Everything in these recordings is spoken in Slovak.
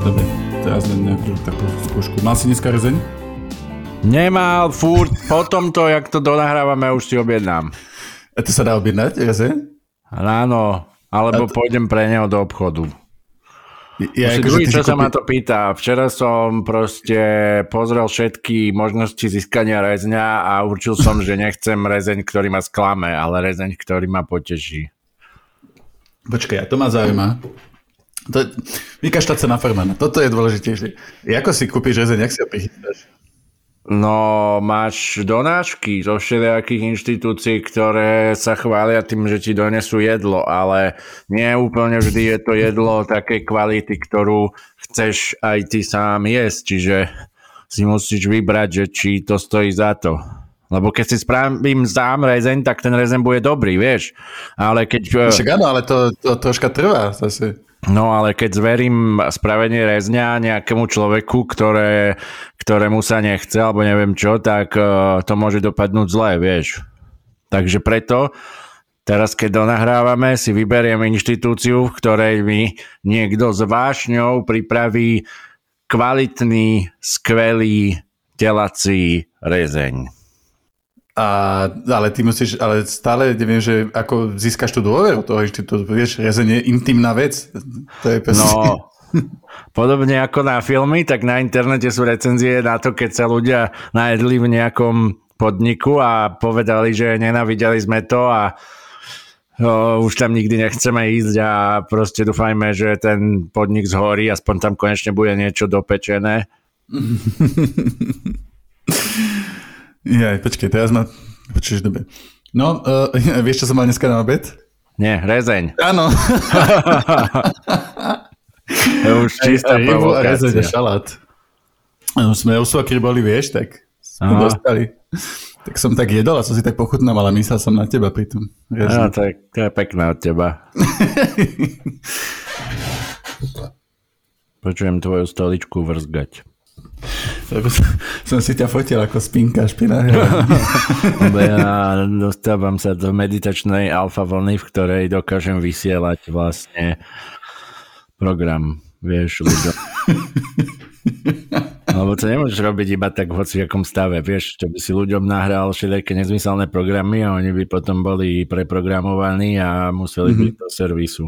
Dobre, teraz len nejakú takú skúšku. Mal si dneska rezeň? Nemal, furt, potom to, jak to donahrávame, už si objednám. A to sa dá objednať, rezeň? Áno, alebo to... pôjdem pre neho do obchodu. Ja, Už druhý, čo sa kúpi... ma to pýta. Včera som proste pozrel všetky možnosti získania rezňa a určil som, že nechcem rezeň, ktorý ma sklame, ale rezeň, ktorý ma poteší. Počkaj, to ma zaujíma. To, vykašľať sa na farmána, toto je dôležitejšie. Ako si kúpiš rezeň, jak si ho prichystáš? No, máš donášky zo všelijakých inštitúcií, ktoré sa chvália tým, že ti donesú jedlo, ale nie úplne vždy je to jedlo takej kvality, ktorú chceš aj ty sám jesť, čiže si musíš vybrať, že či to stojí za to. Lebo keď si spravím sám rezeň, tak ten rezeň bude dobrý, vieš. Ale keď... Však áno, ale to, to troška trvá zase. No ale keď zverím spravenie rezňa nejakému človeku, ktoré, ktorému sa nechce, alebo neviem čo, tak uh, to môže dopadnúť zle, vieš. Takže preto teraz, keď donahrávame, si vyberiem inštitúciu, v ktorej mi niekto s vášňou pripraví kvalitný, skvelý telací rezeň. A, ale ty musíš, ale stále neviem, že ako získaš tú dôveru toho inštitútu, vieš, rezenie intimná vec. To je proste... No, podobne ako na filmy, tak na internete sú recenzie na to, keď sa ľudia najedli v nejakom podniku a povedali, že nenavideli sme to a o, už tam nikdy nechceme ísť a proste dúfajme, že ten podnik zhorí, aspoň tam konečne bude niečo dopečené. Ja, počkej, teraz ma... Počkej, dobre. No, uh, vieš, čo som mal dneska na obed? Nie, rezeň. Áno. to už čistá provokácia. Rezeň a šalát. No, sme u svokry boli, vieš, tak sme dostali. Tak som tak jedol a som si tak pochutnal, ale myslel som na teba pri tom. Áno, to, je, to je pekné od teba. Počujem tvoju stoličku vrzgať. Som si ťa fotil ako spinka špina. ja dostávam sa do meditačnej alfa vlny, v ktorej dokážem vysielať vlastne program, vieš, ľuďom. Lebo to nemôžeš robiť iba tak v hociakom stave, vieš, čo by si ľuďom nahral všetky nezmyselné programy a oni by potom boli preprogramovaní a museli mm-hmm. byť do servisu.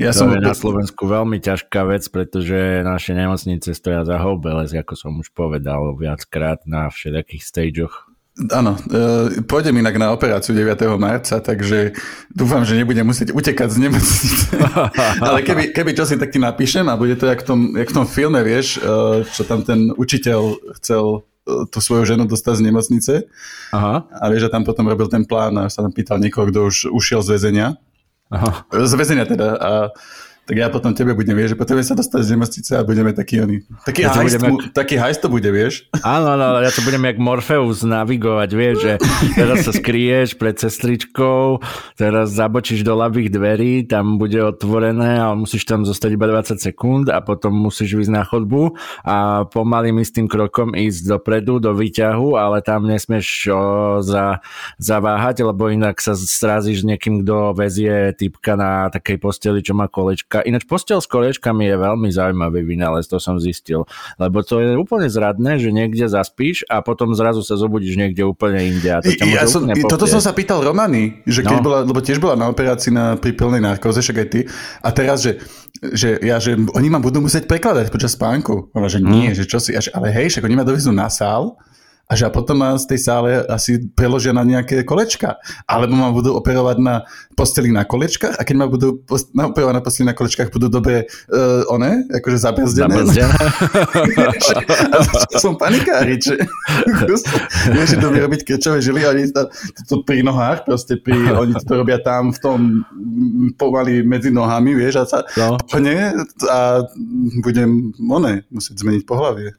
Ja to som je na Slovensku veľmi ťažká vec, pretože naše nemocnice stoja za houbelec, ako som už povedal viackrát na všetkých stageoch. Áno, e, pôjdem inak na operáciu 9. marca, takže dúfam, že nebudem musieť utekať z nemocnice. Ale keby, keby čo si tak ti napíšem a bude to jak v tom, jak v tom filme, vieš, e, čo tam ten učiteľ chcel e, tú svoju ženu dostať z nemocnice. Aha. A vieš, že tam potom robil ten plán a sa tam pýtal niekoho, kto už ušiel z väzenia. Aha. Z väzenia teda. A tak ja potom tebe budem, vieš, že potrebujeme sa dostať z nemocnice a budeme taký oni. Taký, ja hajst, jak... taký hajst to bude, vieš. Áno, áno, ja to budem jak Morpheus navigovať, vieš, že teraz sa skrieš pred sestričkou, teraz zabočíš do ľavých dverí, tam bude otvorené a musíš tam zostať iba 20 sekúnd a potom musíš ísť na chodbu a pomalým istým krokom ísť dopredu, do výťahu, ale tam nesmieš o, za, zaváhať, lebo inak sa strazíš s niekým, kto vezie typka na takej posteli, čo má kolečka Ináč postel s koliečkami je veľmi zaujímavý vynález, to som zistil. Lebo to je úplne zradné, že niekde zaspíš a potom zrazu sa zobudíš niekde úplne inde. A to ja som, toto som sa pýtal Romany, že keď no. bola, lebo tiež bola na operácii na, pri plnej narkóze, však aj ty. A teraz, že, že, ja, že oni ma budú musieť prekladať počas spánku. Ale že nie, mm. že čo si, ale hej, však oni ma dovezú na sál a že a potom ma z tej sále asi preložia na nejaké kolečka. Alebo ma budú operovať na posteli na kolečkách a keď ma budú post- na operovať na posteli na kolečkách, budú dobre uh, one, akože zabrzdené. Zabrzdené. som panikári, že vieš, to vyrobiť krčové žily oni to, to pri nohách, proste pri, oni to robia tam v tom pomaly medzi nohami, vieš, a sa no. a budem, one, musieť zmeniť pohlavie.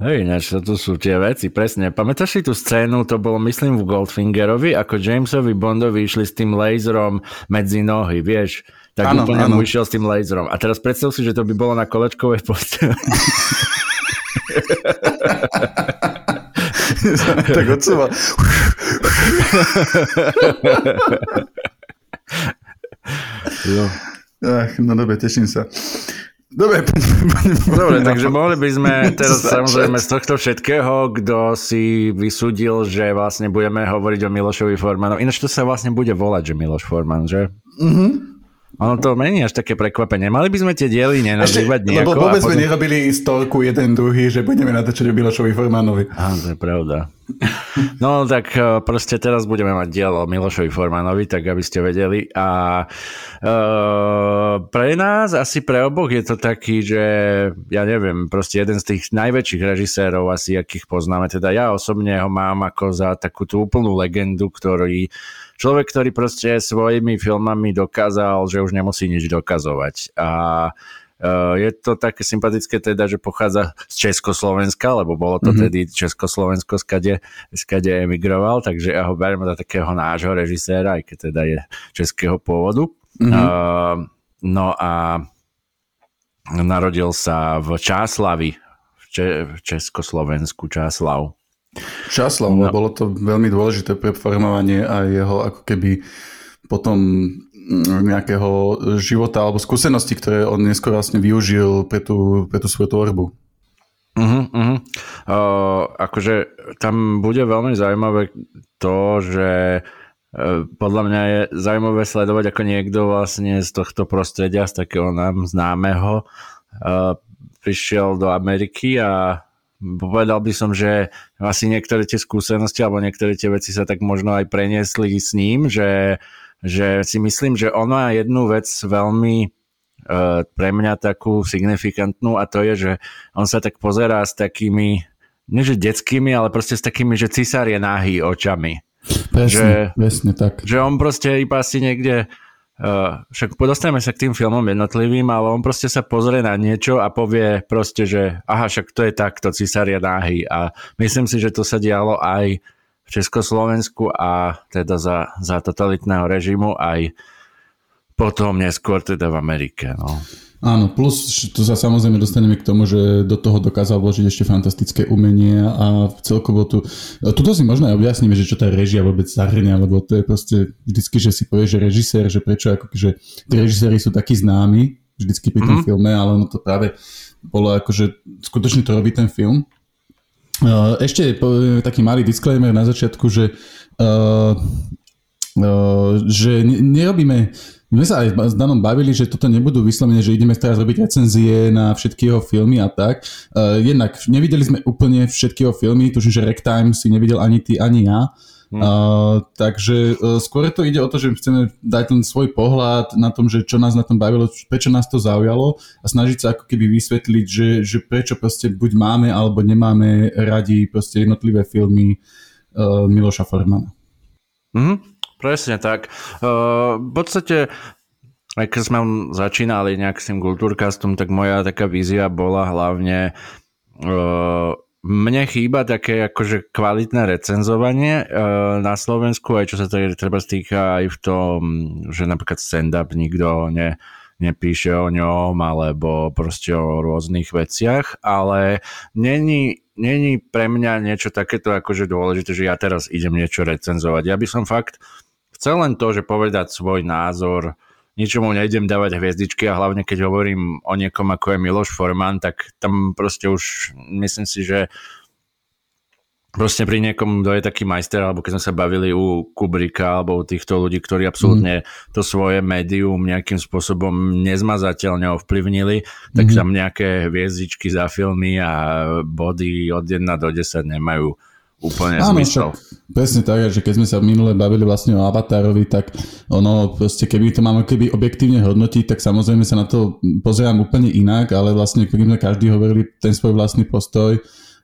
Hej, ináč to sú tie veci, presne. Pamätáš si tú scénu, to bolo myslím v Goldfingerovi, ako Jamesovi Bondovi išli s tým laserom medzi nohy, vieš? Tak ano, úplne ano. mu išiel s tým laserom. A teraz predstav si, že to by bolo na kolečkovej posteli. tak odsúva. Ach, no dobre, teším sa. Dobre, Dobre, takže mohli by sme teraz samozrejme z tohto všetkého, kto si vysúdil, že vlastne budeme hovoriť o Milošovi Formanovi. Ináč to sa vlastne bude volať, že Miloš Forman, že? Mhm. Ono to mení až také prekvapenie. Mali by sme tie diely nenazývať nejako. Lebo vôbec potom... sme nerobili storku jeden druhý, že budeme natáčať o Milošovi Formanovi. Á, to je pravda. No tak e, proste teraz budeme mať dielo o Milošovi Formanovi, tak aby ste vedeli. A uh, pre nás, asi pre oboch je to taký, že ja neviem, proste jeden z tých najväčších režisérov asi, akých poznáme. Teda ja osobne ho mám ako za takú tú úplnú legendu, ktorý človek, ktorý proste svojimi filmami dokázal, že už nemusí nič dokazovať. A Uh, je to také sympatické teda, že pochádza z Československa, lebo bolo to mm-hmm. tedy Československo, skade, skade emigroval, takže ja ho beriem za takého nášho režiséra, aj keď teda je českého pôvodu. Mm-hmm. Uh, no a narodil sa v Čáslavi, v Československu Čáslav. Časlav, no. bolo to veľmi dôležité pre formovanie aj jeho ako keby potom nejakého života alebo skúsenosti, ktoré on neskôr vlastne využil pre tú, pre tú svoju tvorbu. Uh-huh, uh-huh. Uh, akože tam bude veľmi zaujímavé to, že uh, podľa mňa je zaujímavé sledovať, ako niekto vlastne z tohto prostredia, z takého nám známeho, uh, prišiel do Ameriky a povedal by som, že asi niektoré tie skúsenosti alebo niektoré tie veci sa tak možno aj preniesli s ním, že, že si myslím, že on má jednu vec veľmi uh, pre mňa takú signifikantnú a to je, že on sa tak pozerá s takými, nie že detskými, ale proste s takými, že cisár je nahý očami. Presne, že, presne tak. Že on proste iba si niekde Uh, však dostaneme sa k tým filmom jednotlivým, ale on proste sa pozrie na niečo a povie proste, že aha, však to je takto, cisária náhy. A myslím si, že to sa dialo aj v Československu a teda za, za totalitného režimu aj potom neskôr teda v Amerike. No. Áno, plus tu sa samozrejme dostaneme k tomu, že do toho dokázal vložiť ešte fantastické umenie a celkovo tu... Tuto si možno aj objasníme, že čo tá režia vôbec zahrňa, lebo to je proste vždycky, že si povie, že režisér, že prečo ako, že tí režiséri sú takí známi vždycky pri tom mm. filme, ale ono to práve bolo ako, že skutočne to robí ten film. Ešte taký malý disclaimer na začiatku, že, že nerobíme my sa aj s Danom bavili, že toto nebudú vyslovene, že ideme teraz robiť recenzie na všetky jeho filmy a tak. Uh, jednak nevideli sme úplne všetky jeho filmy, tuším, že Ragtime si nevidel ani ty, ani ja. Hmm. Uh, takže uh, skôr to ide o to, že chceme dať ten svoj pohľad na tom, že čo nás na tom bavilo, prečo nás to zaujalo a snažiť sa ako keby vysvetliť, že, že prečo proste buď máme alebo nemáme radi proste jednotlivé filmy uh, Miloša Formana. Mm-hmm. Presne tak. Uh, v podstate, aj keď sme začínali nejak s tým kultúrkastom, tak moja taká vízia bola hlavne uh, mne chýba také akože kvalitné recenzovanie uh, na Slovensku, aj čo sa to treba stýka aj v tom, že napríklad stand-up nikto ne, nepíše o ňom, alebo proste o rôznych veciach, ale není, není pre mňa niečo takéto akože dôležité, že ja teraz idem niečo recenzovať. Ja by som fakt Chcel len to, že povedať svoj názor, ničomu nejdem dávať hviezdičky a hlavne keď hovorím o niekom ako je Miloš Forman, tak tam proste už myslím si, že proste pri niekom, kto je taký majster, alebo keď sme sa bavili u Kubrika, alebo u týchto ľudí, ktorí absolútne mm. to svoje médium nejakým spôsobom nezmazateľne ovplyvnili, tak mm. tam nejaké hviezdičky za filmy a body od 1 do 10 nemajú úplne Áno, zmysel. Však, presne tak, že keď sme sa minule bavili vlastne o Avatarovi, tak ono proste, keby to máme keby objektívne hodnotiť, tak samozrejme sa na to pozerám úplne inak, ale vlastne keby sme každý hovorili ten svoj vlastný postoj,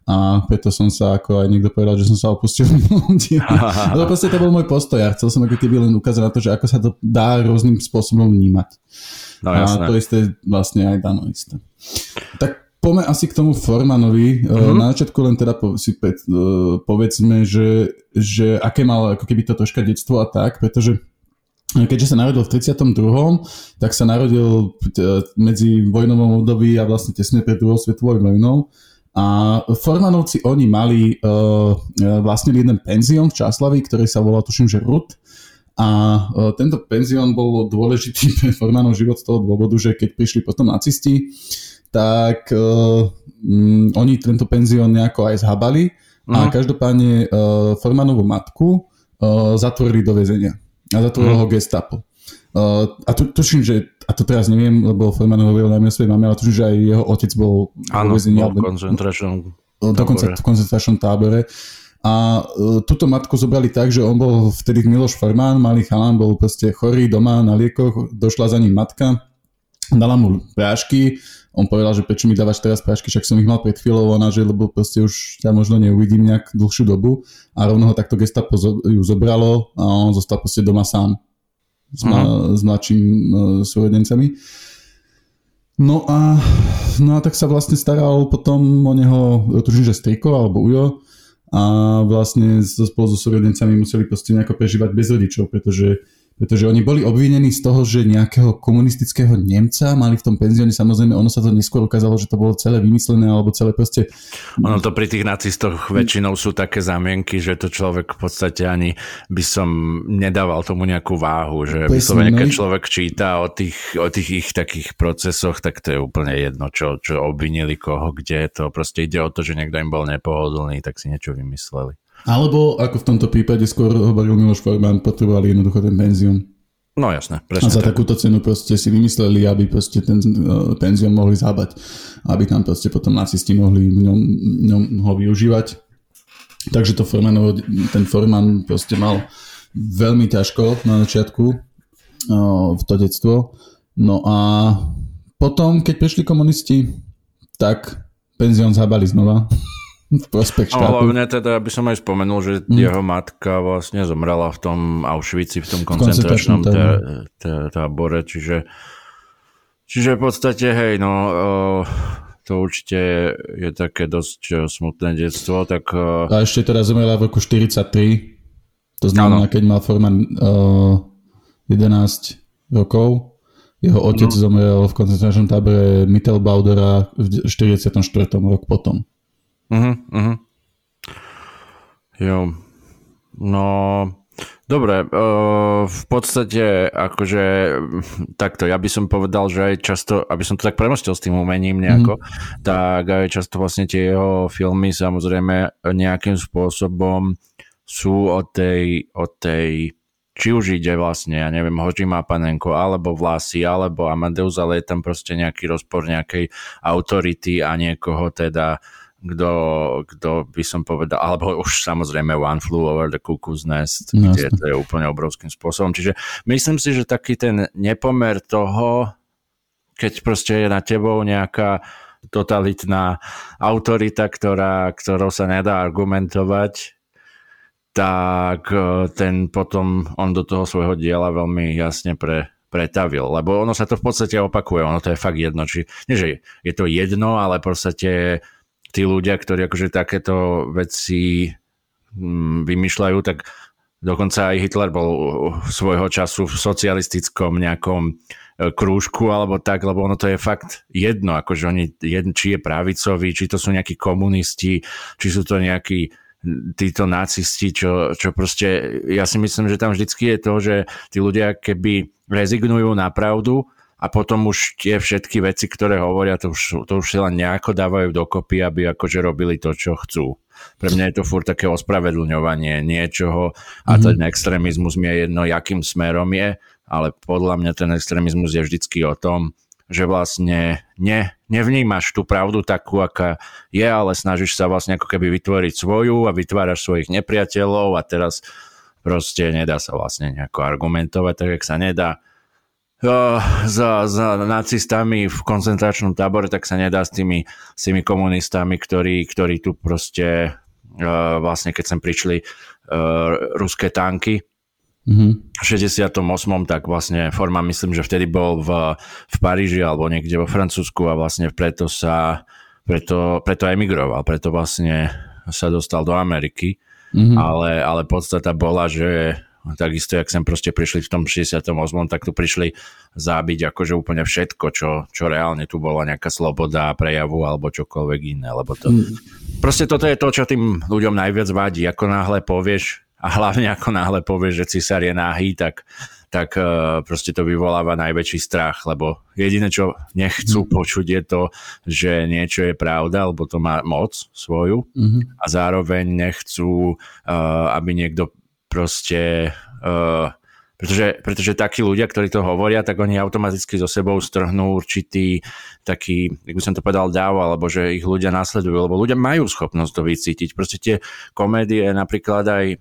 a preto som sa, ako aj niekto povedal, že som sa opustil Lebo proste to bol môj postoj a chcel som ako keby len ukázať na to, že ako sa to dá rôznym spôsobom vnímať. No, jasné. a to isté vlastne aj dano isté. Tak poďme asi k tomu Formanovi. Uh-huh. Na začiatku len teda po, si pe, uh, povedzme, že, že aké mal ako keby to troška detstvo a tak, pretože keďže sa narodil v 32., tak sa narodil medzi vojnovom období a vlastne tesne pred druhou svetovou vojnou. A Formanovci, oni mali uh, vlastne jeden penzión v Časlavi, ktorý sa volal, tuším, že RUT. A tento penzión bol dôležitý pre Formanov život z toho dôvodu, že keď prišli potom nacisti, tak um, oni tento penzión nejako aj zhabali a mhm. každopádne uh, Formanovú matku uh, zatvorili do väzenia. A zatvorilo mm. ho gestapo. Uh, a tu, tuším, že, a to teraz neviem, lebo Forman hovoril najmä svojej mame, ale tuším, že aj jeho otec bol Áno, väzení. Áno, v koncentračnom Dokonca v koncentračnom tábore. A uh, túto matku zobrali tak, že on bol vtedy Miloš Forman, malý chalán, bol proste chorý doma na liekoch, došla za ním matka, dala mu prášky, on povedal, že prečo mi dávaš teraz prášky, však som ich mal pred chvíľou, ona, že lebo proste už ťa možno neuvidím nejak dlhšiu dobu. A rovno ho takto gestapo ju zobralo a on zostal proste doma sám. S, ma, s mladším uh, súrodencami. No a, no a tak sa vlastne staral potom o neho, tužím, že striko alebo ujo. A vlastne spolu so súrodencami museli proste nejako prežívať bez rodičov, pretože pretože oni boli obvinení z toho, že nejakého komunistického Nemca mali v tom penzióne, samozrejme ono sa to neskôr ukázalo, že to bolo celé vymyslené alebo celé proste... Ono to pri tých nacistoch väčšinou sú také zámienky, že to človek v podstate ani by som nedával tomu nejakú váhu, že vyslovene keď človek číta o tých, o tých ich takých procesoch, tak to je úplne jedno, čo, čo obvinili koho, kde to proste ide o to, že niekto im bol nepohodlný, tak si niečo vymysleli. Alebo, ako v tomto prípade skôr hovoril Miloš Forman, potrebovali jednoducho ten penzión. No jasné, presne. A za tak. takúto cenu proste si vymysleli, aby proste ten uh, penzión mohli zábať, aby tam proste potom nacisti mohli v ňom, ňom ho využívať. Takže to Formanovo, ten Forman proste mal veľmi ťažko na začiatku uh, v to detstvo. No a potom, keď prišli komunisti, tak penzión zhábali znova v prospech štátu. No, hlavne teda, aby som aj spomenul, že mm. jeho matka vlastne zomrela v tom Auschwitzi, v tom koncentračnom tábore, čiže, čiže v podstate, hej, no, to určite je, je také dosť smutné detstvo, tak... A ešte teda zomrela v roku 43, to znamená, ano. keď mal Forman uh, 11 rokov, jeho otec no. zomrel v koncentračnom tábore Mittelbaudera v 44. rok potom. Uh-huh, uh-huh. Jo. No, dobre, uh, v podstate akože takto, ja by som povedal, že aj často, aby som to tak premostil s tým umením nejako, mm. tak aj často vlastne tie jeho filmy samozrejme nejakým spôsobom sú o tej, o tej či už ide vlastne, ja neviem, Hožima Panenko, alebo Vlasy, alebo Amadeus, ale je tam proste nejaký rozpor nejakej autority a niekoho teda kto, kto by som povedal, alebo už samozrejme One Flew Over the Cuckoo's Nest, no, kde to je úplne obrovským spôsobom. Čiže myslím si, že taký ten nepomer toho, keď proste je na tebou nejaká totalitná autorita, ktorá, ktorou sa nedá argumentovať, tak e, ten potom on do toho svojho diela veľmi jasne pre, pretavil, lebo ono sa to v podstate opakuje, ono to je fakt jedno, či, nie že je to jedno, ale v podstate tí ľudia, ktorí akože takéto veci mm, vymýšľajú, tak dokonca aj Hitler bol svojho času v socialistickom nejakom e, krúžku alebo tak, lebo ono to je fakt jedno, akože oni, jedno, či je pravicovi, či to sú nejakí komunisti, či sú to nejakí títo nacisti, čo, čo proste, ja si myslím, že tam vždycky je to, že tí ľudia keby rezignujú na pravdu, a potom už tie všetky veci, ktoré hovoria, to už, to už si len nejako dávajú dokopy, aby akože robili to, čo chcú. Pre mňa je to furt také ospravedlňovanie niečoho a mm-hmm. ten extrémizmus mi je jedno, jakým smerom je, ale podľa mňa ten extrémizmus je vždycky o tom, že vlastne ne, nevnímaš tú pravdu takú, aká je, ale snažíš sa vlastne ako keby vytvoriť svoju a vytváraš svojich nepriateľov a teraz proste nedá sa vlastne nejako argumentovať, tak jak sa nedá za, za nacistami v koncentračnom tábore, tak sa nedá s tými, s tými komunistami, ktorí, ktorí tu proste uh, vlastne keď sem prišli uh, ruské tanky mm-hmm. v 68. tak vlastne forma myslím, že vtedy bol v, v Paríži alebo niekde vo Francúzsku a vlastne preto sa preto, preto emigroval, preto vlastne sa dostal do Ameriky, mm-hmm. ale, ale podstata bola, že Takisto, jak sem proste prišli v tom 68. tak tu prišli zábiť akože úplne všetko, čo, čo reálne tu bola nejaká sloboda prejavu alebo čokoľvek iné. Lebo to... Mm. Proste toto je to, čo tým ľuďom najviac vadí. Ako náhle povieš, a hlavne ako náhle povie, že cisár je náhy, tak, tak uh, proste to vyvoláva najväčší strach, lebo jediné, čo nechcú mm. počuť je to, že niečo je pravda, lebo to má moc svoju mm-hmm. a zároveň nechcú, uh, aby niekto proste uh, pretože, pretože takí ľudia, ktorí to hovoria, tak oni automaticky so sebou strhnú určitý taký, jak by som to povedal, dáv, alebo že ich ľudia nasledujú, lebo ľudia majú schopnosť to vycítiť. Proste tie komédie, napríklad aj e,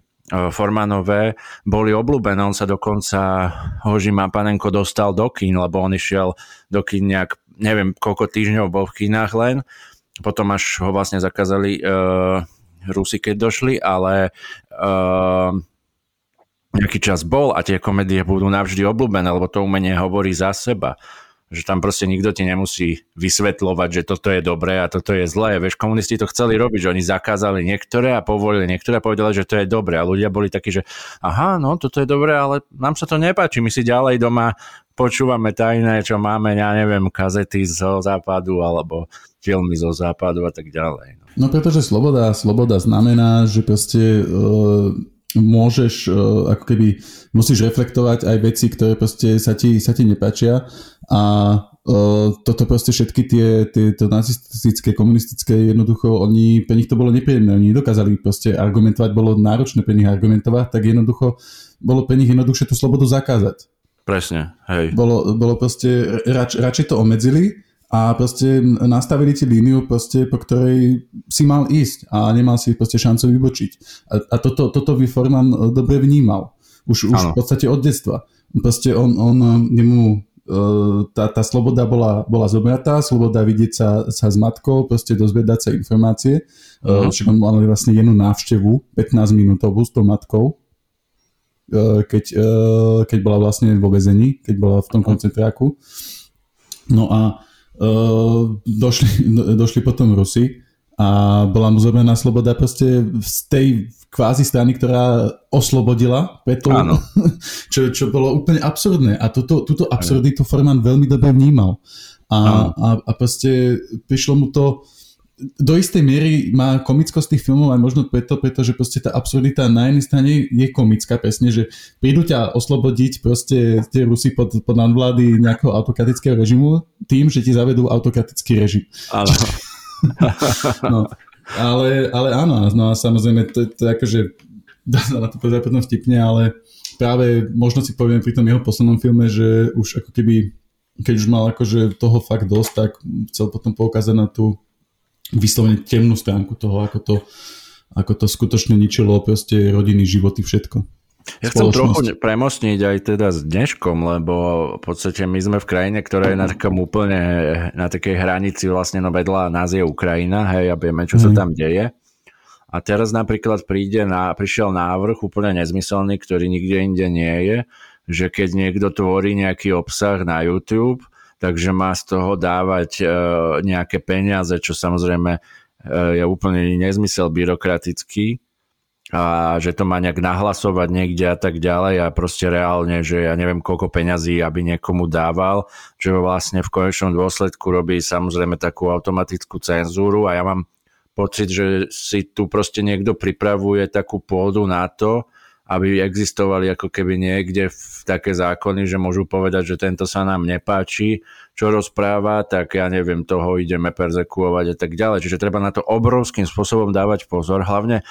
Formanové boli obľúbené. On sa dokonca, Hoži Mapanenko dostal do kín, lebo on išiel do kín nejak, neviem, koľko týždňov bol v kínach len. Potom až ho vlastne zakázali uh, Rusi, keď došli, ale uh, nejaký čas bol a tie komédie budú navždy obľúbené, lebo to umenie hovorí za seba. Že tam proste nikto ti nemusí vysvetľovať, že toto je dobré a toto je zlé. Vieš, komunisti to chceli robiť, že oni zakázali niektoré a povolili niektoré a povedali, že to je dobré. A ľudia boli takí, že aha, no toto je dobré, ale nám sa to nepáči. My si ďalej doma počúvame tajné, čo máme, ja neviem, kazety zo západu alebo filmy zo západu a tak ďalej. No, no pretože sloboda, sloboda znamená, že proste uh môžeš, e, ako keby, musíš reflektovať aj veci, ktoré proste sa ti, sa ti nepáčia a uh, toto proste všetky tie, tie to nacistické, komunistické jednoducho, oni, pre nich to bolo nepríjemné, oni dokázali proste argumentovať, bolo náročné pre nich argumentovať, tak jednoducho bolo pre nich jednoduchšie tú slobodu zakázať. Presne, hej. Bolo, bolo proste, rač, radšej to obmedzili, a proste nastavili ti líniu, proste, po ktorej si mal ísť a nemal si proste šancu vybočiť. A, a toto, toto by Forman e, dobre vnímal. Už, už v podstate od detstva. Proste on, on e, nemu e, tá, tá sloboda bola, bola zobratá, sloboda vidieť sa, sa s matkou, proste dozvedať sa informácie. Uh-huh. Však on mal vlastne jednu návštevu, 15 minútovú s tou matkou, keď, keď bola vlastne vo väzení, keď bola v tom koncentráku. No a došli, došli potom Rusi a bola mu zobraná sloboda proste z tej kvázi strany, ktorá oslobodila preto, čo, čo bolo úplne absurdné. A toto, túto absurditu Forman veľmi dobre vnímal. A, a, a proste prišlo mu to do istej miery má komickosť tých filmov aj možno preto, pretože proste tá absurdita na jednej strane je komická, presne, že prídu ťa oslobodiť proste tie Rusy pod, pod nadvlády nejakého autokratického režimu tým, že ti zavedú autokratický režim. Áno. no, ale, ale áno, no a samozrejme to, to akože dá sa na to pozrieť potom vtipne, ale práve možno si poviem pri tom jeho poslednom filme, že už ako keby keď už mal akože toho fakt dosť, tak chcel potom poukázať na tú vyslovene temnú stránku toho, ako to, ako to skutočne ničilo proste rodiny, životy, všetko. Ja chcem trochu premostniť aj teda s dneškom, lebo v podstate my sme v krajine, ktorá je na takom úplne, na takej hranici vlastne no vedľa nás je Ukrajina, hej, a vieme, čo sa mhm. tam deje. A teraz napríklad príde na, prišiel návrh úplne nezmyselný, ktorý nikde inde nie je, že keď niekto tvorí nejaký obsah na YouTube, takže má z toho dávať e, nejaké peniaze, čo samozrejme e, je úplne nezmysel byrokratický a že to má nejak nahlasovať niekde a tak ďalej a proste reálne, že ja neviem koľko peňazí, aby niekomu dával, že vlastne v konečnom dôsledku robí samozrejme takú automatickú cenzúru a ja mám pocit, že si tu proste niekto pripravuje takú pôdu na to, aby existovali ako keby niekde v také zákony, že môžu povedať, že tento sa nám nepáči, čo rozpráva, tak ja neviem, toho ideme perzekuovať a tak ďalej. Čiže treba na to obrovským spôsobom dávať pozor. Hlavne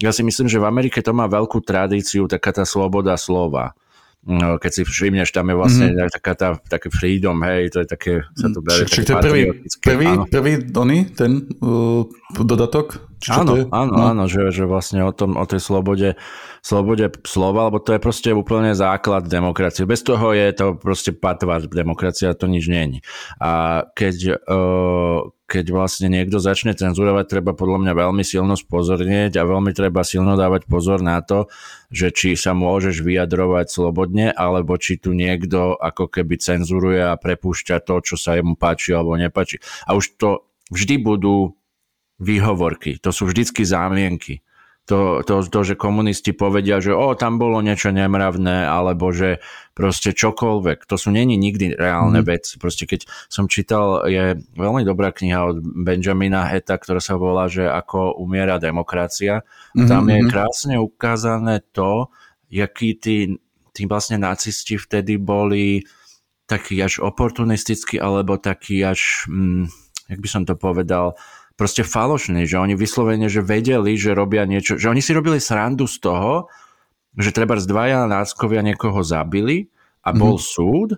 ja si myslím, že v Amerike to má veľkú tradíciu, taká tá sloboda slova. No, keď si všimneš, tam je vlastne mm-hmm. taká tá, také freedom, hej, to je také, sa to bere Čiže to je prvý, prvý, prvý Donny, ten uh, dodatok? Či áno, áno, no. áno, že, že vlastne o, tom, o tej slobode, slobode slova, lebo to je proste úplne základ demokracie. Bez toho je to proste patvar demokracia, to nič není. A keď uh, keď vlastne niekto začne cenzurovať, treba podľa mňa veľmi silno spozornieť a veľmi treba silno dávať pozor na to, že či sa môžeš vyjadrovať slobodne, alebo či tu niekto ako keby cenzuruje a prepúšťa to, čo sa jemu páči alebo nepáči. A už to vždy budú výhovorky, to sú vždycky zámienky. to, to, to, že komunisti povedia, že o, tam bolo niečo nemravné, alebo že proste čokoľvek. To sú není nikdy reálne mm. veci. Proste keď som čítal, je veľmi dobrá kniha od Benjamina Heta, ktorá sa volá, že ako umiera demokracia. Mm-hmm. Tam je mhm. krásne ukázané to, jaký tí, tí vlastne nacisti vtedy boli taký až oportunistický, alebo taký až, hm, jak by som to povedal, proste falošný, že oni vyslovene, že vedeli, že robia niečo, že oni si robili srandu z toho, že treba z dvaja náckovia niekoho zabili a bol mm-hmm. súd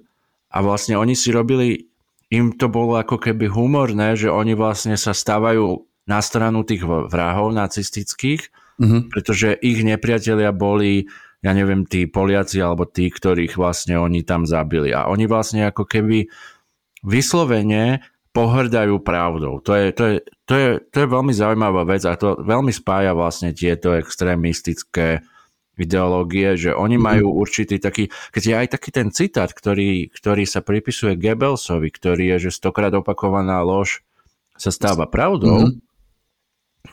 a vlastne oni si robili, im to bolo ako keby humorné, že oni vlastne sa stávajú na stranu tých vrahov nacistických, mm-hmm. pretože ich nepriatelia boli, ja neviem, tí Poliaci alebo tí, ktorých vlastne oni tam zabili. A oni vlastne ako keby vyslovene pohrdajú pravdou. To je, to, je, to, je, to je veľmi zaujímavá vec a to veľmi spája vlastne tieto extrémistické ideológie, že oni mm majú určitý taký, keď je aj taký ten citát, ktorý, ktorý sa pripisuje Goebbelsovi, ktorý je, že stokrát opakovaná lož sa stáva pravdou, mm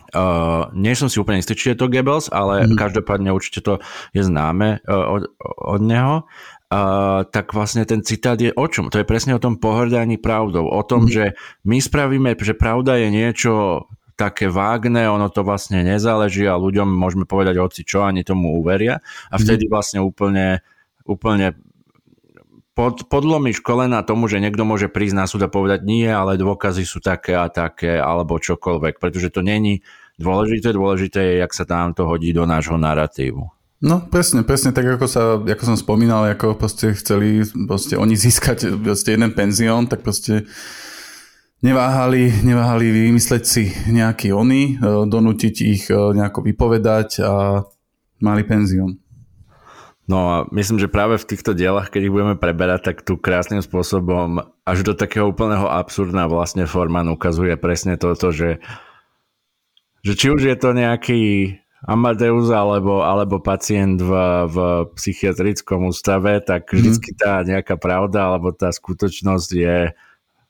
Uh, nie som si úplne istý, či je to Goebbels, ale mm. každopádne určite to je známe uh, od, od neho uh, tak vlastne ten citát je o čom? To je presne o tom pohrdaní pravdou. O tom, mm. že my spravíme, že pravda je niečo také vágne, ono to vlastne nezáleží a ľuďom môžeme povedať oci čo, ani tomu uveria a mhm. vtedy vlastne úplne, úplne pod, podlomíš kolena tomu, že niekto môže prísť na súd a povedať nie, ale dôkazy sú také a také alebo čokoľvek, pretože to není dôležité, dôležité je, jak sa tam to hodí do nášho narratívu. No presne, presne tak ako, sa, ako som spomínal, ako proste chceli proste oni získať proste jeden penzión, tak proste neváhali, neváhali vymysleť si nejaký oni, e, donútiť ich e, nejako vypovedať a mali penzión. No a myslím, že práve v týchto dielach, keď ich budeme preberať, tak tu krásnym spôsobom až do takého úplného absurdná vlastne Forman ukazuje presne toto, že, že či už je to nejaký Amadeus alebo, alebo pacient v, v psychiatrickom ústave, tak mhm. vždycky tá nejaká pravda alebo tá skutočnosť je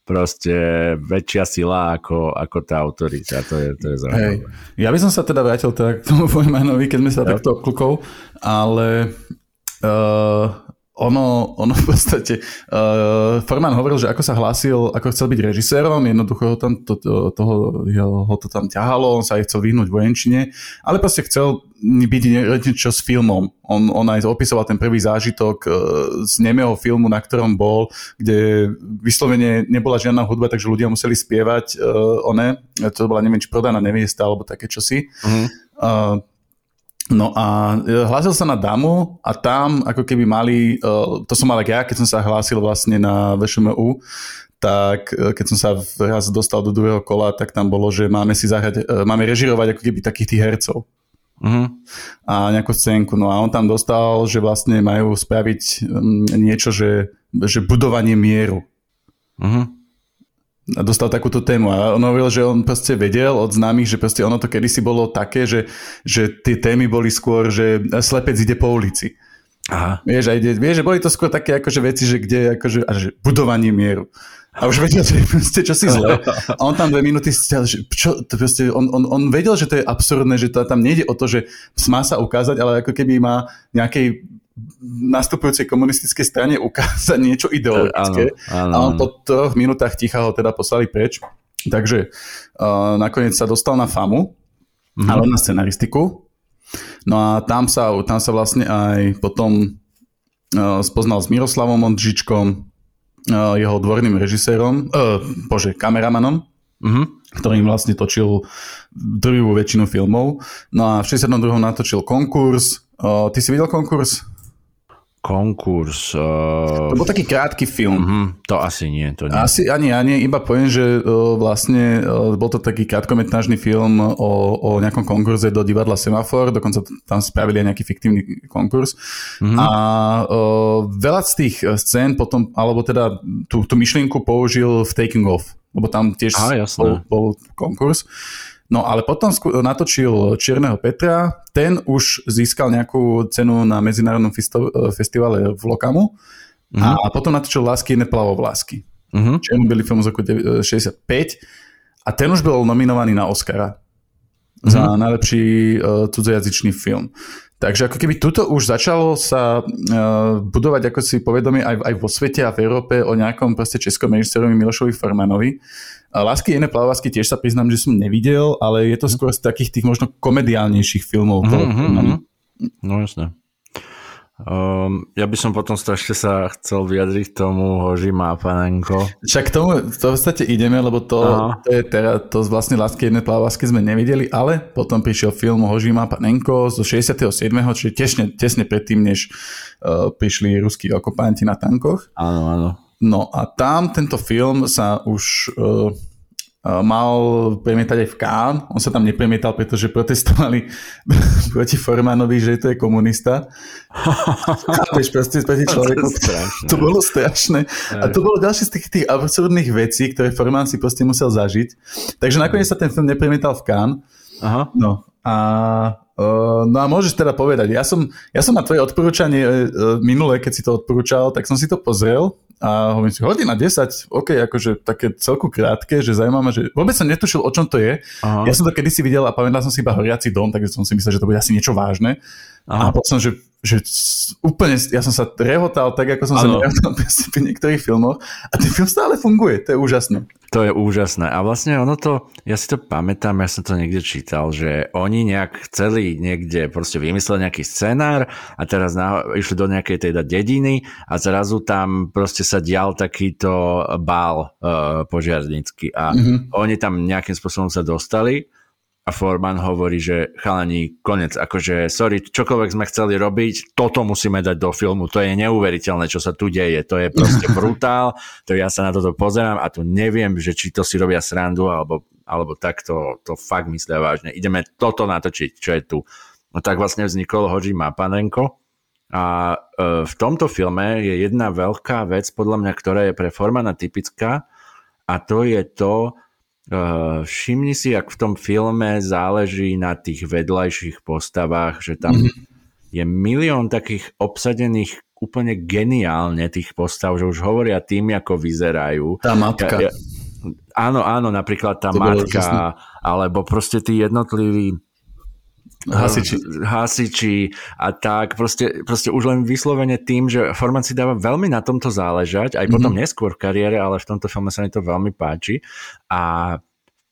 proste väčšia sila ako, ako tá autorita. To je, to je zaujímavé. Hey. Ja by som sa teda vrátil teda k tomu Feynmanovi, keď sme sa ja. takto obklukol, ale uh, ono, ono v podstate, uh, Forman hovoril, že ako sa hlásil, ako chcel byť režisérom, jednoducho ho tam to, to, toho, ho to tam ťahalo, on sa aj chcel vyhnúť vojenčine, ale proste chcel byť niečo s filmom. On, on aj opisoval ten prvý zážitok uh, z nemého filmu, na ktorom bol, kde vyslovene nebola žiadna hudba, takže ľudia museli spievať uh, one, to bola neviem, či prodaná neviesta alebo také čosi. Uh-huh. Uh, No a e, hlásil sa na damu a tam ako keby mali, e, to som mal ja, keď som sa hlásil vlastne na VŠMU, tak e, keď som sa raz dostal do druhého kola, tak tam bolo, že máme si zahrať, máme režirovať ako keby takých tých hercov. Uh-huh. A nejakú scénku. No a on tam dostal, že vlastne majú spraviť niečo, že, že budovanie mieru. Uh-huh dostal takúto tému a on hovoril, že on proste vedel od známych, že proste ono to kedysi bolo také, že, že tie témy boli skôr, že slepec ide po ulici. Aha. Vieš, ide, vieš, že boli to skôr také akože veci, že kde akože, a že budovanie mieru. A už vedel, že proste čo si zle. A on tam dve minúty stiaľ, že čo, to proste, on, on, on vedel, že to je absurdné, že to tam nejde o to, že má sa ukázať, ale ako keby má nejakej nastupujúcej komunistickej strane ukázať niečo ideologické. Áno, áno. A on po troch minútach ticha ho teda poslali preč. Takže uh, nakoniec sa dostal na FAMu, mm-hmm. ale na scenaristiku. No a tam sa, tam sa vlastne aj potom uh, spoznal s Miroslavom Ondžičkom, uh, jeho dvorným režisérom, uh, bože, kameramanom, mm-hmm. ktorým vlastne točil druhú väčšinu filmov. No a v 62. natočil konkurs. Uh, ty si videl konkurs? Konkurs. Uh... To bol taký krátky film. Uh-huh, to asi nie. To nie. Asi ani ja nie, iba poviem, že uh, vlastne uh, bol to taký krátkometražný film o, o nejakom konkurze do divadla Semafor, dokonca tam spravili aj nejaký fiktívny konkurs. Uh-huh. A uh, veľa z tých scén potom, alebo teda tú, tú myšlienku použil v Taking Off, lebo tam tiež Aha, bol, bol konkurs. No ale potom natočil Čierneho Petra, ten už získal nejakú cenu na medzinárodnom festivale v Lokamu uh-huh. a potom natočil Lásky neplavo v lásky. Uh-huh. Čierny byli film z roku 65 a ten už bol nominovaný na Oscara. mm-hmm. za najlepší uh, cudzojazyčný film. Takže ako keby tuto už začalo sa uh, budovať ako si povedomie aj, aj vo svete a v Európe o nejakom proste českom režisérovi Milošovi Formanovi. Lásky iné plavásky tiež sa priznám, že som nevidel, ale je to skôr z takých tých možno komediálnejších filmov. Mm-hmm. No jasné. Um, ja by som potom strašne sa chcel vyjadriť tomu Hožima a Panenko. Však k tomu to v podstate ideme, lebo to, to je teraz, to vlastne Lásky jedné plávasky sme nevideli, ale potom prišiel film Hožima a Panenko zo 67. čiže tesne, tesne predtým, než uh, prišli ruskí okupanti na tankoch. Áno, áno. No a tam tento film sa už uh, mal premietať aj v Kán. On sa tam nepremietal, pretože protestovali proti Formanovi, že to je komunista. Chápeš, proste proti človeku. To, to bolo strašné. A to bolo ďalšie z tých, tých absurdných vecí, ktoré Forman si proste musel zažiť. Takže nakoniec sa ten film nepremietal v Kán. Aha. No a no a môžeš teda povedať, ja som, ja som na tvoje odporúčanie uh, minule, keď si to odporúčal, tak som si to pozrel a hovorím si, hodina 10, ok, akože také celku krátke, že zaujímavé, že vôbec som netušil, o čom to je. Aha. Ja som to kedysi videl a pamätal som si iba horiaci dom, takže som si myslel, že to bude asi niečo vážne. Aha. A potom, že že úplne, ja som sa rehotal tak, ako som ano. sa rehotal pri niektorých filmoch a ten film stále funguje, to je úžasné. To je úžasné a vlastne ono to, ja si to pamätám, ja som to niekde čítal, že oni nejak chceli niekde proste vymysleli nejaký scenár a teraz na, išli do nejakej teda dediny a zrazu tam proste sa dial takýto bál uh, požiarnícky a mm-hmm. oni tam nejakým spôsobom sa dostali a Forman hovorí, že chalani, konec, akože sorry, čokoľvek sme chceli robiť, toto musíme dať do filmu, to je neuveriteľné, čo sa tu deje, to je proste brutál, to ja sa na toto pozerám a tu neviem, že či to si robia srandu, alebo, alebo tak to, to fakt myslia vážne. Ideme toto natočiť, čo je tu. No tak vlastne vznikol Hoji Mapanenko a e, v tomto filme je jedna veľká vec, podľa mňa, ktorá je pre Formana typická a to je to, Uh, všimni si, ak v tom filme záleží na tých vedľajších postavách, že tam mm-hmm. je milión takých obsadených úplne geniálne tých postav, že už hovoria tým, ako vyzerajú. Tá matka. Ja, ja, áno, áno, napríklad tá to matka, alebo proste tí jednotliví hasiči. hasiči a tak, proste, proste už len vyslovene tým, že Forman si dáva veľmi na tomto záležať, aj potom mm-hmm. neskôr v kariére, ale v tomto filme sa mi to veľmi páči a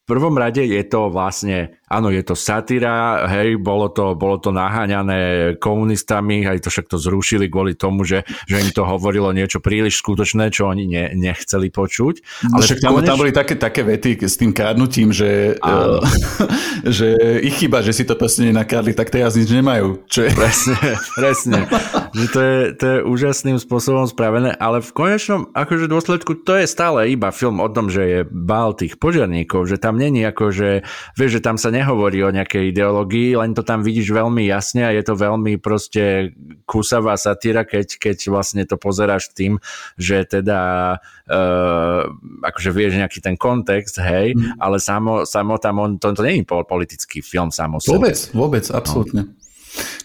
prvom rade je to vlastne, áno, je to satíra, hej, bolo to, bolo to naháňané komunistami, aj to však to zrušili kvôli tomu, že, že im to hovorilo niečo príliš skutočné, čo oni ne, nechceli počuť. Ale však tam, koneš... tam boli také, také vety s tým kradnutím, že, uh, že ich chyba, že si to proste nenakradli, tak teraz nič nemajú. Čo je... Presne, presne. že to je, to je úžasným spôsobom spravené, ale v konečnom akože dôsledku to je stále iba film o tom, že je bál tých požiarníkov, že tam není ako, že vieš, že tam sa nehovorí o nejakej ideológii, len to tam vidíš veľmi jasne a je to veľmi proste kusavá satíra, keď, keď vlastne to pozeráš tým, že teda uh, akože vieš nejaký ten kontext, hej, mm. ale samo, samo tam on, to, to nie je politický film samo Vôbec, vôbec, absolútne. No.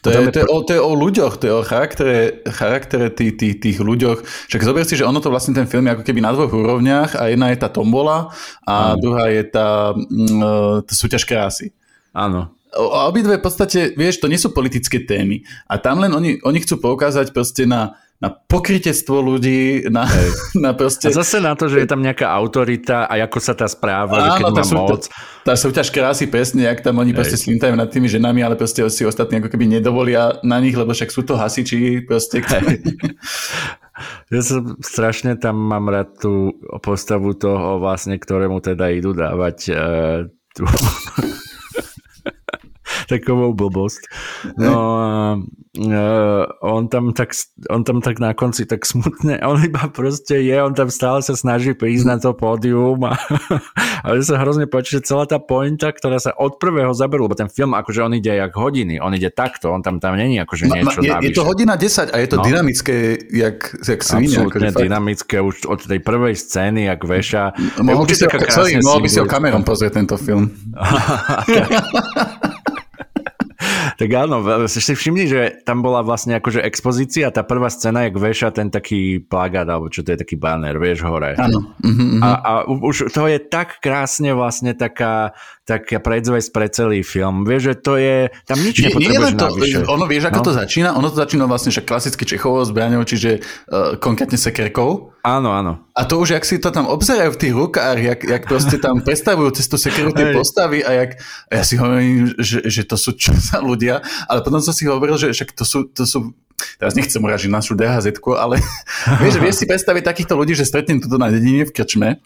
To je, to, je o, to je o ľuďoch, to je o charaktere, charaktere tých, tých, tých ľuďoch. Však zober si, že ono to vlastne ten film je ako keby na dvoch úrovniach a jedna je tá tombola a mm. druhá je tá, mm, tá súťaž krásy. Áno. A obidve v podstate, vieš, to nie sú politické témy. A tam len oni, oni chcú poukázať proste na na pokrytectvo ľudí, na, na proste... A zase na to, že je tam nejaká autorita a ako sa tá správa, Áno, že keď má moc. Tá, tá súťaž krásy presne, jak tam oni Hej. proste slintajú nad tými ženami, ale proste si ostatní ako keby nedovolia na nich, lebo však sú to hasiči proste. Ja som strašne tam mám rád tú postavu toho vlastne, ktorému teda idú dávať uh, tú takovou blbosť. No uh, on, tam tak, on tam tak na konci tak smutne, on iba proste je, on tam stále sa snaží prísť na to pódium a, ale sa hrozne páči, že celá tá pointa, ktorá sa od prvého zaberú, lebo ten film akože on ide jak hodiny, on ide takto, on tam tam není akože niečo no, je, je to hodina 10 a je to no. dynamické jak, jak svine. Absolutne akože dynamické už od tej prvej scény, jak veša. Mohol by si, sorry, mohol by si ho kamerom pozrieť tento film. Tak áno, si všimni, že tam bola vlastne akože expozícia, tá prvá scéna, jak veša ten taký plagát, alebo čo to je taký banner, vieš, hore. Áno. Uh-huh, A, a už to je tak krásne vlastne taká, taká predzvesť pre celý film. Vieš, že to je, tam nič nie nepotrebuješ to, navyše. ono vieš, ako No. to začína? Ono to začína vlastne však klasicky Čechovou zbraňou, čiže uh, konkrétne sekerkou. Áno, áno. A to už, jak si to tam obzerajú v tých rukách, jak, jak proste tam predstavujú cez tú sekeru tie postavy a jak, ja si hovorím, že, že to sú čo za ľudia, ale potom som si hovoril, že však to sú, to sú teraz nechcem uražiť našu dhz ale vieš, vieš si predstaviť takýchto ľudí, že stretnem toto na dedine v krčme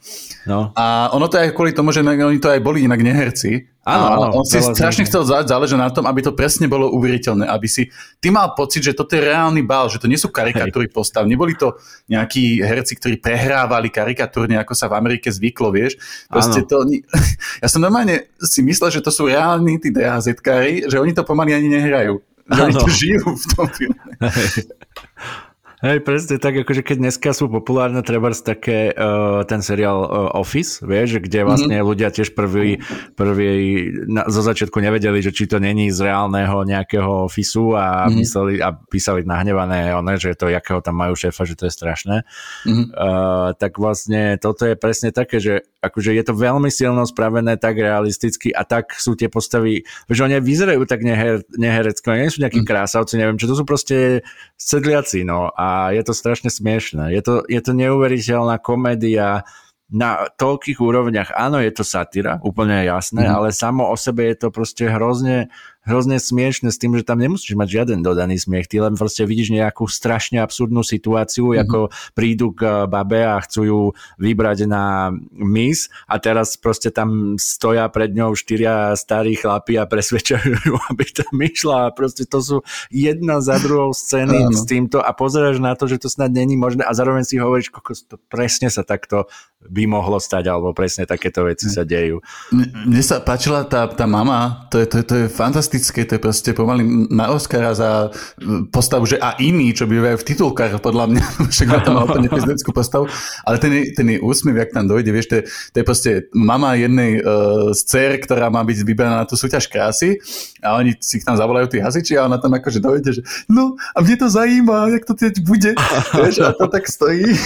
No. a ono to aj kvôli tomu, že oni to aj boli inak neherci. Áno, áno, on si strašne chcel zá- záležať na tom, aby to presne bolo uveriteľné, aby si ty mal pocit, že toto je reálny bal, že to nie sú karikatúry postav, neboli to nejakí herci, ktorí prehrávali karikatúrne, ako sa v Amerike zvyklo, vieš. Proste Áno. to, ja som normálne si myslel, že to sú reálni tí DHZ-kári, že oni to pomaly ani nehrajú. Že oni Áno. to žijú v tom filme. Hej, presne tak, akože keď dneska sú populárne treba také uh, ten seriál uh, Office, vieš, kde vlastne mm-hmm. ľudia tiež prvý, prvý na, zo začiatku nevedeli, že či to není z reálneho nejakého ofisu a mm-hmm. mysleli a písali nahnevané one, že to, jakého tam majú šéfa, že to je strašné. Mm-hmm. Uh, tak vlastne toto je presne také, že akože je to veľmi silno spravené, tak realisticky a tak sú tie postavy, že oni vyzerajú tak neher, neherecko, nie sú nejakí krásavci, neviem čo, to sú proste sedliaci, no a je to strašne smiešné. Je to, je to neuveriteľná komédia na toľkých úrovniach. Áno, je to satíra, úplne jasné, mm. ale samo o sebe je to proste hrozne, hrozne smiešne s tým, že tam nemusíš mať žiaden dodaný smiech. Ty len proste vidíš nejakú strašne absurdnú situáciu, mm. ako prídu k babe a chcú ju vybrať na mis a teraz proste tam stoja pred ňou štyria starí chlapi a presvedčajú ju, aby tam išla a proste to sú jedna za druhou scény s týmto a pozeráš na to, že to snad není možné a zároveň si hovoríš, kokos, to presne sa takto by mohlo stať, alebo presne takéto veci sa dejú. Mne, mne sa páčila tá, tá mama, to je, to, je, to je fantastické, to je proste pomaly na Oscara za e, postavu, že a iní, čo bývajú v titulkách, podľa mňa, však tam má úplne pizdeckú postavu, ale ten, ten jej úsmev, jak tam dojde, vieš, to je, to je proste mama jednej uh, z dcer, ktorá má byť vybraná na tú súťaž krásy a oni si tam zavolajú tí hasiči a ona tam akože dojde, že no a mne to zajíma, jak to teď bude, vieš, a to tak stojí.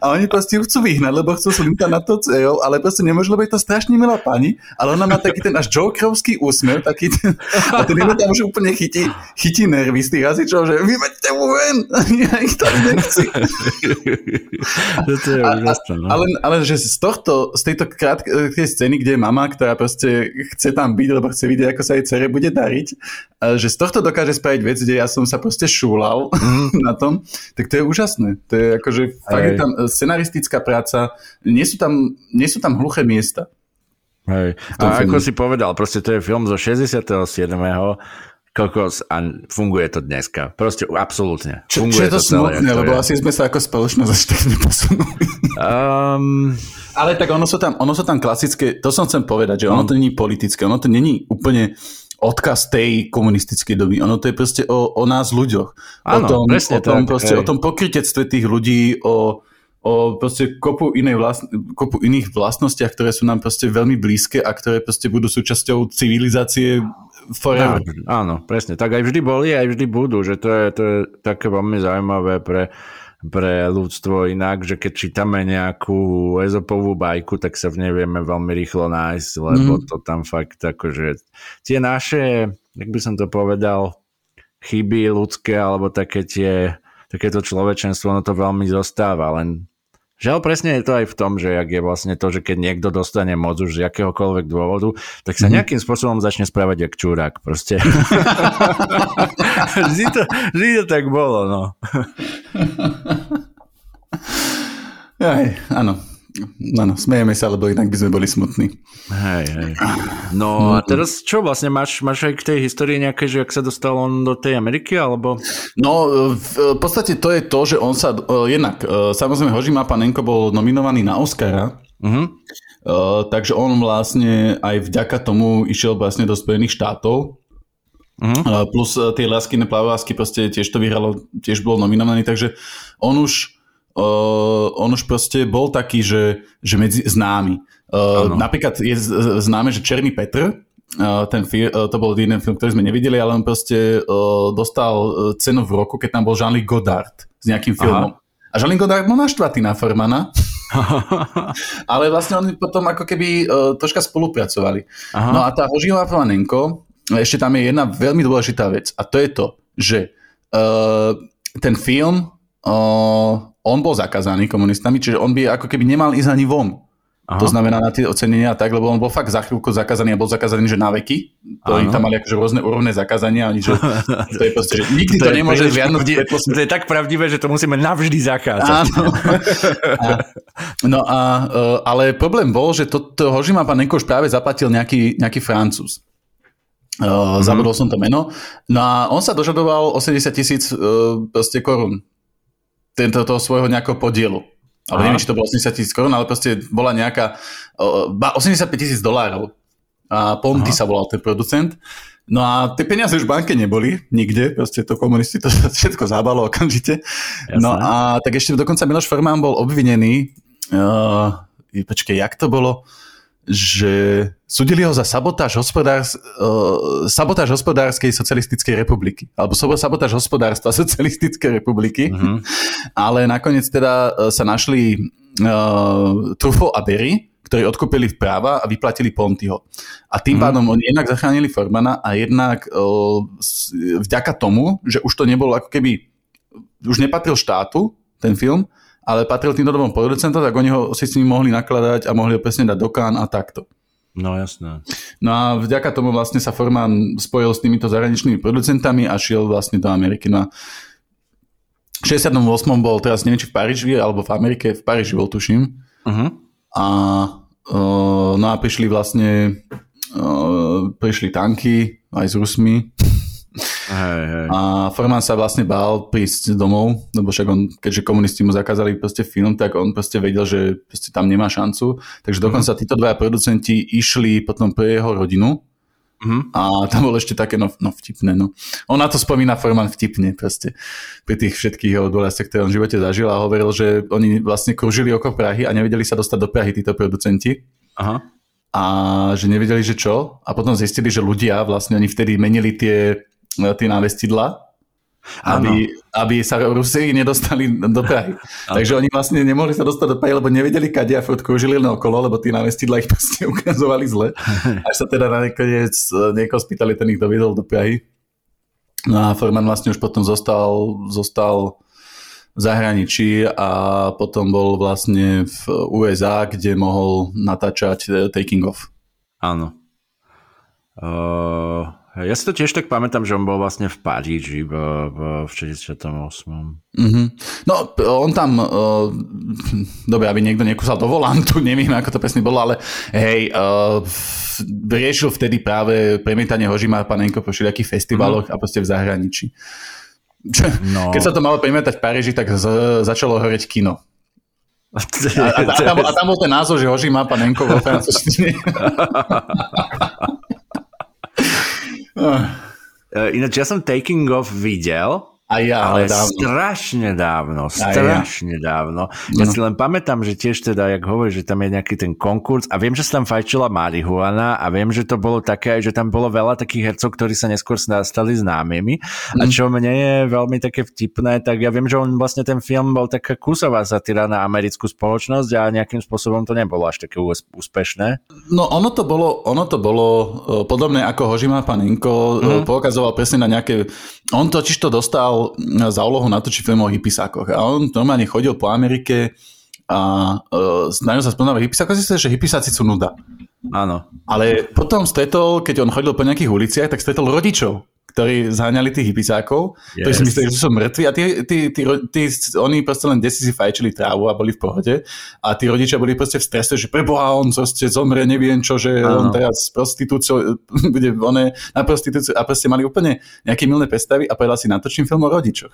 A oni proste chcú vyhnať, lebo chcú slintať na to dcerou, ale proste nemôžu, lebo je to strašne milá pani, ale ona má taký ten až jokerovský úsmev, taký ten, a ten jeden tam už úplne chytí, chytí nervy z tých hasičov, že vyveďte mu ven, ja ich tam nechci. Toto je A- úžasné, no. Ale, ale že z tohto, z tejto krátkej scény, kde je mama, ktorá proste chce tam byť, lebo chce vidieť, ako sa jej cere bude dariť, že z tohto dokáže spraviť vec, kde ja som sa proste šúlal na tom, tak to je úžasné. To je akože, fakt je tam scenaristická práca, nie sú tam, nie sú tam hluché miesta. Hej. A ako si povedal, proste to je film zo 67. kokos a funguje to dneska. Proste absolútne. Čo, čo je to, jak smutné, to lebo je. asi sme sa ako spoločnosť až tak neposunuli. Um, Ale tak ono sú tam, ono sú tam klasické, to som chcem povedať, že ono to není politické, ono to není úplne odkaz tej komunistickej doby. Ono to je proste o, o nás ľuďoch. Áno, o tom, presne o tom, tak, proste, hej. o tom pokrytectve tých ľudí, o, o proste kopu, inej vlast, kopu iných vlastnostiach, ktoré sú nám proste veľmi blízke a ktoré proste budú súčasťou civilizácie forever. áno, áno, presne. Tak aj vždy boli, aj vždy budú. Že to je, to je také veľmi zaujímavé pre, pre ľudstvo inak, že keď čítame nejakú ezopovú bajku, tak sa v nej vieme veľmi rýchlo nájsť, lebo mm. to tam fakt akože tie naše, jak by som to povedal, chyby ľudské alebo také tie, takéto človečenstvo, ono to veľmi zostáva, len Žiaľ, presne je to aj v tom, že jak je vlastne to, že keď niekto dostane moc už z akéhokoľvek dôvodu, tak sa nejakým spôsobom začne správať jak čurák. Proste. vždy, to, vždy to tak bolo, no. Aj, áno. Áno, smejeme sa, lebo inak by sme boli smutní. Hej, hej. No a teraz čo vlastne, máš, máš aj k tej histórii nejaké, že ak sa dostal on do tej Ameriky, alebo? No, v podstate to je to, že on sa, uh, jednak, uh, samozrejme Hožima Panenko bol nominovaný na Oscara, Uh-huh. uh, takže on vlastne aj vďaka tomu išiel vlastne do Spojených štátov, Uh-huh. uh, plus tie Lásky neplavásky proste tiež to vyhralo, tiež bol nominovaný, takže on už Uh, on už proste bol taký, že, že medzi známy. Uh, napríklad je známe, že Černý Petr, uh, ten fi- uh, to bol jeden film, ktorý sme nevideli, ale on proste uh, dostal cenu v roku, keď tam bol Jean-Luc Godard s nejakým filmom. Aha. A Jean-Luc Godard bol naštvatý na Formana. ale vlastne oni potom ako keby uh, troška spolupracovali. Aha. No a tá Hožíva Planenko, ešte tam je jedna veľmi dôležitá vec a to je to, že uh, ten film, uh, on bol zakázaný komunistami, čiže on by ako keby nemal ísť ani von. Aha. To znamená na tie ocenenia tak, lebo on bol fakt za chvíľku zakázaný a bol zakázaný, že na veky. To oni tam mali akože rôzne úrovne zakázania. Oni, že, to je proste, že nikdy to, to nemôže žiadno... To je tak pravdivé, že to musíme navždy zakázať. Áno. A, no a, e, ale problém bol, že to, to Hožima pán Nenkoš práve zaplatil nejaký, nejaký Francúz. Uh, mm-hmm. Zabudol som to meno. No a on sa dožadoval 80 tisíc uh, korún. Tento toho svojho nejakého podielu. Ale neviem, či to bolo 80 tisíc korún, ale proste bola nejaká, uh, 85 tisíc dolárov. A Ponty Aha. sa volal ten producent. No a tie peniaze už v banke neboli, nikde, proste to komunisti to všetko zábalo okamžite. Jasné. No a tak ešte dokonca Miloš Formán bol obvinený, uh, počkej, jak to bolo? Že súdili ho za sabotáž, hospodárs, uh, sabotáž hospodárskej socialistickej republiky. Alebo sabotáž hospodárstva socialistickej republiky. Mm-hmm. Ale nakoniec teda uh, sa našli uh, Truffaut a Berry, ktorí odkúpili práva a vyplatili Pontyho. A tým mm. pádom oni jednak zachránili Formana a jednak uh, vďaka tomu, že už to nebolo ako keby, už nepatril štátu, ten film, ale patril tým dvom producentom, tak oni ho si s ním mohli nakladať a mohli ho presne dať do kán a takto. No jasné. No a vďaka tomu vlastne sa Forman spojil s týmito zahraničnými producentami a šiel vlastne do Ameriky. No a v 68. bol teraz, neviem či v Paríži, alebo v Amerike, v Paríži bol tuším. Uh-huh. A uh, no a prišli vlastne uh, prišli tanky aj s Rusmi Hej, hej. A Forman sa vlastne bál prísť domov, lebo však on, keďže komunisti mu zakázali proste film, tak on proste vedel, že proste tam nemá šancu. Takže dokonca títo dvaja producenti išli potom pre jeho rodinu, Mm-hmm. A tam bolo ešte také, no, no vtipné, no. On na to spomína Forman vtipne, proste, pri tých všetkých jeho dôležitých, ktoré on v živote zažil a hovoril, že oni vlastne kružili okolo Prahy a nevedeli sa dostať do Prahy títo producenti. Aha. A že nevedeli, že čo. A potom zistili, že ľudia, vlastne oni vtedy menili tie tie návestidla, aby, aby sa Rusi nedostali do Prahy. Takže oni vlastne nemohli sa dostať do Prahy, lebo nevedeli, kade a furt kružili okolo, lebo tie návestidla ich proste ukazovali zle. Až sa teda nakoniec niekoho spýtali, ten ich doviedol do Prahy. No a Forman vlastne už potom zostal, zostal v zahraničí a potom bol vlastne v USA, kde mohol natáčať uh, Taking Off. Áno. Uh, ja si to tiež tak pamätám, že on bol vlastne v Paríži v, v, v 68. Mm-hmm. No, on tam, uh, dobre, aby niekto nekúsal do volantu, neviem, ako to presne bolo, ale hej, uh, riešil vtedy práve premietanie Hožima Panenko po všelijakých festivaloch mm. a proste v zahraničí. No. Keď sa to malo premietať v Paríži, tak z, začalo horeť kino. A, a, a, tam, a tam bol ten názov, že Hožima Panenko vo francúzštine. Uh, ináč ja som Taking Off videl a ja, ale, ale dávno. strašne dávno, strašne ja. dávno. Ja no. si len pamätám, že tiež teda, jak hovoríš, že tam je nejaký ten konkurs a viem, že sa tam fajčila marihuana a viem, že to bolo také, že tam bolo veľa takých hercov, ktorí sa neskôr stali známymi mm. a čo mne je veľmi také vtipné, tak ja viem, že on vlastne ten film bol taká kusová satyra na americkú spoločnosť a nejakým spôsobom to nebolo až také úspešné. No ono to bolo, ono to bolo uh, podobné ako Hožima Paninko, mm. poukazoval presne na nejaké, on totiž to dostal za úlohu natočiť film o hypisákoch. A on normálne chodil po Amerike a uh, snažil sa spoznávať hypisákov. Si že hypisáci sú nuda. Áno. Ale potom stretol, keď on chodil po nejakých uliciach, tak stretol rodičov, ktorí zháňali tých hypisákov, yes. ktorí si mysleli, že sú mŕtvi a tí, tí, tí, tí, oni proste len desi si fajčili trávu a boli v pohode a tí rodičia boli proste v strese, že preboha, on proste zomre, neviem čo, že ano. on teraz prostitúciou bude one na prostitúciu a proste mali úplne nejaké milné predstavy a povedal si, natočím film o rodičoch.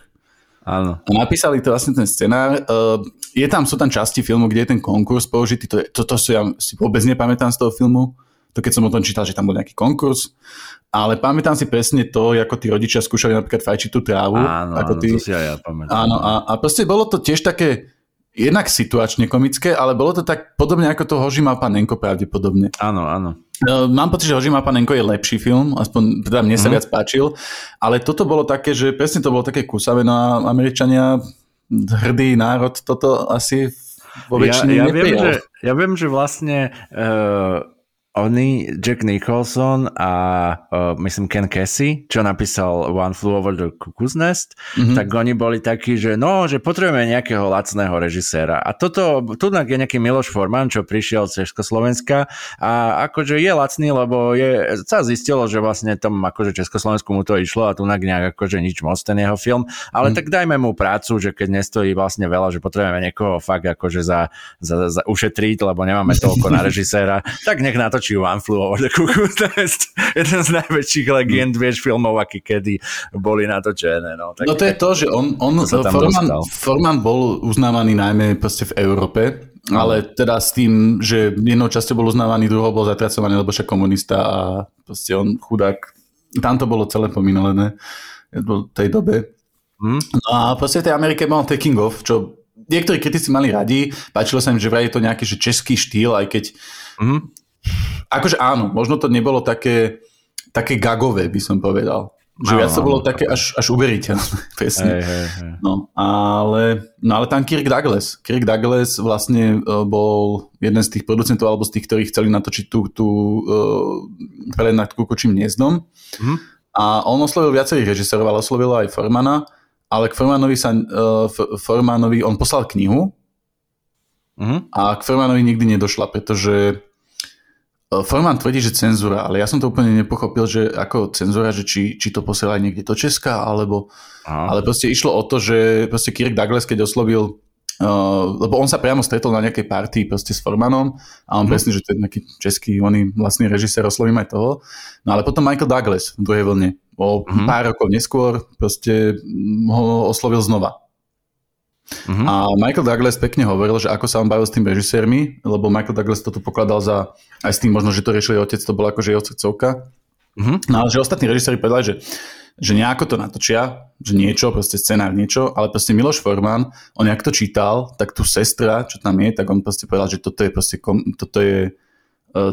Áno. A napísali to vlastne ten scenár. Uh, je tam, sú tam časti filmu, kde je ten konkurs použitý. To, je, to, to, to ja si vôbec nepamätám z toho filmu. To keď som o tom čítal, že tam bol nejaký konkurs ale pamätám si presne to, ako tí rodičia skúšali napríklad fajčiť tú trávu. Áno, ako áno tí... to si aj ja pamätám. Áno, a, a proste bolo to tiež také jednak situačne komické, ale bolo to tak podobne ako to Hoži mal pán Nenko pravdepodobne. Áno, áno. Uh, mám pocit, že Ožima Panenko je lepší film, aspoň teda mne sa mm. viac páčil, ale toto bolo také, že presne to bolo také kúsavé, no a Američania, hrdý národ, toto asi vo väčšine ja, ja, viem, že, ja viem, že vlastne uh, oni, Jack Nicholson a uh, myslím Ken Casey, čo napísal One Flew Over the Cuckoo's Nest, mm-hmm. tak oni boli takí, že no, že potrebujeme nejakého lacného režiséra. A toto, tu je nejaký Miloš Forman, čo prišiel z Československa a akože je lacný, lebo je, sa zistilo, že vlastne tom akože Československu mu to išlo a tu nejak akože nič moc ten jeho film, ale mm. tak dajme mu prácu, že keď nestojí vlastne veľa, že potrebujeme niekoho fakt akože za, za, za ušetriť, lebo nemáme toľko na režiséra, tak nech na to natočil One Flew Over the Cuckoo's Nest. Jeden z najväčších legend, mm. vieš, filmov, aký kedy boli natočené. No, tak, no to je to, že on, on Forman, Forman bol uznávaný najmä proste v Európe, no. ale teda s tým, že jednou časťou bol uznávaný, druhou bol zatracovaný, lebo však komunista a proste on chudák. Tam to bolo celé pominalené v tej dobe. Hmm? No a proste v tej Amerike mal Taking Off, čo niektorí kritici mali radi, páčilo sa im, že vraj je to nejaký že český štýl, aj keď mm akože áno, možno to nebolo také, také gagové, by som povedal. Že viac to bolo také až, až uveriteľné, presne. Hey, hey, hey. No, ale, no ale tam Kirk Douglas. Kirk Douglas vlastne uh, bol jeden z tých producentov, alebo z tých, ktorí chceli natočiť tú, tú uh, prelet nad kukočím hniezdom. Mm. A on oslovil viacerých režisérov, ale oslovil aj Formana, ale k Formanovi sa, uh, Formanovi, on poslal knihu mm. a k Formanovi nikdy nedošla, pretože E, Forman tvrdí, že cenzúra, ale ja som to úplne nepochopil, že ako cenzúra, že či, či to posiela niekde do Česka, alebo... Aha. Ale proste išlo o to, že proste Kirk Douglas, keď oslovil Uh, lebo on sa priamo stretol na nejakej party proste s Formanom a on mm. presne, že to je nejaký český, oný vlastný režisér, oslovím aj toho. No ale potom Michael Douglas v druhej vlne, o mm. pár rokov neskôr proste ho oslovil znova. Uh-huh. A Michael Douglas pekne hovoril, že ako sa on bavil s tým režisérmi, lebo Michael Douglas toto pokladal za, aj s tým možno, že to riešil otec, to bolo akože jeho srdcovka. Uh-huh. No ale že ostatní režiséri povedali, že, že nejako to natočia, že niečo, proste scenár, niečo, ale proste Miloš Forman, on jak to čítal, tak tu sestra, čo tam je, tak on proste povedal, že toto je proste, kom, toto je uh,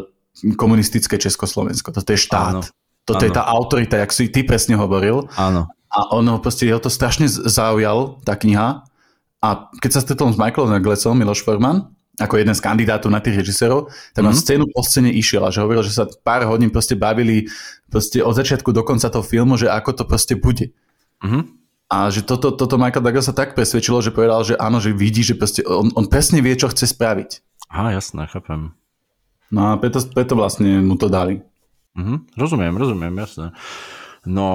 komunistické Československo, toto je štát. Áno. Toto Áno. je tá autorita, jak si ty presne hovoril. Áno. A ono proste, jeho to strašne zaujal, tá kniha, a keď sa stretol s Michaelom Naglesom, Miloš Forman, ako jeden z kandidátov na tých režisérov, tak mm-hmm. on scénu po scéne išiel a že hovoril, že sa pár hodín proste bavili proste od začiatku do konca toho filmu, že ako to proste bude. Mm-hmm. A že toto, toto Michael Douglas sa tak presvedčilo, že povedal, že áno, že vidí, že proste on, on presne vie, čo chce spraviť. Á, jasné, chápem. No a preto, preto vlastne mu to dali. Mm-hmm. Rozumiem, rozumiem, jasné. No,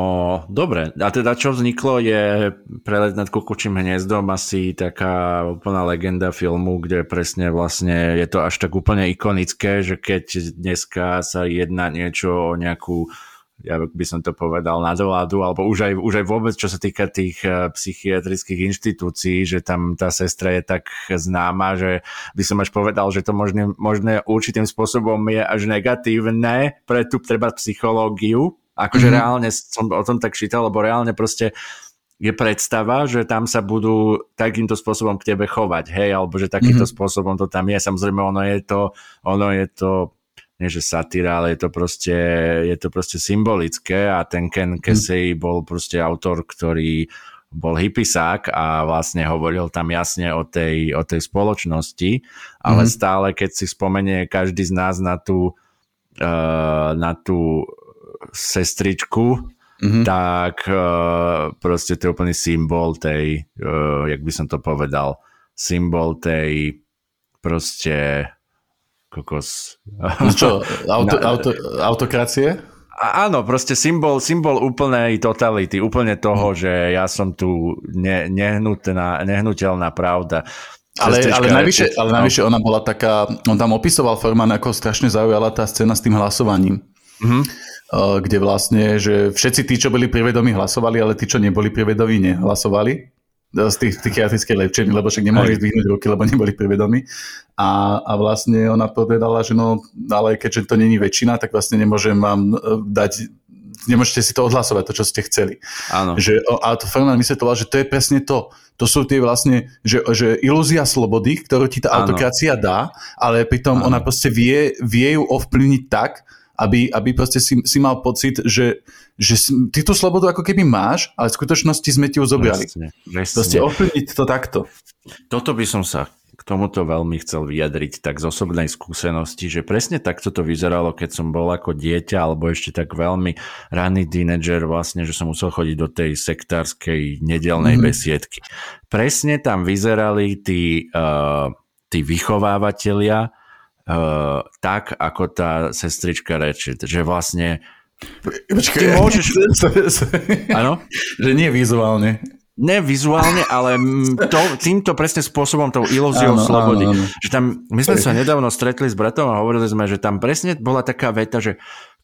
dobre. A teda čo vzniklo je prelet nad kukučím hniezdom asi taká úplná legenda filmu, kde presne vlastne je to až tak úplne ikonické, že keď dneska sa jedná niečo o nejakú ja by som to povedal, nadvládu, alebo už aj, už aj vôbec, čo sa týka tých eh, psychiatrických inštitúcií, že tam tá sestra je tak známa, že by som až povedal, že to možné, možné určitým spôsobom je až negatívne pre tú treba psychológiu, Akože mm-hmm. reálne som o tom tak čítal, lebo reálne proste je predstava, že tam sa budú takýmto spôsobom k tebe chovať, hej, alebo že takýmto mm-hmm. spôsobom to tam je. Samozrejme, ono je to, ono je to nie že satíra, ale je to proste, je to proste symbolické a ten Ken mhm. Kesey mm. bol proste autor, ktorý bol hypisák a vlastne hovoril tam jasne o tej, o tej spoločnosti, ale mm. stále, keď si spomenie každý z nás na tú, uh, na tú sestričku, mm-hmm. tak uh, proste to je úplný symbol tej, uh, jak by som to povedal, symbol tej proste kokos. No čo, auto, auto, autokracie? Áno, proste symbol, symbol úplnej totality, úplne toho, mm. že ja som tu ne, nehnutná, nehnutelná pravda. Ale, ale, najvyššie, ale najvyššie ona bola taká, on tam opisoval Forman, ako strašne zaujala tá scéna s tým hlasovaním. Mm-hmm. Eh, kde vlastne, že všetci tí, čo boli privedomí, hlasovali, ale tí, čo neboli privedomí, nehlasovali eh, z tých psychiatrických liečení, lebo však nemohli zdvihnúť ruky, lebo neboli privedomí. A, a vlastne ona povedala, že no, ale keďže to není väčšina, tak vlastne nemôžem vám eh, dať nemôžete si to odhlasovať, to, čo ste chceli. Áno. Že, a to Fernand vysvetoval, že to je presne to. To sú tie vlastne, že, že ilúzia slobody, ktorú ti tá Áno. autokracia dá, ale pritom Áno. ona proste vie, vie ju ovplyvniť tak, aby, aby proste si, si mal pocit, že, že ty tú slobodu ako keby máš, ale v skutočnosti sme ti ju zobrali. Presne, presne. Proste ovplyvniť to takto. Toto by som sa k tomuto veľmi chcel vyjadriť tak z osobnej skúsenosti, že presne takto to vyzeralo, keď som bol ako dieťa alebo ešte tak veľmi raný tínedžer vlastne, že som musel chodiť do tej sektárskej nedelnej mm. besiedky. Presne tam vyzerali tí, uh, tí vychovávateľia uh, tak, ako tá sestrička reče, že vlastne Počkej, ty môžeš... Áno? Že nie vizuálne. Ne vizuálne, ale to, týmto presne spôsobom, tou ilúziou áno, slobody. Áno, áno. Že tam, my sme sa nedávno stretli s bratom a hovorili sme, že tam presne bola taká veta, že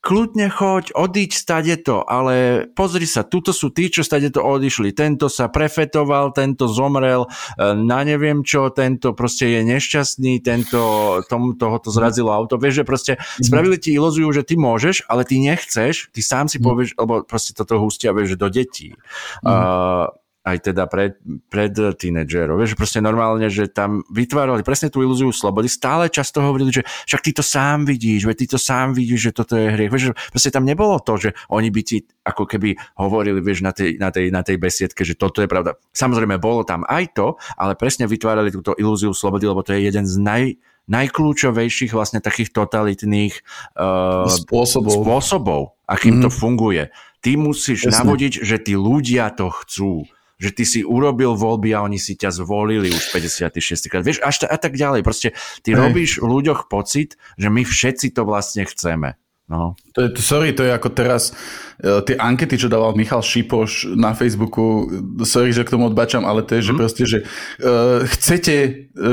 kľudne choď, odiť stade to, ale pozri sa, tuto sú tí, čo stade to odišli. Tento sa prefetoval, tento zomrel, e, na neviem čo, tento proste je nešťastný, tento, tomu toho to zrazilo auto. Vieš, že proste mm-hmm. spravili ti ilúziu, že ty môžeš, ale ty nechceš, ty sám si mm-hmm. povieš, lebo proste toto hustia, vieš, do detí. Mm-hmm. Uh, aj teda pred, pred tínedžerov. Vieš, proste normálne, že tam vytvárali presne tú ilúziu slobody. Stále často hovorili, že však ty to sám vidíš, veď ty to sám vidíš, že toto je hriech. Vieš, proste tam nebolo to, že oni by ti ako keby hovorili, vieš, na tej, na tej, na tej besiedke, že toto je pravda. Samozrejme, bolo tam aj to, ale presne vytvárali túto ilúziu slobody, lebo to je jeden z naj, najkľúčovejších vlastne takých totalitných uh, spôsobov. spôsobov, akým mm-hmm. to funguje. Ty musíš Jasne. navodiť, že tí ľudia to chcú že ty si urobil voľby a oni si ťa zvolili už 56 krát. Vieš, až ta, a tak ďalej. Proste ty Hej. robíš v ľuďoch pocit, že my všetci to vlastne chceme. No. To je, sorry, to je ako teraz uh, tie ankety, čo dával Michal Šipoš na Facebooku, sorry, že k tomu odbačam, ale to je, že mm. proste, že uh, chcete,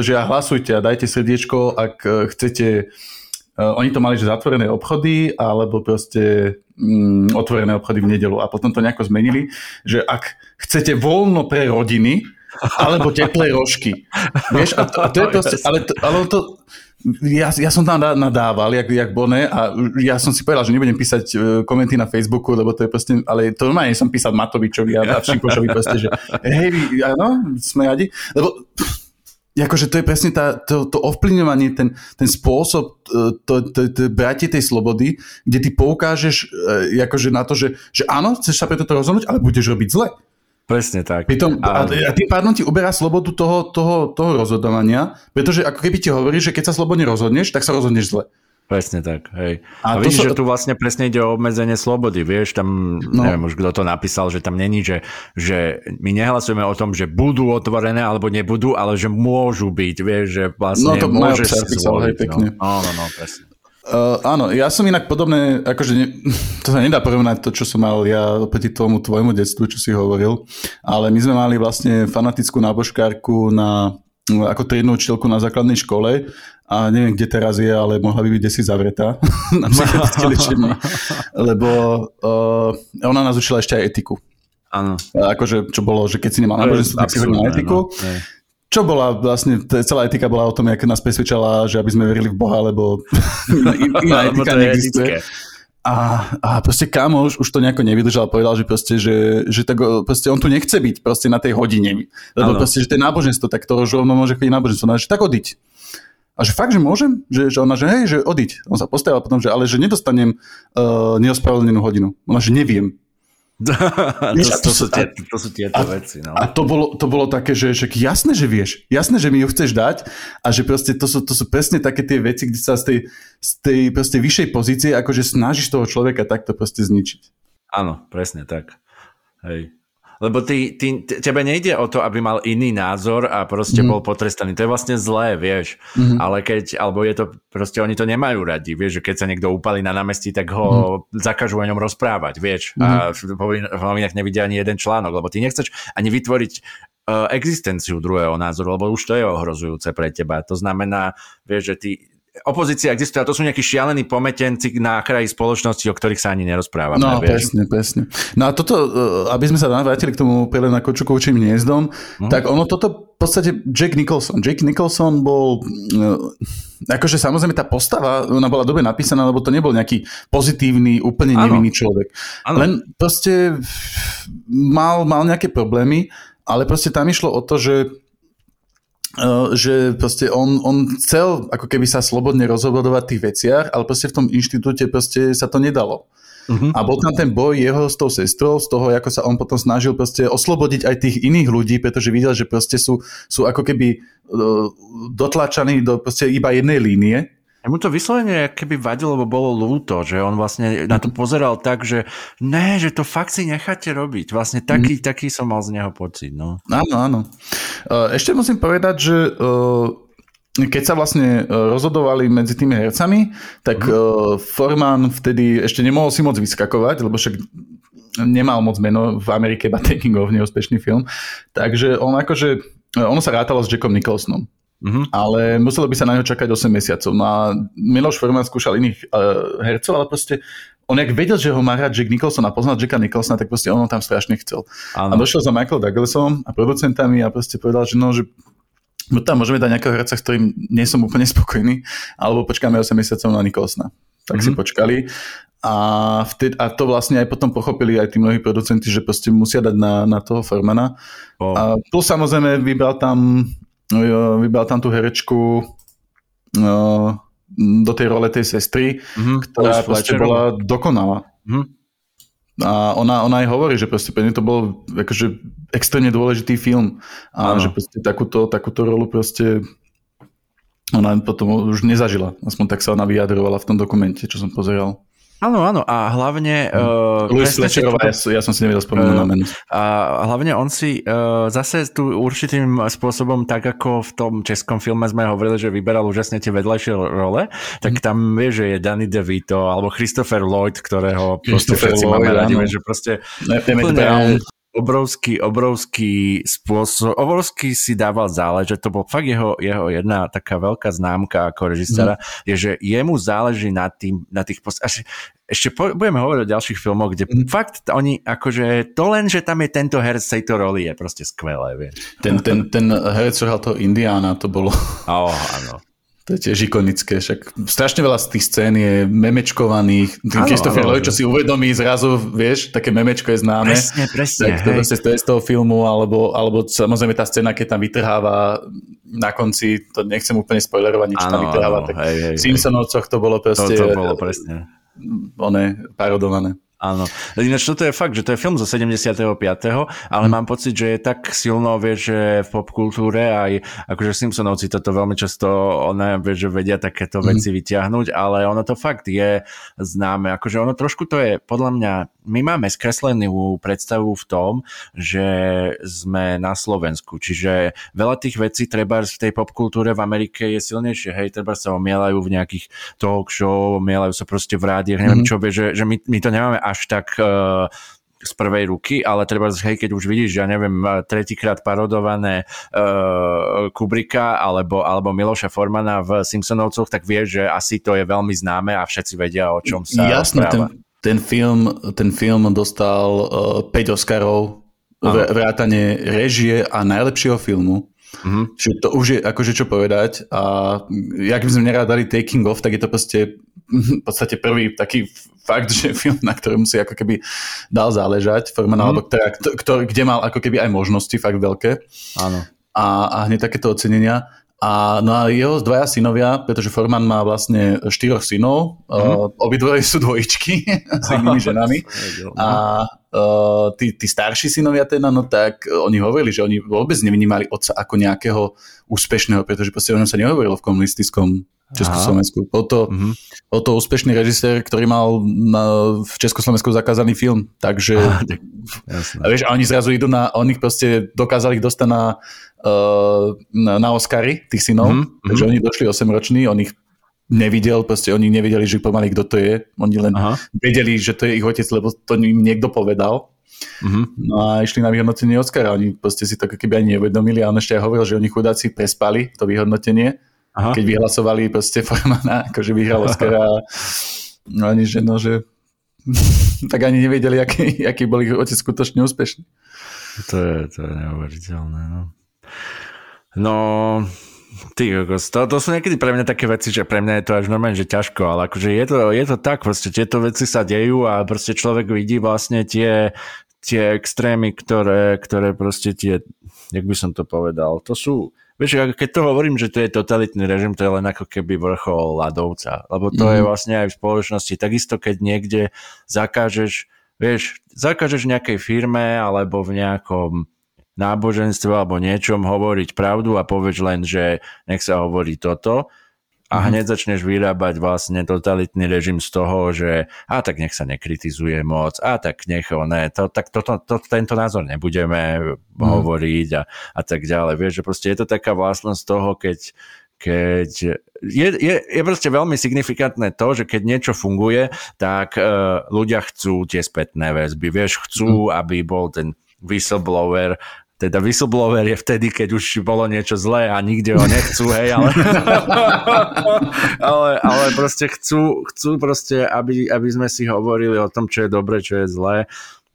že a hlasujte a dajte srdiečko, ak uh, chcete Uh, oni to mali, že zatvorené obchody, alebo proste um, otvorené obchody v nedelu. A potom to nejako zmenili, že ak chcete voľno pre rodiny, alebo teplé rožky. Vieš, a to, a to je proste, ale, to, ale to, ja, ja som tam nadával, jak, jak Bone, a ja som si povedal, že nebudem písať uh, komenty na Facebooku, lebo to je proste, ale to normálne som písať Matovičovi a, a Šimkošovi proste, že hej, áno, sme radi, lebo akože to je presne tá, to, to ovplyvňovanie, ten, ten spôsob, e, to, to, to bratie tej slobody, kde ty poukážeš e, akože na to, že, že áno, chceš sa pre toto rozhodnúť, ale budeš robiť zle. Presne tak. Pritom, a, a tým pádom ti uberá slobodu toho, toho, toho rozhodovania, pretože ako keby ti hovorí, že keď sa slobodne rozhodneš, tak sa rozhodneš zle. Presne tak, hej. A, a vidíš, so... že tu vlastne presne ide o obmedzenie slobody, vieš, tam, no. neviem už kto to napísal, že tam není, že, že my nehlasujeme o tom, že budú otvorené alebo nebudú, ale že môžu byť, vieš, že vlastne no, to môžeš si zvoliť. Hej, pekne. No, no, no, presne. Uh, áno, ja som inak podobné, akože ne, to sa nedá porovnať to, čo som mal ja opäť tomu tvojmu detstvu, čo si hovoril, ale my sme mali vlastne fanatickú nábožkárku na ako triednú učiteľku na základnej škole a neviem, kde teraz je, ale mohla by byť desi zavretá na psychiatrické liečenie, lebo uh, ona nás učila ešte aj etiku. Áno. Akože, čo bolo, že keď si nemal náboženstvo, tak si hodil na etiku. No, čo bola vlastne, celá etika bola o tom, ako nás presvedčala, že aby sme verili v Boha, lebo iná etika neexistuje. A, a proste kamoš už to nejako nevydržal, povedal, že proste, že, že tak, proste on tu nechce byť proste na tej hodine. Lebo ano. proste, že to je náboženstvo, tak to rovno môže chodiť náboženstvo. No, že tak odiť. A že fakt, že môžem? Že, že ona, že hej, že odiť. On sa postavil potom, že ale že nedostanem uh, neospravedlnenú hodinu. Ona, že neviem. Vieš, to, to, sú tie, to sú tieto a, veci. No. A to bolo, to bolo také, že, že jasné, že vieš. Jasné, že mi ju chceš dať a že proste to sú, to sú presne také tie veci, kde sa z tej, z tej proste vyššej pozície akože snažíš toho človeka takto proste zničiť. Áno, presne tak. Hej. Lebo ty, ty, tebe nejde o to, aby mal iný názor a proste mm. bol potrestaný. To je vlastne zlé, vieš. Mm. Ale keď, alebo je to, proste oni to nemajú radi, vieš, že keď sa niekto upali na námestí, tak ho mm. zakažú o ňom rozprávať, vieš. Mm. A v novinách nevidia ani jeden článok, lebo ty nechceš ani vytvoriť uh, existenciu druhého názoru, lebo už to je ohrozujúce pre teba. To znamená, vieš, že ty opozícia existuje a to sú nejakí šialení pometenci na kraji spoločnosti, o ktorých sa ani nerozprávame. No, vieš? presne, presne. No a toto, e, aby sme sa vrátili k tomu na Kočukovčím hniezdom, uh-huh. tak ono toto v podstate Jack Nicholson. Jack Nicholson bol, e, akože samozrejme tá postava, ona bola dobre napísaná, lebo to nebol nejaký pozitívny, úplne nevinný ano. človek. Ano. Len proste mal, mal nejaké problémy, ale proste tam išlo o to, že že proste on, on chcel ako keby sa slobodne rozhodovať v tých veciach, ale proste v tom inštitúte proste sa to nedalo. Uh-huh. A bol tam ten boj jeho s tou sestrou, z toho, ako sa on potom snažil proste oslobodiť aj tých iných ľudí, pretože videl, že proste sú, sú ako keby dotlačaní do proste iba jednej línie mu to vyslovene keby vadilo, lebo bolo lúto, že on vlastne na to pozeral tak, že ne, že to fakt si necháte robiť. Vlastne taký, mm. taký som mal z neho pocit. No. Áno, áno. Ešte musím povedať, že keď sa vlastne rozhodovali medzi tými hercami, tak mm. Forman vtedy ešte nemohol si moc vyskakovať, lebo však nemal moc meno v Amerike, iba Taking Off, neúspešný film. Takže on akože, ono sa rátalo s Jackom Nicholsonom. Mm-hmm. Ale muselo by sa na ňo čakať 8 mesiacov. No a Miloš Forman skúšal iných uh, hercov, ale proste on jak vedel, že ho má rád Jack Nicholson a poznal Jacka Nicholsona, tak proste on ho tam strašne chcel. Ano. A došiel za Michael Douglasom a producentami a proste povedal, že no, že no tam môžeme dať nejakého s ktorým nie som úplne spokojný, alebo počkáme 8 mesiacov na Nicholsona. Tak mm-hmm. si mhm. počkali. A, vtedy, a to vlastne aj potom pochopili aj tí mnohí producenti, že proste musia dať na, na toho Formana. Oh. A plus samozrejme vybral tam vybral tam tú herečku uh, do tej role tej sestry, mm-hmm. ktorá proste bola dokonalá. Mm-hmm. A ona, ona aj hovorí, že proste pre to bol akože extrémne dôležitý film a ano. že proste takúto, takúto rolu proste ona potom už nezažila. Aspoň tak sa ona vyjadrovala v tom dokumente, čo som pozeral. Áno, áno, a hlavne... Uh, Louis Fletcherová, ja, ja som si nevedel spomenúť uh, na menu. A hlavne on si uh, zase tu určitým spôsobom, tak ako v tom českom filme sme hovorili, že vyberal úžasne tie vedľajšie role, tak mhm. tam vie, že je Danny DeVito alebo Christopher Lloyd, ktorého proste všetci máme radi, že proste... Úplne, obrovský, obrovský spôsob, obrovský si dával záležať, to bol fakt jeho, jeho jedna taká veľká známka ako režisera, mm. je, že jemu záleží na, tým, na tých post- až, ešte po, budeme hovoriť o ďalších filmoch, kde mm. fakt oni, akože to len, že tam je tento herec tejto roli je proste skvelé, vieš. Ten, ten, ten herec, čo hral toho Indiana, to bolo... Oh, áno. To je tiež ikonické, však strašne veľa z tých scén je memečkovaných. Christopher Lloyd, čo si uvedomí zrazu, vieš, také memečko je známe. Presne, presne. Tak to, to, to je z toho filmu, alebo, alebo samozrejme tá scéna, keď tam vytrháva na konci, to nechcem úplne spoilerovať, nič ano, tam vytrháva. Ano, tak hej, hej, v Simpsonovcoch to bolo proste... To, to bolo presne. One, parodované. Áno. Ináč toto je fakt, že to je film zo 75. ale mm. mám pocit, že je tak silno, vieš, že v popkultúre aj akože Simpsonovci toto veľmi často one, vieš, že vedia takéto mm. veci vyťahnuť, ale ono to fakt je známe. Akože ono trošku to je podľa mňa my máme skreslenú predstavu v tom, že sme na Slovensku, čiže veľa tých vecí treba v tej popkultúre v Amerike je silnejšie, hej, treba sa omielajú v nejakých talk show, omielajú sa proste v rádiach, neviem mm-hmm. čo, že, že my, my to nemáme až tak uh, z prvej ruky, ale treba, hej, keď už vidíš, ja neviem, tretíkrát parodované uh, Kubrika alebo, alebo Miloša Formana v Simpsonovcoch, tak vieš, že asi to je veľmi známe a všetci vedia, o čom sa Jasne, ten, ten film, ten film dostal uh, 5 Oscarov, v, vrátane režie a najlepšieho filmu. Mm-hmm. Čiže to už je akože čo povedať a jak by sme nerádali Taking Off, tak je to proste v podstate prvý taký fakt, že film, na ktorom si ako keby dal záležať, Forman, mm-hmm. alebo ktorá, ktorý, kde mal ako keby aj možnosti fakt veľké. Áno. A, a hneď takéto ocenenia. A, no a jeho dvaja synovia, pretože Forman má vlastne štyroch synov, mm-hmm. uh, obidvoje sú dvojičky s inými ženami. A uh, tí, tí starší synovia teda, no tak oni hovorili, že oni vôbec nevnímali otca ako nejakého úspešného, pretože proste o ňom sa nehovorilo v komunistickom Československu. Bol to, mm-hmm. to úspešný režisér, ktorý mal na, v Československu zakázaný film, takže a vieš, a oni zrazu idú na, oni proste dokázali ich dostať na uh, na, na Oscary, tých synov, mm-hmm. takže oni došli 8 roční, on ich nevidel, proste oni nevideli, že pomaly kto to je, oni len Aha. vedeli, že to je ich otec, lebo to im niekto povedal. Mm-hmm. No a išli na vyhodnotenie Oscara, oni proste si to keby ani neuvedomili a on ešte aj hovoril, že oni chudáci prespali to vyhodnotenie, Aha. keď vyhlasovali proste Formana, akože vyhral Oscara no ani že no, že tak ani nevedeli, aký, aký bol ich otec skutočne úspešný. To je, to je neuveriteľné, no. No, Ty, to, to sú niekedy pre mňa také veci, že pre mňa je to až normálne, že ťažko, ale akože je to, je to tak, proste tieto veci sa dejú a proste človek vidí vlastne tie, tie extrémy, ktoré, ktoré proste tie, jak by som to povedal, to sú, vieš, keď to hovorím, že to je totalitný režim, to je len ako keby vrchol ľadovca, lebo to mm. je vlastne aj v spoločnosti, takisto keď niekde zakážeš, vieš, zakážeš nejakej firme alebo v nejakom náboženstve alebo niečom hovoriť pravdu a povieš len, že nech sa hovorí toto, a mhm. hneď začneš vyrábať vlastne totalitný režim z toho, že a tak nech sa nekritizuje moc, a tak nech ne, to, tak to, to, to, tento názor nebudeme mm. hovoriť a, a tak ďalej. Vieš, že proste je to taká vlastnosť toho, keď, keď je, je, je proste veľmi signifikantné to, že keď niečo funguje, tak uh, ľudia chcú tie spätné väzby. Vieš, chcú, mm. aby bol ten whistleblower teda whistleblower je vtedy, keď už bolo niečo zlé a nikde ho nechcú, hej, ale, ale, ale proste chcú, chcú proste, aby, aby sme si hovorili o tom, čo je dobre, čo je zlé.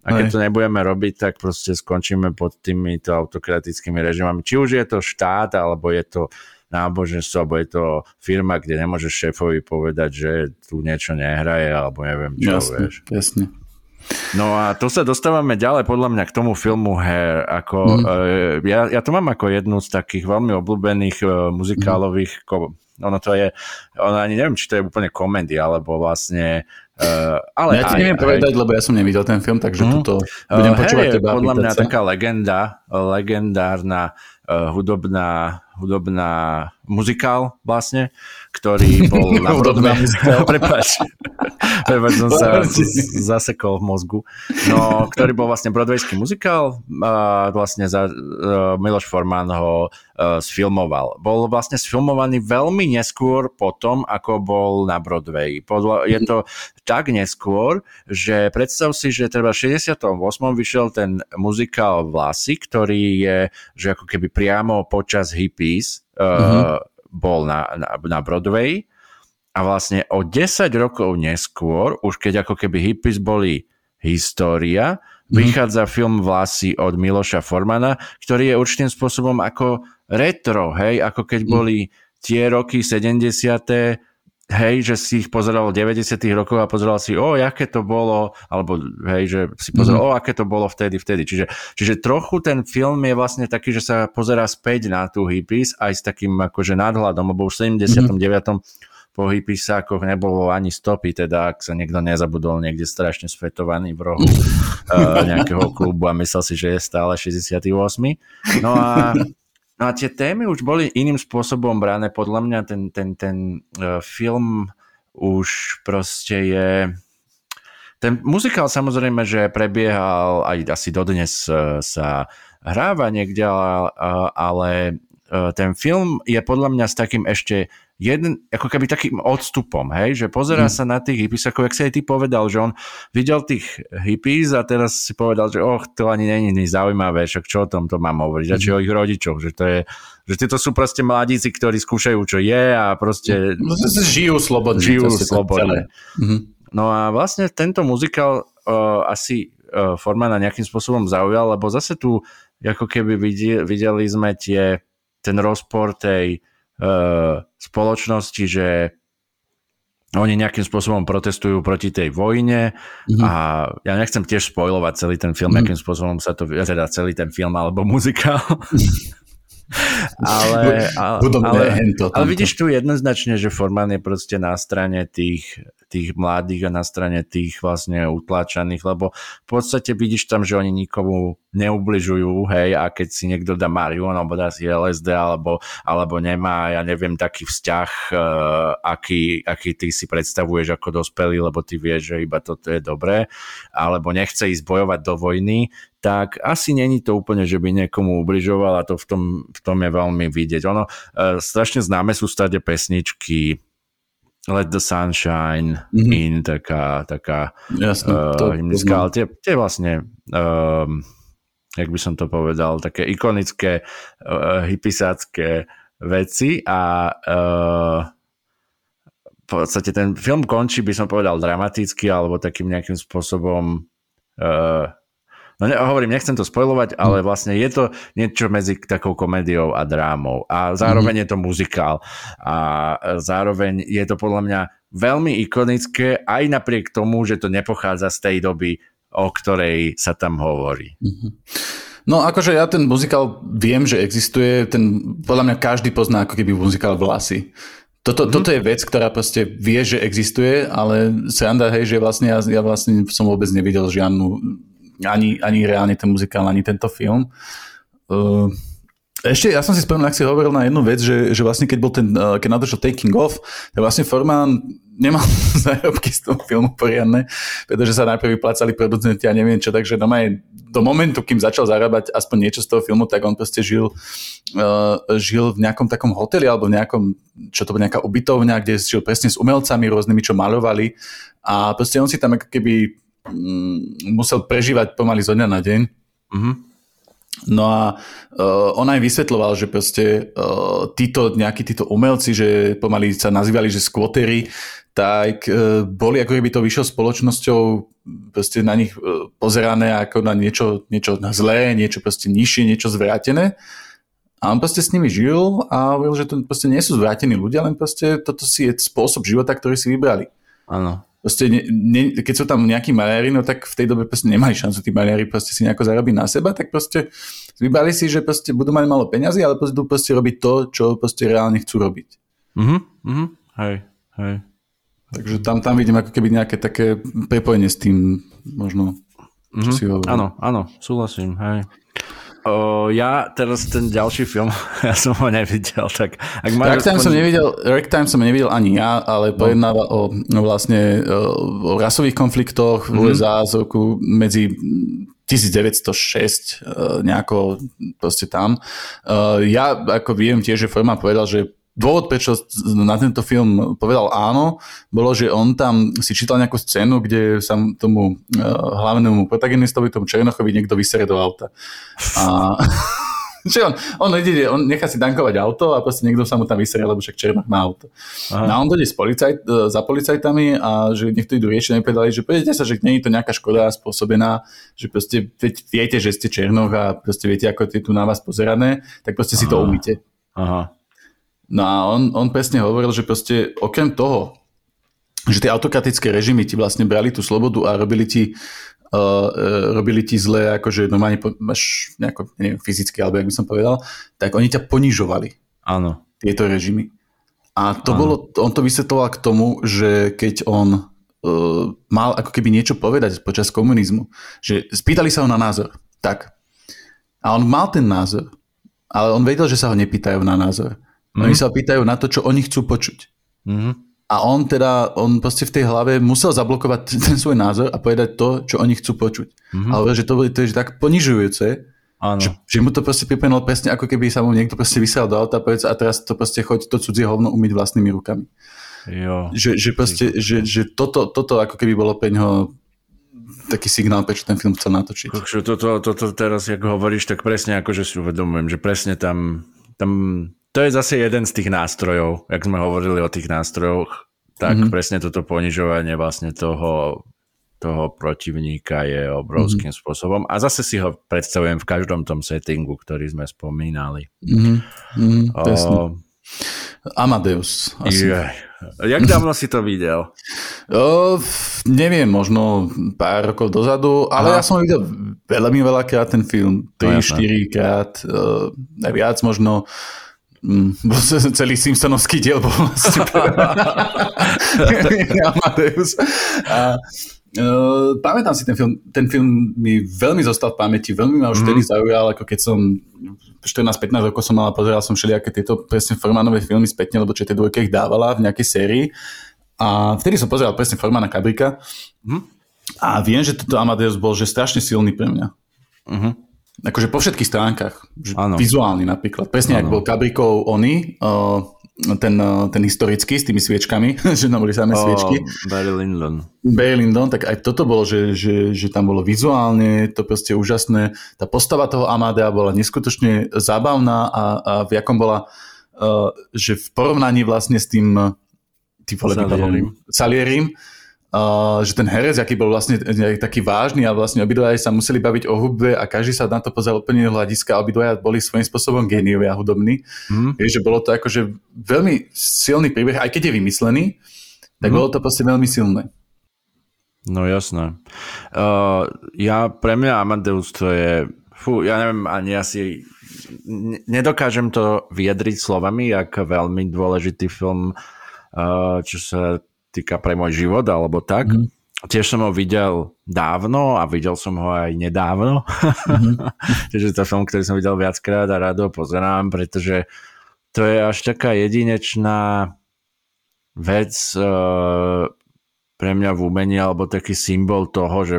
A keď to nebudeme robiť, tak proste skončíme pod týmito autokratickými režimami. Či už je to štát, alebo je to náboženstvo, alebo je to firma, kde nemôžeš šéfovi povedať, že tu niečo nehraje, alebo neviem čo, jasne, vieš. Jasne. No a tu sa dostávame ďalej podľa mňa k tomu filmu Hair. Ako, mm. uh, ja, ja to mám ako jednu z takých veľmi obľúbených uh, muzikálových, mm. ko, ono to je, ono ani neviem, či to je úplne komédia, alebo vlastne Uh, ale ja ti neviem aj, povedať, lebo ja som nevidel ten film, takže mm. tuto budem uh, počúvať teba. podľa mňa sa. taká legenda, legendárna uh, hudobná, hudobná muzikál vlastne, ktorý bol na Broadway. Prepač. Prepač, som sa zasekol v mozgu. No, ktorý bol vlastne broadwayský muzikál a vlastne za, uh, Miloš Forman ho uh, sfilmoval. Bol vlastne sfilmovaný veľmi neskôr potom, ako bol na Broadway. Podľa, je to tak neskôr, že predstav si, že treba v 68. vyšiel ten muzikál Vlasy, ktorý je, že ako keby priamo počas hippies uh, mm-hmm. bol na, na, na Broadway a vlastne o 10 rokov neskôr, už keď ako keby hippies boli história, mm-hmm. vychádza film Vlasy od Miloša Formana, ktorý je určitým spôsobom ako retro, hej, ako keď mm. boli tie roky 70 hej, že si ich pozeral v 90 rokov a pozeral si, o, aké to bolo, alebo hej, že si pozeral, mm. o, aké to bolo vtedy, vtedy. Čiže, čiže trochu ten film je vlastne taký, že sa pozerá späť na tú hippies aj s takým akože nadhľadom, lebo už v 79. Mm. po hippisákoch nebolo ani stopy, teda ak sa niekto nezabudol niekde strašne svetovaný v rohu uh, nejakého klubu a myslel si, že je stále 68. No a No a tie témy už boli iným spôsobom brané. Podľa mňa ten, ten, ten uh, film už proste je... Ten muzikál samozrejme, že prebiehal aj asi dodnes uh, sa hráva niekde, ale, uh, ten film je podľa mňa s takým ešte jeden, ako keby takým odstupom, hej, že pozerá mm. sa na tých hippies, ako jak si aj ty povedal, že on videl tých hippies a teraz si povedal, že och, to ani není zaujímavé, však čo o tom to mám hovoriť, mm. a či o ich rodičoch, že to je, že títo sú proste mladíci, ktorí skúšajú, čo je a proste... No, žijú slobodne. Žijú slobodne. Mm-hmm. No a vlastne tento muzikál uh, asi uh, Formana nejakým spôsobom zaujal, lebo zase tu ako keby videli, videli sme tie, ten rozpor tej uh, spoločnosti, že oni nejakým spôsobom protestujú proti tej vojne mm-hmm. a ja nechcem tiež spojovať celý ten film, mm-hmm. akým spôsobom sa to, teda celý ten film alebo muzikál. Ale, ale, ale, ale vidíš tu jednoznačne, že Forman je proste na strane tých, tých mladých a na strane tých vlastne utláčaných, lebo v podstate vidíš tam, že oni nikomu neubližujú, hej, a keď si niekto dá marihuanu alebo dá si LSD alebo, alebo nemá, ja neviem, taký vzťah, uh, aký, aký ty si predstavuješ ako dospelý, lebo ty vieš, že iba toto je dobré, alebo nechce ísť bojovať do vojny, tak asi není to úplne, že by niekomu ubližoval a to v tom, v tom je veľmi vidieť. Ono, uh, strašne známe sú stade pesničky Let the Sunshine mm-hmm. in, taká, taká Jasne, uh, to, hymnická, ale tie, tie vlastne um, jak by som to povedal, také ikonické uh, hypisácké veci a uh, v podstate ten film končí, by som povedal, dramaticky alebo takým nejakým spôsobom uh, No ne, hovorím, nechcem to spojovať, ale mm. vlastne je to niečo medzi takou komédiou a drámou. A zároveň mm. je to muzikál. A zároveň je to podľa mňa veľmi ikonické, aj napriek tomu, že to nepochádza z tej doby o ktorej sa tam hovorí. No akože ja ten muzikál viem, že existuje, ten, podľa mňa každý pozná ako keby muzikál Vlasy. Toto, mm-hmm. toto je vec, ktorá proste vie, že existuje, ale sranda, hej, že vlastne ja, ja vlastne som vôbec nevidel žiadnu, ani, ani reálne ten muzikál, ani tento film. Uh, ešte, ja som si spomenul, ak si hovoril na jednu vec, že, že vlastne keď bol ten, uh, keď nadošlo Taking Off, tak vlastne Forman nemal zárobky z toho filmu poriadne, pretože sa najprv vyplácali producenti a neviem čo, takže doma do momentu, kým začal zarábať aspoň niečo z toho filmu, tak on proste žil, uh, žil v nejakom takom hoteli alebo v nejakom, čo to bola nejaká ubytovňa, kde žil presne s umelcami rôznymi, čo malovali a proste on si tam ako keby musel prežívať pomaly zo dňa na deň. Mm-hmm. No a uh, on aj vysvetloval, že proste uh, títo, nejakí títo umelci, že pomaly sa nazývali, že skvotery, tak uh, boli ako keby to vyššou spoločnosťou proste na nich uh, pozerané ako na niečo, niečo na zlé, niečo proste nižšie, niečo zvrátené. A on proste s nimi žil a hovoril, že to proste nie sú zvrátení ľudia, len proste toto si je spôsob života, ktorý si vybrali. Áno. Proste ne, ne, keď sú tam nejakí maliari, no tak v tej dobe proste nemali šancu tí maliari proste si nejako zarobiť na seba, tak proste vybrali si, že proste budú mať malo peňazí, ale budú proste robiť to, čo proste reálne chcú robiť. Mhm, mhm, hej, hej. Takže tam, tam vidím ako keby nejaké také prepojenie s tým možno, čo mm-hmm. si hovoril. Áno, áno, súhlasím, hej. O, ja teraz ten ďalší film, ja som ho nevidel, tak... Ak Ragtime aspoň... som nevidel, Ragtime som nevidel ani ja, ale no. pojednáva o, no vlastne o, o rasových konfliktoch v mm-hmm. USA z roku medzi 1906 e, nejako proste tam. E, ja ako viem tiež, že Forman povedal, že dôvod, prečo na tento film povedal áno, bolo, že on tam si čítal nejakú scénu, kde sa tomu uh, hlavnému protagonistovi, tomu Černochovi, niekto vyserie do auta. A... že on, on, ide, on nechá si dankovať auto a proste niekto sa mu tam vyserie, lebo však Černoch má auto. Aha. No a on dojde policajt, e, za policajtami a že niekto idú riešiť, nepovedali, že povedete sa, že nie je to nejaká škoda spôsobená, že proste viete, že ste Černoch a proste viete, ako je tu na vás pozerané, tak proste Aha. si to umíte. Aha. No a on, on presne hovoril, že proste okrem toho, že tie autokratické režimy ti vlastne brali tú slobodu a robili ti, uh, robili ti zle, akože normálne máš nejako, neviem, fyzicky, alebo jak by som povedal, tak oni ťa ponižovali. Áno. Tieto režimy. A to Áno. bolo, on to vysvetloval k tomu, že keď on uh, mal ako keby niečo povedať počas komunizmu, že spýtali sa ho na názor, tak. A on mal ten názor, ale on vedel, že sa ho nepýtajú na názor. Mm-hmm. Oni sa pýtajú na to, čo oni chcú počuť. Mm-hmm. A on teda, on proste v tej hlave musel zablokovať ten svoj názor a povedať to, čo oni chcú počuť. Mm-hmm. Ale že to, to je tak ponižujúce, Áno. Že, že mu to proste pripomenulo presne, ako keby sa mu niekto proste vysel do auta a teraz to proste choď to cudzie hovno umyť vlastnými rukami. Jo. Že, že proste, že, že toto, toto ako keby bolo pre ňoho taký signál, prečo ten film chcel natočiť. Toto, toto teraz, ako hovoríš, tak presne ako, že si uvedomujem, že presne tam, tam to je zase jeden z tých nástrojov, jak sme hovorili o tých nástrojoch, tak mm-hmm. presne toto ponižovanie vlastne toho, toho protivníka je obrovským mm-hmm. spôsobom. A zase si ho predstavujem v každom tom settingu, ktorý sme spomínali. Mm-hmm. o... Amadeus. Asi. Je. Jak dávno si to videl? O, neviem, možno pár rokov dozadu, ale Aha. ja som videl veľmi veľakrát ten film. 3-4 no, krát, viac možno. Mm, celý Simpsonovský diel bol vlastne Amadeus. A, uh, pamätám si ten film, ten film mi veľmi zostal v pamäti, veľmi ma už vtedy mm. zaujal, ako keď som 14-15 rokov som mal a pozeral som všelijaké tieto presne Formanové filmy spätne, lebo čo tie dvojke ich dávala v nejakej sérii. A vtedy som pozeral presne Formana Kabrika. Mm. A viem, že toto Amadeus bol že strašne silný pre mňa. Mm-hmm akože po všetkých stránkach. Vizuálny napríklad. Presne, ako bol Kabrikov Oni, uh, ten, uh, ten historický s tými sviečkami, že tam boli samé oh, sviečky. Barry Lyndon. Barry Lyndon, tak aj toto bolo, že, že, že tam bolo vizuálne, to proste úžasné. Tá postava toho Amadea bola neskutočne zábavná a, a v jakom bola, uh, že v porovnaní vlastne s tým tým Salierim. Salierim Uh, že ten herec, aký bol vlastne taký vážny a vlastne obidvaja sa museli baviť o hudbe a každý sa na to pozeral úplne hľadiska a obidvaja boli svojím spôsobom géniovia hudobní. Mm. Vieš, že bolo to akože veľmi silný príbeh, aj keď je vymyslený, tak mm. bolo to proste veľmi silné. No jasné. Uh, ja, pre mňa Amadeus to je, fú, ja neviem, ani asi nedokážem to vyjadriť slovami, jak veľmi dôležitý film, uh, čo sa týka pre môj život, alebo tak. Mm. Tiež som ho videl dávno a videl som ho aj nedávno. Mm-hmm. Čiže to film, ktorý som videl viackrát a rado pozerám, pretože to je až taká jedinečná vec uh, pre mňa v umení alebo taký symbol toho, že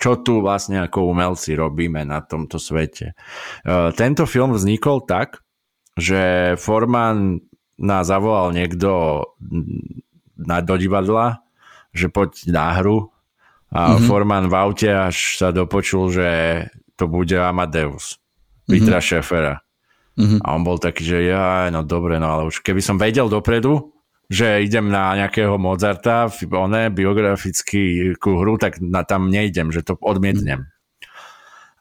čo tu vlastne ako umelci robíme na tomto svete. Uh, tento film vznikol tak, že Forman nás zavolal niekto na, do divadla, že poď na hru a mm-hmm. Forman v aute až sa dopočul, že to bude Amadeus, Petra mm-hmm. Šefera. Mm-hmm. A on bol taký, že ja, no dobre, no ale už keby som vedel dopredu, že idem na nejakého Mozarta, oné biografický hru, tak na, tam nejdem, že to odmietnem.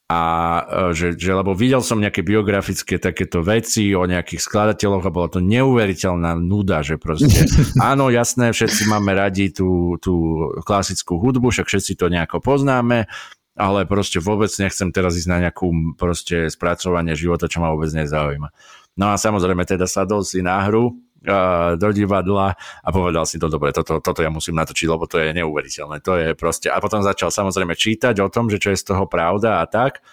A e, že, že, lebo videl som nejaké biografické takéto veci o nejakých skladateľoch a bola to neuveriteľná nuda, že proste áno, jasné, všetci máme radi tú, tú klasickú hudbu, však všetci to nejako poznáme, ale proste vôbec nechcem teraz ísť na nejakú proste spracovanie života, čo ma vôbec nezaujíma. No a samozrejme teda sadol si na hru do divadla a povedal si to, dobre, toto, toto ja musím natočiť, lebo to je neuveriteľné. To je proste... A potom začal samozrejme čítať o tom, že čo je z toho pravda a tak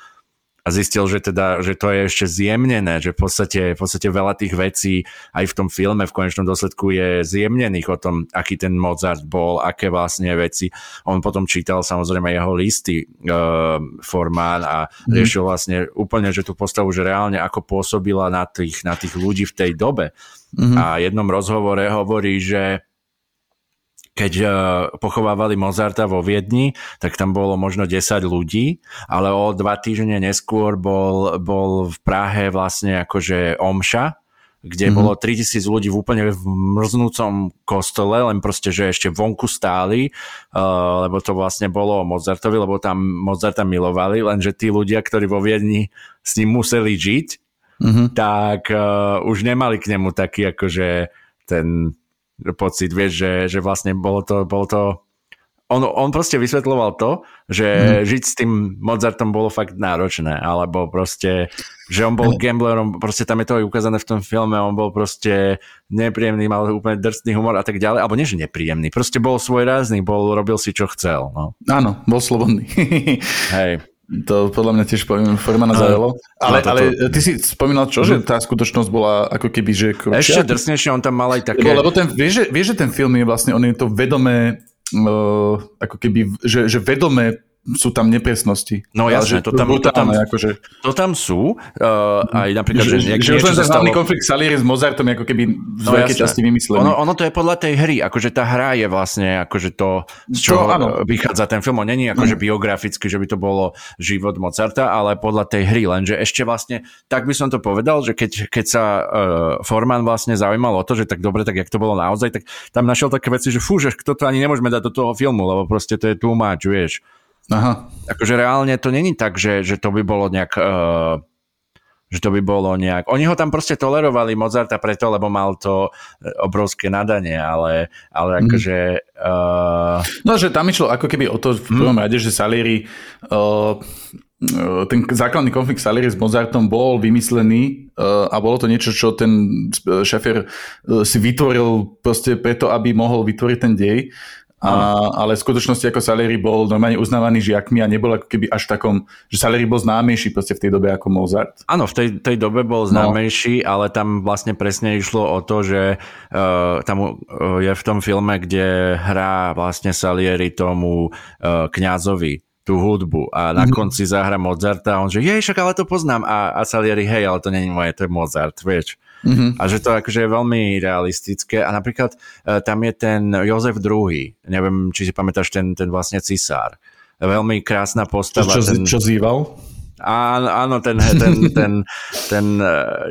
a zistil, že, teda, že to je ešte zjemnené, že v podstate, v podstate veľa tých vecí aj v tom filme v konečnom dôsledku je zjemnených o tom, aký ten Mozart bol, aké vlastne veci. On potom čítal samozrejme jeho listy uh, Formán a mm. riešil vlastne úplne, že tú postavu, že reálne ako pôsobila na tých, na tých ľudí v tej dobe. Mm-hmm. A jednom rozhovore hovorí, že keď uh, pochovávali Mozarta vo Viedni, tak tam bolo možno 10 ľudí, ale o dva týždne neskôr bol, bol v Prahe vlastne akože omša, kde mm-hmm. bolo 3000 ľudí v úplne v mrznúcom kostole, len proste, že ešte vonku stáli, uh, lebo to vlastne bolo Mozartovi, lebo tam Mozarta milovali, lenže tí ľudia, ktorí vo Viedni s ním museli žiť, mm-hmm. tak uh, už nemali k nemu taký akože ten pocit, vieš, že, že vlastne bolo to, bolo to on, on proste vysvetloval to, že mm. žiť s tým Mozartom bolo fakt náročné, alebo proste, že on bol gamblerom, proste tam je to aj ukázané v tom filme, on bol proste nepríjemný, mal úplne drsný humor a tak ďalej, alebo nie, že nepríjemný, proste bol svoj rázny, bol, robil si čo chcel. No. Áno, bol slobodný. Hej. To podľa mňa tiež Formana zaujalo. Ale, ale ty si spomínal čo, že tá skutočnosť bola ako keby, že... Ešte drsnejšie, on tam mal aj také... Lebo ten, vieš, že, vieš, že ten film je vlastne, on je to vedomé, uh, ako keby, že, že vedomé sú tam nepresnosti. No jasne, to tam, to, tam, akože... to tam sú. Uh, aj napríklad, že, že, že už len ten hlavný konflikt Salieri s Mozartom ako keby v no, veľkej časti vymyslený. Ono, ono to je podľa tej hry, akože tá hra je vlastne akože to, z čoho to, vychádza ten film. On není akože mm. biograficky, že by to bolo život Mozarta, ale podľa tej hry. Lenže ešte vlastne, tak by som to povedal, že keď, keď sa uh, Forman vlastne zaujímal o to, že tak dobre, tak jak to bolo naozaj, tak tam našiel také veci, že fú, že toto ani nemôžeme dať do toho filmu, lebo proste to je too much, vieš. Aha. Akože reálne to není tak, že, že to by bolo nejak... Uh, že to by bolo nejak... Oni ho tam proste tolerovali Mozarta preto, lebo mal to eh, obrovské nadanie, ale, ale mhm. akože... Uh... No, že tam išlo ako keby o to v prvom mm. rade, že Salieri uh, ten základný konflikt Salieri s Mozartom bol vymyslený uh, a bolo to niečo, čo ten šefer uh, si vytvoril proste preto, aby mohol vytvoriť ten dej. A, ale v skutočnosti ako Salieri bol normálne uznávaný žiakmi a nebol ako keby až takom, že Salieri bol známejší proste v tej dobe ako Mozart. Áno, v tej, tej dobe bol no. známejší, no. ale tam vlastne presne išlo o to, že uh, tam uh, je v tom filme, kde hrá vlastne Salieri tomu uh, kňazovi tú hudbu a na mm-hmm. konci zahra Mozarta a on že jej, však ale to poznám a, a Salieri, hej, ale to není moje, to je Mozart, vieš. Mm-hmm. A že to akože je veľmi realistické. A napríklad uh, tam je ten Jozef II, neviem, či si pamätáš ten, ten vlastne cisár. Veľmi krásna postava. Čo, čo, ten... čo zýval? Áno, áno, ten, ten, ten, ten,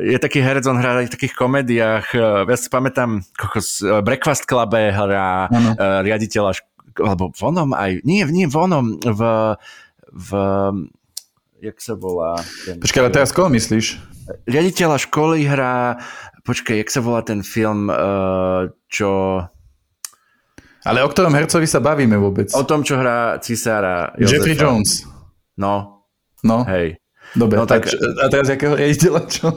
je taký herec, on hrá v takých komediách, ja si pamätám, Breakfast Club hrá ano. riaditeľa, alebo vonom aj, nie, nie vonom, v, v jak sa volá? Ten, Počkaj, ale teraz koho myslíš? riaditeľa školy hrá, počkaj, jak sa volá ten film, uh, čo... Ale o ktorom hercovi sa bavíme vôbec? O tom, čo hrá cisára Jozefa. Jeffrey Jones. No. No. Hej. Dobre, no, tak... a teraz jakého riaditeľa čo?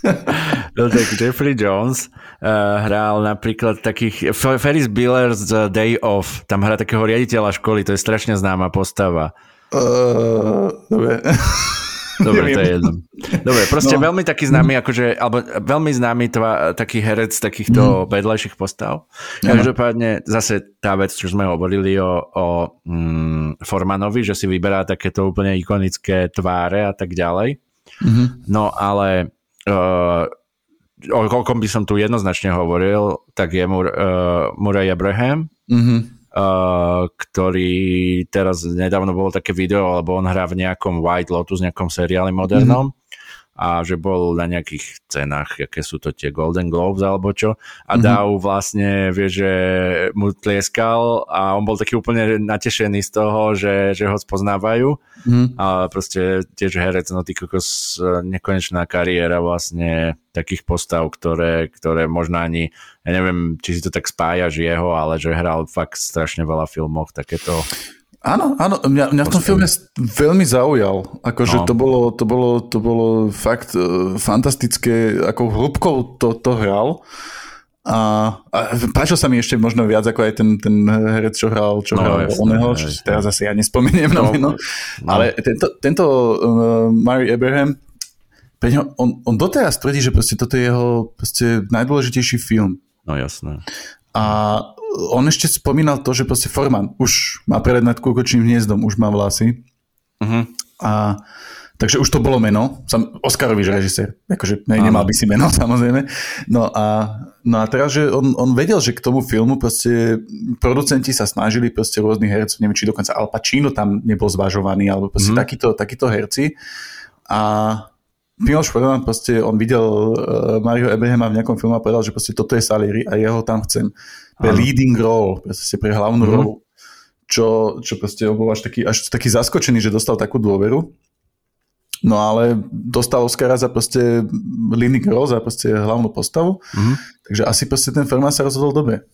no tak Jeffrey Jones uh, hral napríklad takých... Ferris Bueller's Day Off. Tam hrá takého riaditeľa školy, to je strašne známa postava. Uh, dobre. Dobre, to je jedno. Dobre, proste no. veľmi taký známy, akože, alebo veľmi známy tva, taký herec takýchto mm. vedľajších postav. Každopádne zase tá vec, čo sme hovorili o, o mm, Formanovi, že si vyberá takéto úplne ikonické tváre a tak ďalej. Mm-hmm. No ale uh, o koľkom by som tu jednoznačne hovoril, tak je Mur, uh, Murray Abraham. Mm-hmm Uh, ktorý teraz nedávno bolo také video, alebo on hrá v nejakom White Lotus, nejakom seriáli modernom. Mm-hmm a že bol na nejakých cenách, aké sú to tie Golden Globes alebo čo a mm-hmm. Dow vlastne vie, že mu tlieskal a on bol taký úplne natešený z toho, že, že ho spoznávajú mm-hmm. a proste tiež herec, no ty kokos, nekonečná kariéra vlastne takých postav, ktoré, ktoré možno ani, ja neviem, či si to tak spájaš jeho, ale že hral fakt strašne veľa filmoch, takéto Áno, áno, mňa, mňa v tom filme veľmi zaujal. Akože no. to, bolo, to, bolo, to bolo fakt uh, fantastické, ako hrubkou to, to hral. A, a páčil sa mi ešte možno viac ako aj ten, ten herec, čo hral, čo no, hral jasne, oného, čo si teraz asi ja nespomeniem no, no. no. Ale tento, tento uh, Mary Abraham, pre ňo, on, on doteraz tvrdí, že proste toto je jeho proste najdôležitejší film. No jasné. A on ešte spomínal to, že proste Forman už má prelet nad kúkočným hniezdom, už má vlasy. Uh-huh. A Takže už to bolo meno, som Oscarový režisér, akože ne, nemal by si meno samozrejme. No a, no a teraz, že on, on vedel, že k tomu filmu proste producenti sa snažili proste rôznych hercov, neviem, či dokonca Al Pacino tam nebol zvažovaný, alebo proste mm. takíto, takíto herci. A Miloš Forman proste, on videl uh, Mario Abrahama v nejakom filme a povedal, že proste toto je Salieri a jeho tam chcem pre ano. leading role, proste pre hlavnú mm-hmm. rolu, čo, čo proste bol až taký, až taký zaskočený, že dostal takú dôveru. No ale dostal Oscara za proste leading role, za proste hlavnú postavu, mm-hmm. takže asi proste ten Ferman sa rozhodol dobre.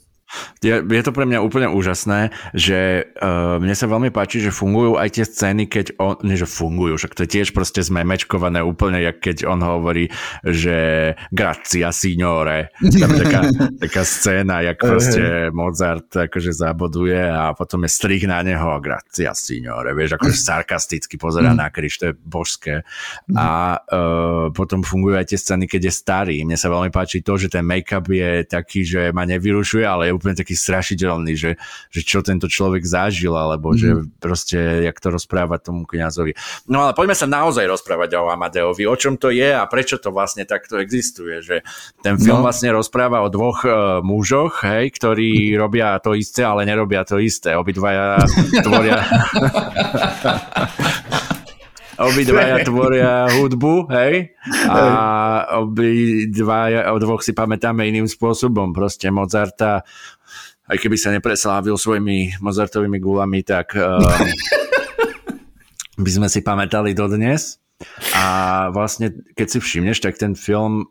Je, je to pre mňa úplne úžasné, že uh, mne sa veľmi páči, že fungujú aj tie scény, keď on, nie že fungujú, však to je tiež proste zmemečkované úplne, jak keď on hovorí, že gracia signore. Tam taká, taká scéna, jak proste Mozart akože zaboduje a potom je strih na neho gracia signore, vieš, akože sarkasticky pozera na kríž, to je božské. A uh, potom fungujú aj tie scény, keď je starý. Mne sa veľmi páči to, že ten make-up je taký, že ma nevyrušuje, ale je úplne taký strašidelný, že, že čo tento človek zažil, alebo mm. že mhm. proste, jak to rozpráva tomu kniazovi. No ale poďme sa naozaj rozprávať o Amadeovi, o čom to je a prečo to vlastne takto existuje, že ten film no. vlastne rozpráva o dvoch uh, mužoch, hej, ktorí robia to isté, ale nerobia to isté. Obidvaja tvoria... obidvaja tvoria hudbu, hej? A obidvaja, o dvoch si pamätáme iným spôsobom. Proste Mozarta, aj keby sa nepreslávil svojimi Mozartovými gulami, tak uh, by sme si pamätali dodnes. A vlastne, keď si všimneš, tak ten film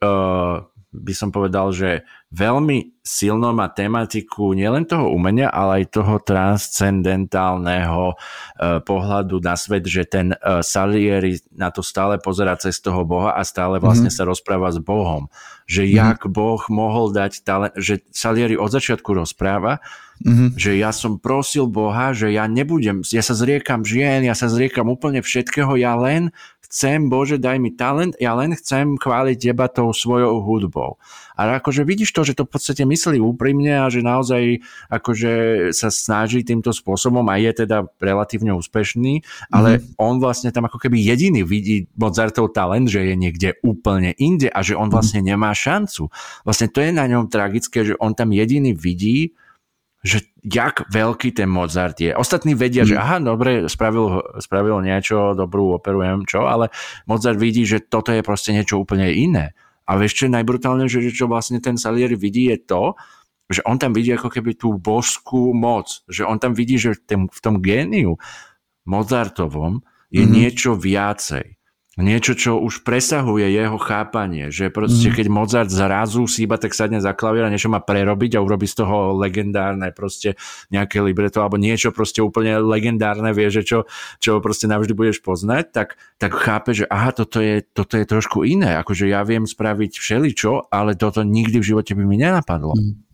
uh, by som povedal, že veľmi silno má tematiku nielen toho umenia, ale aj toho transcendentálneho uh, pohľadu na svet, že ten uh, Salieri na to stále pozera cez toho Boha a stále vlastne mm-hmm. sa rozpráva s Bohom. Že mm-hmm. jak Boh mohol dať talent, že Salieri od začiatku rozpráva, mm-hmm. že ja som prosil Boha, že ja nebudem, ja sa zriekam žien, ja sa zriekam úplne všetkého, ja len chcem, Bože, daj mi talent, ja len chcem chváliť teba tou svojou hudbou. A akože vidíš to, že to v podstate myslí úprimne a že naozaj akože sa snaží týmto spôsobom a je teda relatívne úspešný, ale mm. on vlastne tam ako keby jediný vidí Mozartov talent, že je niekde úplne inde a že on mhm. vlastne nemá šancu. Vlastne to je na ňom tragické, že on tam jediný vidí, že jak veľký ten Mozart je. Ostatní vedia, mm. že aha, dobre, spravil, spravil niečo, dobrú operujem, čo, ale Mozart vidí, že toto je proste niečo úplne iné. A vieš, čo najbrutálnejšie, čo vlastne ten Salieri vidí, je to, že on tam vidí ako keby tú božskú moc, že on tam vidí, že v tom, v tom géniu Mozartovom je mm niečo viacej niečo, čo už presahuje jeho chápanie, že proste mm. keď Mozart zrazu si iba tak sadne za klavír a niečo má prerobiť a urobí z toho legendárne proste nejaké libreto alebo niečo proste úplne legendárne, vie, že čo, čo proste navždy budeš poznať, tak, tak chápe, že aha, toto je, toto je trošku iné, akože ja viem spraviť všeličo, ale toto nikdy v živote by mi nenapadlo. Mm.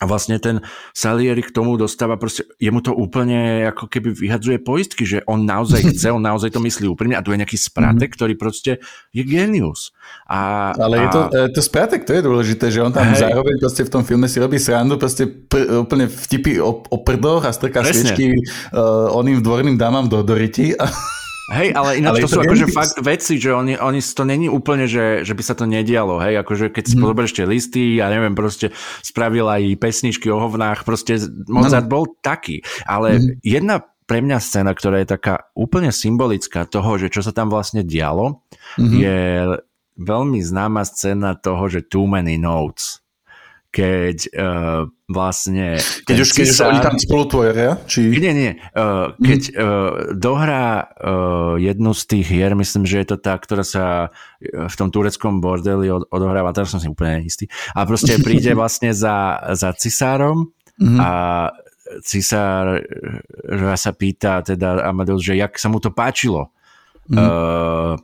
A vlastne ten Salieri k tomu dostáva proste, jemu to úplne ako keby vyhadzuje poistky, že on naozaj chce, on naozaj to myslí úprimne a tu je nejaký spratek, mm-hmm. ktorý proste je genius. A, Ale a... je to, e, to spratek, to je dôležité, že on tam hej. zároveň proste v tom filme si robí srandu, proste pr- úplne vtipy o, o prdoch a strká sviečky uh, oným dvorným dámam do, do ryti. A... Hej, ale ináč ale to, to sú akože fakt veci, že oni, oni to není úplne, že, že by sa to nedialo, hej, akože keď si hmm. pozoberieš tie listy, ja neviem, proste spravil aj pesničky o hovnách, proste Mozart no. bol taký, ale hmm. jedna pre mňa scéna, ktorá je taká úplne symbolická toho, že čo sa tam vlastne dialo, hmm. je veľmi známa scéna toho, že too many notes keď uh, vlastne... Keď už, keď cisár, oni tam spolutvoria? Či... Nie, nie. Uh, keď mm. uh, dohrá uh, jednu z tých hier, myslím, že je to tá, ktorá sa v tom tureckom bordeli od, odohráva, teraz som si úplne istý, a proste príde vlastne za, za cisárom mm. a cisár sa pýta teda Amadeus, že jak sa mu to páčilo. Uh,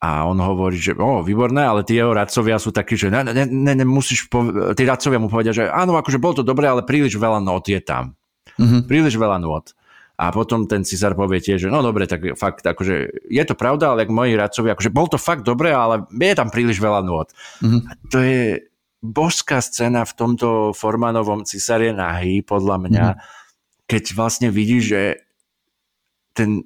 a on hovorí, že o, výborné, ale tí jeho radcovia sú takí, že ne, ne, ne, ne musíš, pov- tí radcovia mu povedia, že áno, akože bolo to dobré, ale príliš veľa not je tam. Mm-hmm. Príliš veľa not. A potom ten cisár povie tiež, že no dobre, tak fakt, akože je to pravda, ale ak moji radcovia, akože bol to fakt dobré, ale je tam príliš veľa not. Mm-hmm. A to je božská scéna v tomto Formanovom cisárie nahý, podľa mňa, mm-hmm. keď vlastne vidíš, že ten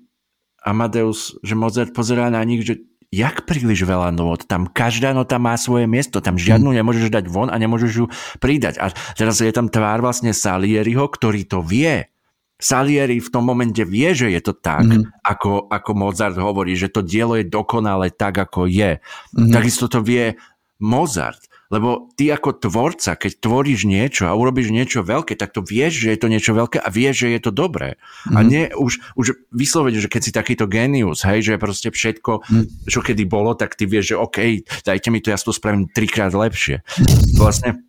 Amadeus, že Mozart pozerá na nich, že jak príliš veľa nôt. Tam každá nota má svoje miesto, tam žiadnu hm. nemôžeš dať von a nemôžeš ju pridať. A teraz je tam tvár vlastne Salieriho, ktorý to vie. Salieri v tom momente vie, že je to tak, mm. ako, ako Mozart hovorí, že to dielo je dokonale tak, ako je. Mm. Takisto to vie Mozart. Lebo ty ako tvorca, keď tvoríš niečo a urobíš niečo veľké, tak to vieš, že je to niečo veľké a vieš, že je to dobré. Mm. A mhm. nie už, už vyslovene, že keď si takýto genius, hej, že proste všetko, mm. čo kedy bolo, tak ty vieš, že OK, dajte mi to, ja to spravím trikrát lepšie. Vlastne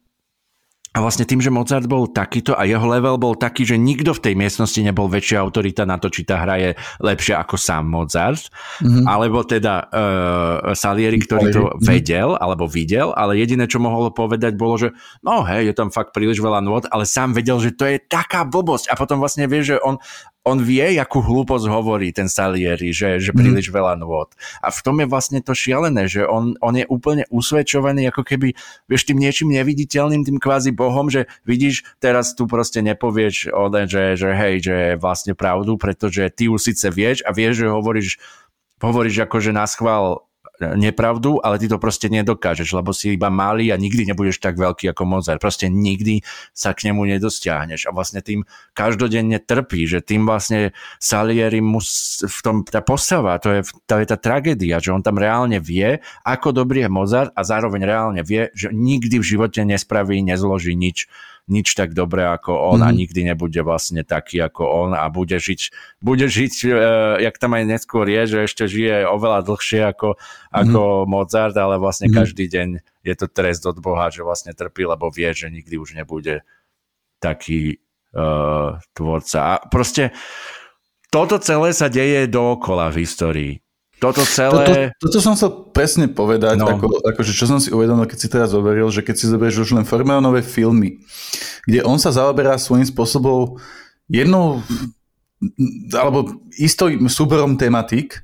a vlastne tým, že Mozart bol takýto a jeho level bol taký, že nikto v tej miestnosti nebol väčšia autorita na to, či tá hra je lepšia ako sám Mozart, mm-hmm. alebo teda uh, Salieri, ktorý to mhm. vedel alebo videl, ale jediné, čo mohol povedať, bolo, že no hej, je tam fakt príliš veľa nôd, ale sám vedel, že to je taká blbosť a potom vlastne vie, že on on vie, akú hlúposť hovorí ten Salieri, že, že mhm. príliš veľa nôd. A v tom je vlastne to šialené, že on, on je úplne usvedčovaný ako keby, vieš, tým niečím neviditeľným, tým kvázi bohom, že vidíš, teraz tu proste nepovieš, ode, že, že hej, že je vlastne pravdu, pretože ty už síce vieš a vieš, že hovoríš, hovoríš akože na schvál nepravdu, ale ty to proste nedokážeš, lebo si iba malý a nikdy nebudeš tak veľký ako Mozart. Proste nikdy sa k nemu nedosťahneš a vlastne tým každodenne trpí, že tým vlastne Salieri mus, v tom, tá postava, to je, to je tá tragédia, že on tam reálne vie, ako dobrý je Mozart a zároveň reálne vie, že nikdy v živote nespraví, nezloží nič, nič tak dobré ako on mm. a mhm. nikdy nebude vlastne taký ako on a bude žiť, bude žiť e, jak tam aj neskôr je, že ešte žije oveľa dlhšie ako, ako mm. Mozart, ale vlastne mm. každý deň je to trest od Boha, že vlastne trpí, lebo vie, že nikdy už nebude taký uh, tvorca. A proste toto celé sa deje dookola v histórii. Toto celé... Toto, toto som chcel presne povedať, no. ako, akože čo som si uvedomil, keď si teraz overil, že keď si zoberieš už len Formeonové filmy, kde on sa zaoberá svojím spôsobom jednou alebo istým súborom tematik,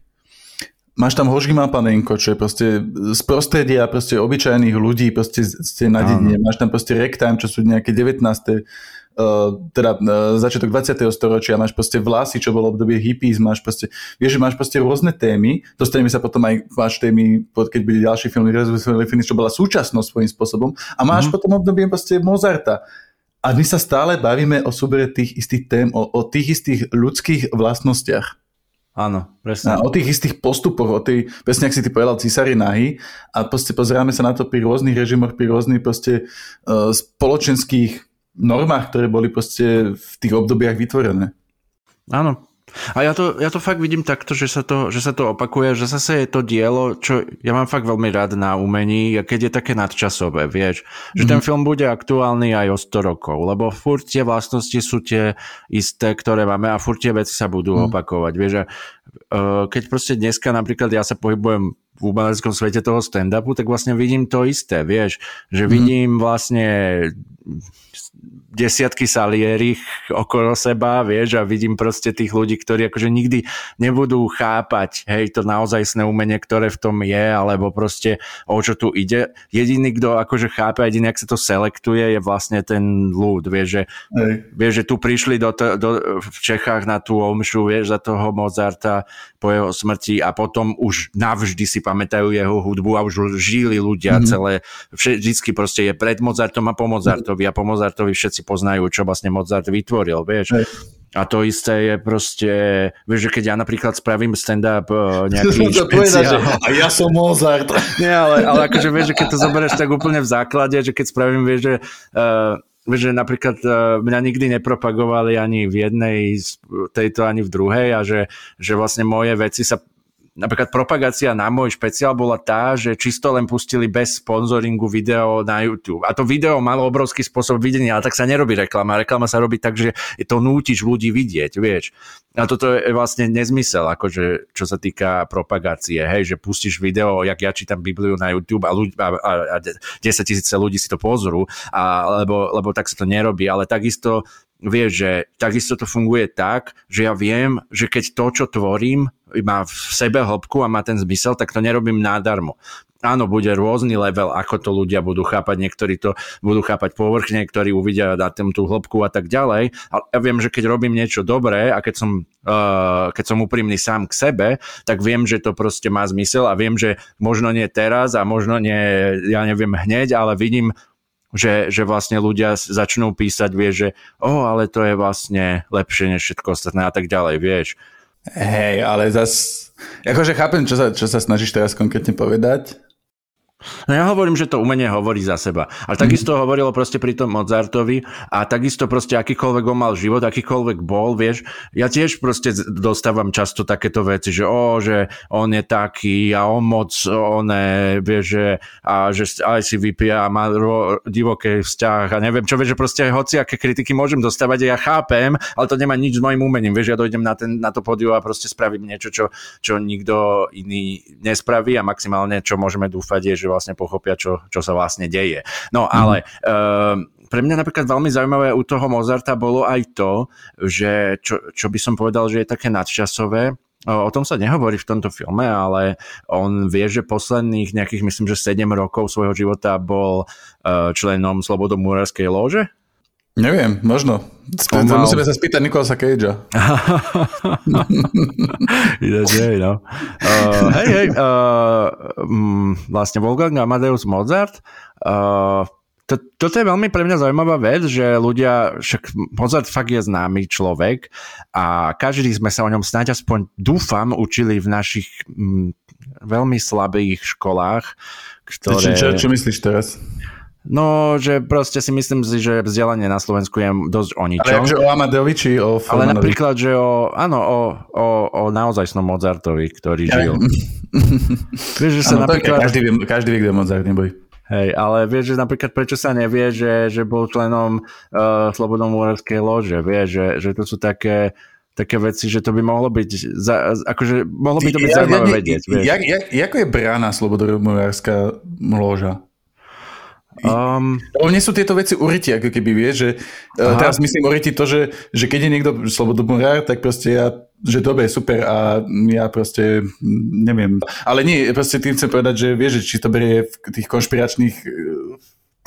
máš tam Hožgima Panenko, čo je proste z prostredia proste obyčajných ľudí, proste ste na dedine, máš tam proste Rectime, čo sú nejaké 19 Uh, teda uh, začiatok 20. storočia, máš proste vlasy, čo bolo obdobie hippies, máš proste, vieš, že máš proste rôzne témy, dostaneme sa potom aj máš témy, keď bude ďalší film, čo bola súčasnosť svojím spôsobom a máš mm. potom obdobie proste Mozarta. A my sa stále bavíme o súbere tých istých tém, o, o tých istých ľudských vlastnostiach. Áno, presne. A o tých istých postupoch, o tej, presne ak si ty povedal, císari nahy a proste pozeráme sa na to pri rôznych režimoch, pri rôznych proste uh, spoločenských normách, ktoré boli proste v tých obdobiach vytvorené. Áno. A ja to, ja to fakt vidím takto, že sa to, že sa to opakuje, že zase je to dielo, čo ja mám fakt veľmi rád na umení, keď je také nadčasové, vieš, že mm-hmm. ten mhm. film bude aktuálny aj o 100 rokov, lebo furt tie vlastnosti sú tie isté, ktoré máme a furt tie veci sa budú mm. opakovať, vieš, že uh, keď proste dneska napríklad ja sa pohybujem v umeleckom svete toho stand-upu, tak vlastne vidím to isté, vieš, že mm. vidím vlastne desiatky salierich okolo seba, vieš, a vidím proste tých ľudí, ktorí akože nikdy nebudú chápať, hej, to naozajstné umenie, ktoré v tom je, alebo proste o čo tu ide. Jediný, kto akože chápe, jediný, ak sa to selektuje, je vlastne ten ľud, vieš, že, vieš, že tu prišli do, do, v Čechách na tú omšu, vieš, za toho Mozarta po jeho smrti a potom už navždy si pamätajú jeho hudbu a už žili ľudia mm-hmm. celé, vždycky proste je pred Mozartom a po Mozartovi a po Mozartovi všetci poznajú, čo vlastne Mozart vytvoril, vieš. Hej. A to isté je proste, vieš, že keď ja napríklad spravím stand-up uh, nejaký špeciál... A ja som Mozart. Nie, ale, ale akože vieš, že keď to zoberieš tak úplne v základe, že keď spravím, vieš, že uh, že napríklad uh, mňa nikdy nepropagovali ani v jednej tejto, ani v druhej a že, že vlastne moje veci sa napríklad propagácia na môj špeciál bola tá, že čisto len pustili bez sponzoringu video na YouTube. A to video malo obrovský spôsob videnia, ale tak sa nerobí reklama. Reklama sa robí tak, že to nútiš ľudí vidieť, vieš. A toto je vlastne nezmysel, akože, čo sa týka propagácie, hej, že pustíš video, jak ja čítam Bibliu na YouTube a, ľudí, a, a, a 10 tisíce ľudí si to pozrú, a, lebo, lebo tak sa to nerobí, ale takisto vieš, že takisto to funguje tak, že ja viem, že keď to, čo tvorím, má v sebe hĺbku a má ten zmysel, tak to nerobím nádarmo. Áno, bude rôzny level, ako to ľudia budú chápať. Niektorí to budú chápať povrchne, ktorí uvidia na tým tú hĺbku a tak ďalej. Ale ja viem, že keď robím niečo dobré a keď som, uh, keď som úprimný sám k sebe, tak viem, že to proste má zmysel a viem, že možno nie teraz a možno nie, ja neviem, hneď, ale vidím že, že vlastne ľudia začnú písať, vieš, že oh, ale to je vlastne lepšie než všetko ostatné a tak ďalej, vieš. Hej, ale zas, akože chápem, čo sa, čo sa snažíš teraz konkrétne povedať, No ja hovorím, že to umenie hovorí za seba. Ale takisto mm. hovorilo proste pri tom Mozartovi a takisto proste akýkoľvek on mal život, akýkoľvek bol, vieš. Ja tiež proste dostávam často takéto veci, že o, že on je taký a on moc, on je, vieš, že, a že aj si vypia a má ro, divoký vzťah a neviem čo, vieš, že proste hoci aké kritiky môžem dostávať, ja chápem, ale to nemá nič s mojim umením, vieš, ja dojdem na, ten, na to pódium a proste spravím niečo, čo, čo nikto iný nespraví a maximálne, čo môžeme dúfať je, že vlastne pochopia, čo, čo sa vlastne deje. No ale mm. uh, pre mňa napríklad veľmi zaujímavé u toho Mozarta bolo aj to, že čo, čo by som povedal, že je také nadčasové, O tom sa nehovorí v tomto filme, ale on vie, že posledných nejakých, myslím, že 7 rokov svojho života bol uh, členom Slobodomúrarskej lóže. Neviem, možno. Spä, mal... Musíme sa spýtať Nikolasa Cagea. hej, no. Uh, hej, hej, uh, vlastne Wolfgang Amadeus Mozart uh, to, toto je veľmi pre mňa zaujímavá vec, že ľudia, však Mozart fakt je známy človek a každý sme sa o ňom snáď aspoň dúfam učili v našich mm, veľmi slabých školách, ktoré... Čo, čo, čo myslíš teraz? No, že proste si myslím si, že vzdelanie na Slovensku je dosť o ničom. Ale o Amadeovi či o Formanovi? Ale napríklad, že o, áno, o, o, o naozajstnom Mozartovi, ktorý ja žil. vieš, že sa ano, napríklad... Každý vie, každý vie, kde Mozart, neboj. Hej, ale vieš, že napríklad prečo sa nevie, že, že bol členom uh, Slobodnomorskej lože, vieš, že, že to sú také také veci, že to by mohlo byť, za, akože mohlo by to byť ja, zaujímavé ja, vedieť. Vieš. Jak, jak, ako je brána Slobodomorárska loža? Um, Mne sú tieto veci uriti, ako keby vieš, že e, aha. teraz myslím uriti to, že, že keď je niekto slobodobnár, tak proste ja, že dobre, super a ja proste neviem. Ale nie, proste tým chcem povedať, že vieš, že či to berie v tých konšpiračných e,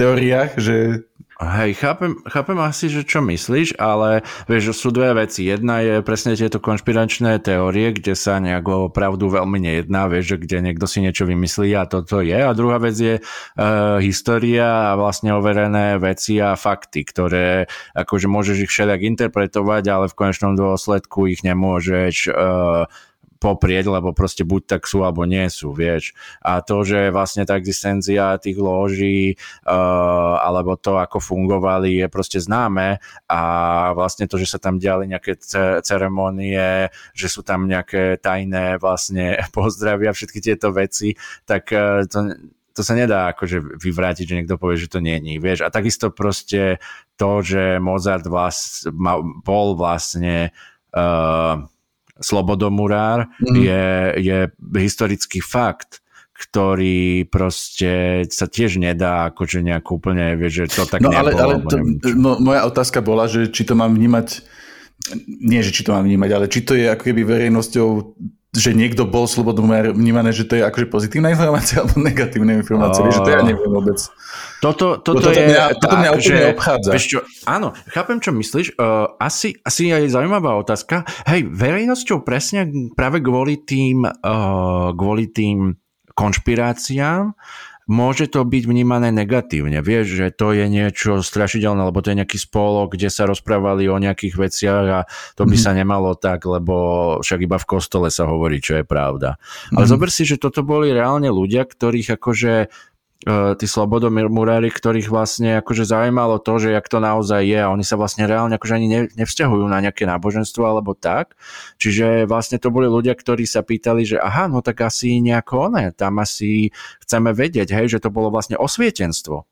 teóriách, že Hej, chápem, chápem asi, že čo myslíš, ale vieš, sú dve veci. Jedna je presne tieto konšpiračné teórie, kde sa nejako pravdu veľmi nejedná, vieš, že kde niekto si niečo vymyslí a toto je. A druhá vec je uh, história a vlastne overené veci a fakty, ktoré akože môžeš ich všelijak interpretovať, ale v konečnom dôsledku ich nemôžeš uh, poprieť, lebo proste buď tak sú, alebo nie sú, vieš. A to, že vlastne tá existencia tých loží, uh, alebo to, ako fungovali, je proste známe a vlastne to, že sa tam diali nejaké ce- ceremonie, že sú tam nejaké tajné vlastne pozdravia, všetky tieto veci, tak uh, to, to sa nedá akože vyvrátiť, že niekto povie, že to není, vieš. A takisto proste to, že Mozart vlast, ma, bol vlastne uh, slobodomurár, mm. je, je historický fakt, ktorý proste sa tiež nedá akože nejak úplne, vieš, že to tak no, nebolo. Ale, ale to, no, moja otázka bola, že či to mám vnímať, nie, že či to mám vnímať, ale či to je ako keby verejnosťou že niekto bol slobodom vnímané, že to je akože pozitívna informácia alebo negatívna informácia, oh. že to ja neviem vôbec. Toto, toto, toto, je... Mňa, toto mňa úplne že, obchádza. Vieš čo, áno, chápem, čo myslíš. Uh, asi, asi aj zaujímavá otázka. Hej, verejnosťou presne práve kvôli tým, uh, kvôli tým konšpiráciám môže to byť vnímané negatívne. Vieš, že to je niečo strašidelné, lebo to je nejaký spolok, kde sa rozprávali o nejakých veciach a to by mm-hmm. sa nemalo tak, lebo však iba v kostole sa hovorí, čo je pravda. Mm-hmm. Ale mhm. zober si, že toto boli reálne ľudia, ktorých akože E, tí slobodomurári, ktorých vlastne akože zaujímalo to, že jak to naozaj je a oni sa vlastne reálne akože ani nevzťahujú na nejaké náboženstvo alebo tak. Čiže vlastne to boli ľudia, ktorí sa pýtali, že aha, no tak asi nejako oné, tam asi chceme vedieť, hej, že to bolo vlastne osvietenstvo.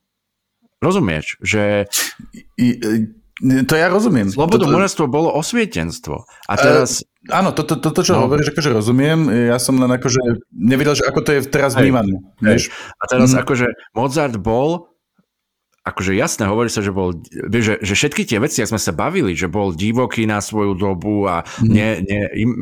Rozumieš, že... I, i, to ja rozumiem. Slobodomurárstvo bolo osvietenstvo. A teraz... E, Áno, toto, to, to, čo no. hovoríš, akože rozumiem. Ja som len akože nevidel, že ako to je teraz vnímané. Hej. A teraz mm. akože Mozart bol akože jasné, hovorí sa, že bol, vieš, že, že všetky tie veci, ak sme sa bavili, že bol divoký na svoju dobu a mm. ne, ne,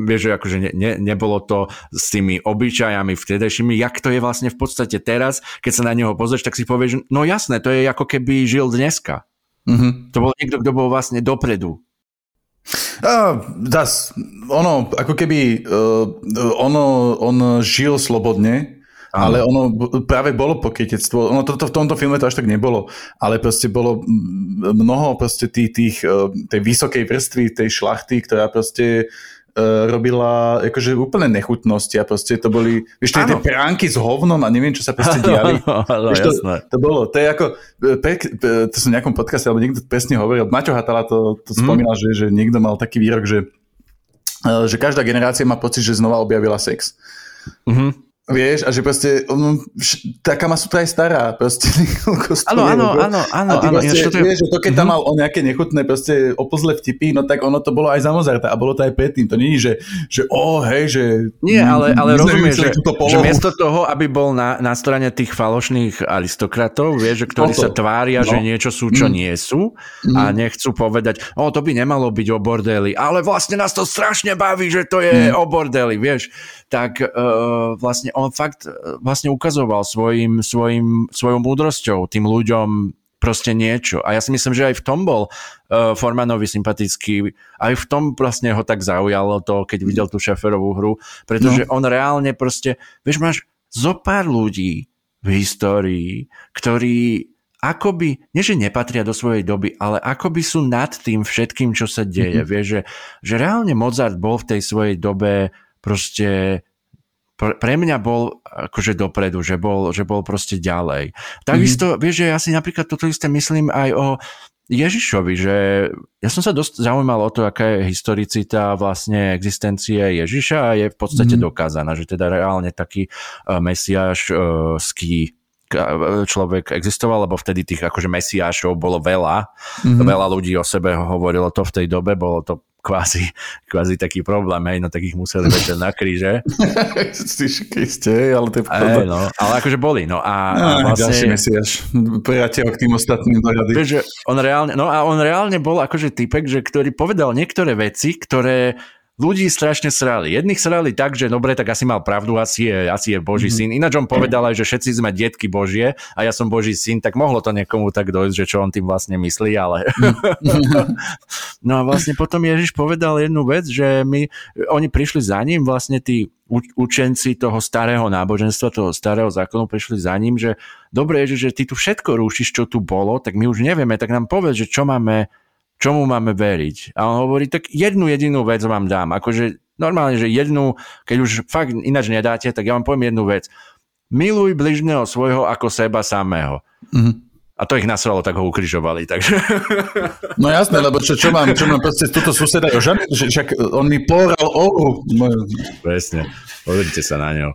vieš, že akože ne, ne, nebolo to s tými obyčajami vtedajšími, jak to je vlastne v podstate teraz, keď sa na neho pozrieš, tak si povieš, no jasné, to je ako keby žil dneska. Mm-hmm. To bol niekto, kto bol vlastne dopredu Uh, das, ono, ako keby uh, ono, on žil slobodne. Ale ono práve bolo pokrytectvo. Ono to, to, v tomto filme to až tak nebolo, ale proste bolo mnoho proste tých, tých, tej vysokej vrstvy, tej šlachty, ktorá proste uh, robila akože úplne nechutnosti a proste to boli, vieš, tie, tie pránky s hovnom a neviem, čo sa proste diali. Vieš, to, to, bolo, to je ako, pe, pe, to som v nejakom podcaste, alebo niekto presne hovoril, Maťo Hatala to, to mm. spomínal, že, že niekto mal taký výrok, že, uh, že každá generácia má pocit, že znova objavila sex. Mm-hmm. Vieš, a že proste, um, tá kama sú to aj stará, proste Áno, áno, áno, áno, áno. Proste, to je... vieš, že to keď tam mhm. mal o nejaké nechutné proste opozle vtipy, no tak ono to bolo aj za Mozarta a bolo to aj predtým. To je, že, že o, hej, že... Nie, ale, ale rozumieš, že, že miesto toho, aby bol na, na strane tých falošných aristokratov, vieš, že ktorí Toto. sa tvária, no. že niečo sú, čo mm. nie sú mm. a nechcú povedať, o, to by nemalo byť o bordeli, ale vlastne nás to strašne baví, že to je mm. o bordeli, vieš tak uh, vlastne on fakt uh, vlastne ukazoval svojim, svojim, svojou múdrosťou tým ľuďom proste niečo. A ja si myslím, že aj v tom bol uh, Formanovi sympatický. Aj v tom vlastne ho tak zaujalo to, keď videl tú šaferovú hru, pretože no. on reálne proste, vieš, máš zo pár ľudí v histórii, ktorí akoby, nie že nepatria do svojej doby, ale akoby sú nad tým všetkým, čo sa deje. Mm-hmm. Vieš, že, že reálne Mozart bol v tej svojej dobe proste pre mňa bol akože dopredu, že bol, že bol proste ďalej. Takisto, mm-hmm. vieš, že ja si napríklad toto isté myslím aj o Ježišovi, že ja som sa dosť zaujímal o to, aká je historicita vlastne existencie Ježiša a je v podstate mm-hmm. dokázaná, že teda reálne taký uh, mesiáš uh, ský človek existoval, lebo vtedy tých akože mesiášov bolo veľa. Mm-hmm. Veľa ľudí o sebe hovorilo to v tej dobe, bolo to kvázi, kvázi taký problém, hej, no tak ich museli veď na kríže. ste, ale to je problém. no, ale akože boli, no a, a, a vlastne... Ďalší mesiac, priateľ k tým ostatným. Vieš, že on reálne, no a on reálne bol akože typek, že ktorý povedal niektoré veci, ktoré ľudí strašne srali. Jedných srali tak, že dobre, tak asi mal pravdu, asi je, asi je Boží mm-hmm. syn. Ináč on povedal aj, že všetci sme detky Božie a ja som Boží syn, tak mohlo to niekomu tak dojsť, že čo on tým vlastne myslí, ale... Mhm. no a vlastne potom Ježiš povedal jednu vec, že my, oni prišli za ním, vlastne tí učenci toho starého náboženstva, toho starého zákonu prišli za ním, že dobre, že, že ty tu všetko rúšiš, čo tu bolo, tak my už nevieme, tak nám povedz, že čo máme čomu máme veriť. A on hovorí, tak jednu jedinú vec vám dám, akože normálne, že jednu, keď už fakt ináč nedáte, tak ja vám poviem jednu vec. Miluj bližného svojho ako seba samého. Mm-hmm. A to ich nasralo, tak ho ukrižovali. Takže... No jasné, lebo čo, čo mám, čo mám proste túto suseda, že však on mi pohoral oru. Presne, pozrite sa na ňo.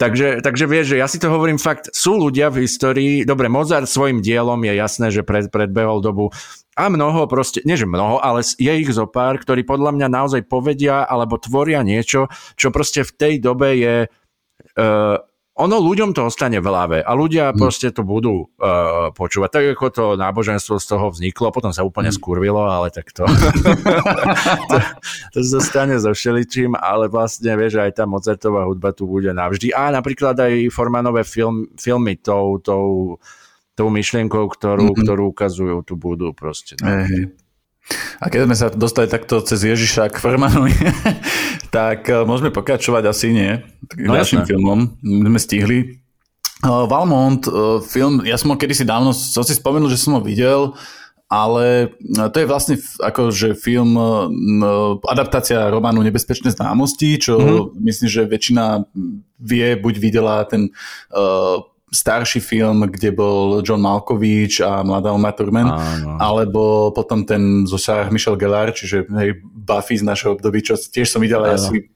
Takže, takže vieš, že ja si to hovorím fakt, sú ľudia v histórii, dobre, Mozart svojim dielom je jasné, že pred, predbehol dobu a mnoho proste, nie že mnoho, ale je ich zo pár, ktorí podľa mňa naozaj povedia alebo tvoria niečo, čo proste v tej dobe je uh, ono ľuďom to ostane v hlave a ľudia hmm. proste to budú uh, počúvať. Tak ako to náboženstvo z toho vzniklo, potom sa úplne hmm. skurvilo, ale tak to, to, to zostane so všeličím, ale vlastne vieš, aj tá Mozartová hudba tu bude navždy. A napríklad aj Formanové film, filmy tou, tou, tou myšlienkou, ktorú, mm-hmm. ktorú ukazujú, tu budú proste. Hey. A keď sme sa dostali takto cez Ježiša k Fermanovi, tak eh, môžeme pokračovať asi nie. No, ďalším filmom sme stihli. Uh, Valmont, uh, film, ja som ho kedysi dávno, som si spomenul, že som ho videl, ale to je vlastne akože film, adaptácia románu Nebezpečné známosti, čo mm-hmm. myslím, že väčšina vie, buď videla ten uh, starší film, kde bol John Malkovich a mladá Uma Thurman, Áno. alebo potom ten zo Sarah Michelle Gellar, čiže hej, Buffy z našho období, čo tiež som videl, ja si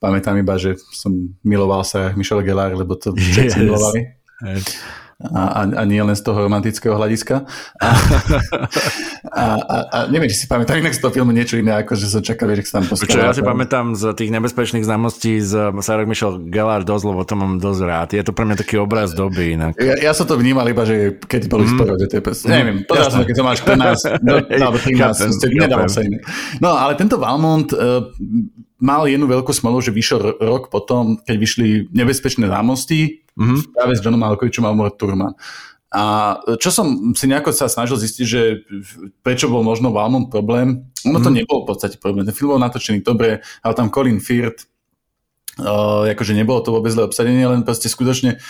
pamätám iba, že som miloval sa Michelle Gellar, lebo to všetci yes. milovali. Yes a, a, nie len z toho romantického hľadiska. A, a, a, a neviem, či si pamätám inak z toho filmu niečo iné, ako že sa čaká, že sa tam postavil. Čo ja si pamätám z tých nebezpečných známostí z Sarah Michel Gellar dosť, lebo to mám dosť rád. Je to pre mňa taký obraz doby inak. Ja, ja som to vnímal iba, že keď boli mm. že to je pes. Neviem, podľa som, keď to máš 14, do, alebo 13, nedával sa iné. No, ale tento Valmont uh, mal jednu veľkú smolu, že vyšiel rok potom, keď vyšli nebezpečné zámosti, mm-hmm. práve s Johnom Malkovičom a Umor Turman. A čo som si nejako sa snažil zistiť, že prečo bol možno Valmont problém, ono to mm. nebol v podstate problém. Ten film bol natočený dobre, ale tam Colin Firth, uh, akože nebolo to vôbec zle obsadenie, len proste skutočne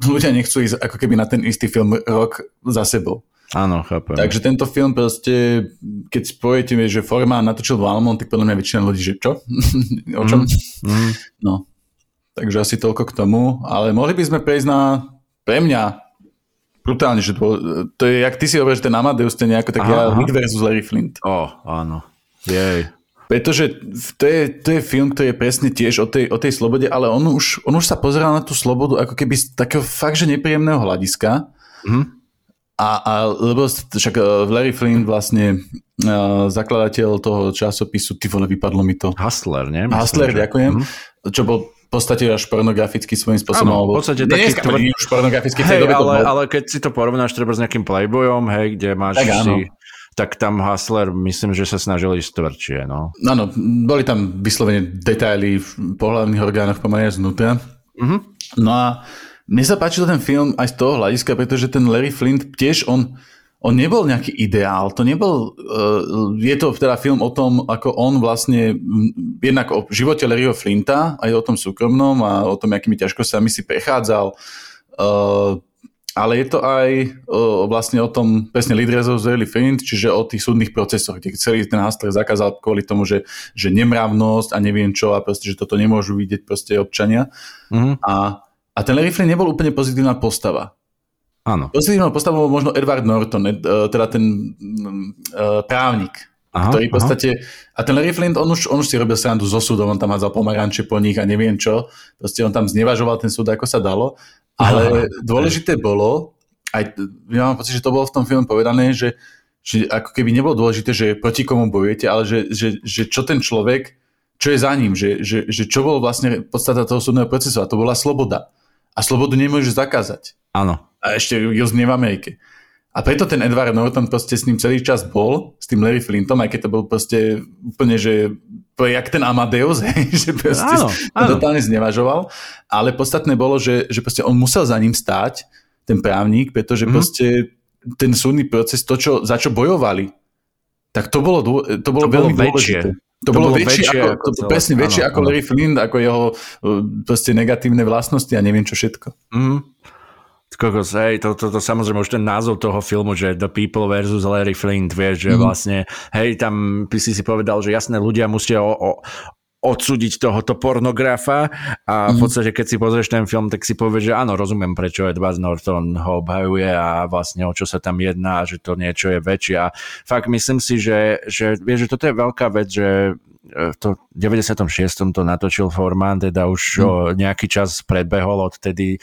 ľudia nechcú ísť ako keby na ten istý film rok za sebou. Áno, chápem. Takže tento film proste, keď spojete, že Formán natočil Valmont, tak podľa mňa väčšina ľudí, že čo? o čom? Mm, mm. No, Takže asi toľko k tomu. Ale mohli by sme prejsť na, pre mňa, brutálne, že to, to je, jak ty si hovoríš, ten Amadeus, ten nejako tak ja, Reed versus Larry Flint. O, oh, áno. Jej. Pretože to je, to je film, ktorý je presne tiež o tej, o tej slobode, ale on už, on už sa pozeral na tú slobodu ako keby z takého fakt, že nepríjemného hľadiska. Mm. A, a lebo však uh, Larry Flint vlastne uh, zakladateľ toho časopisu, ty vole, vypadlo mi to. Hustler, nie? Hustler, že... ďakujem. Mm. Čo bol v podstate až pornografický svojím spôsobom. Áno, v podstate taký tvr... už pornografický. Hej, ale, ale keď si to porovnáš treba s nejakým Playboyom, hej, kde máš tak, si, tak tam Hustler myslím, že sa snažili ísť tvrdšie, no. Áno, boli tam vyslovene detaily v pohľadných orgánoch pomaly znútra. Mm-hmm. No a mne sa páčil ten film aj z toho hľadiska, pretože ten Larry Flint tiež on on nebol nejaký ideál, to nebol, uh, je to teda film o tom, ako on vlastne, jednak o živote Larryho Flinta, aj o tom súkromnom a o tom, akými ťažkosťami si prechádzal, uh, ale je to aj uh, vlastne o tom, presne Lead Resolve Larry Flint, čiže o tých súdnych procesoch, kde celý ten Hustler zakázal kvôli tomu, že, že nemravnosť a neviem čo a proste, že toto nemôžu vidieť proste občania. Mm-hmm. A, a ten Larry Flint nebol úplne pozitívna postava Áno. Pozitívnou postavou možno Edward Norton, e, teda ten uh, právnik, aha, ktorý v podstate, aha. a ten Larry Flint, on už, on už si robil srandu zo súdom, on tam hádzal pomaranče po nich a neviem čo, proste on tam znevažoval ten súd, ako sa dalo, ale aha, dôležité bolo, aj, ja mám pocit, že to bolo v tom filme povedané, že, že ako keby nebolo dôležité, že proti komu bojujete, ale že, že, že čo ten človek, čo je za ním, že, že, že čo bol vlastne podstata toho súdneho procesu a to bola sloboda. A slobodu nemôžeš zakázať. Áno. A ešte ju znie v Amerike. A preto ten Edward Norton proste s ním celý čas bol, s tým Larry Flintom, aj keď to bol proste úplne, že jak ten Amadeus, hej, že proste áno, áno. totálne znevažoval. Ale podstatné bolo, že, že proste on musel za ním stáť, ten právnik, pretože mm. proste ten súdny proces, to, čo, za čo bojovali, tak to bolo, to bolo to veľmi bolo väčšie. dôležité. To, to bolo, bolo väčšie, väčšie ako, to, presne áno, väčšie áno, ako Larry Flint, ako jeho uh, proste negatívne vlastnosti a neviem čo všetko. Mm. Kokos, hej, to, to, to, samozrejme už ten názov toho filmu, že The People versus Larry Flint, vieš, že mm. vlastne, hej, tam by si si povedal, že jasné, ľudia musia o, o, odsúdiť tohoto pornografa a v mhm. podstate keď si pozrieš ten film, tak si povieš, že áno, rozumiem, prečo Edward Norton ho obhajuje a vlastne o čo sa tam jedná, že to niečo je väčšie a fakt myslím si, že, že, vieš, že toto je veľká vec, že to v 96. to natočil Forman, teda už hmm. o nejaký čas predbehol odtedy,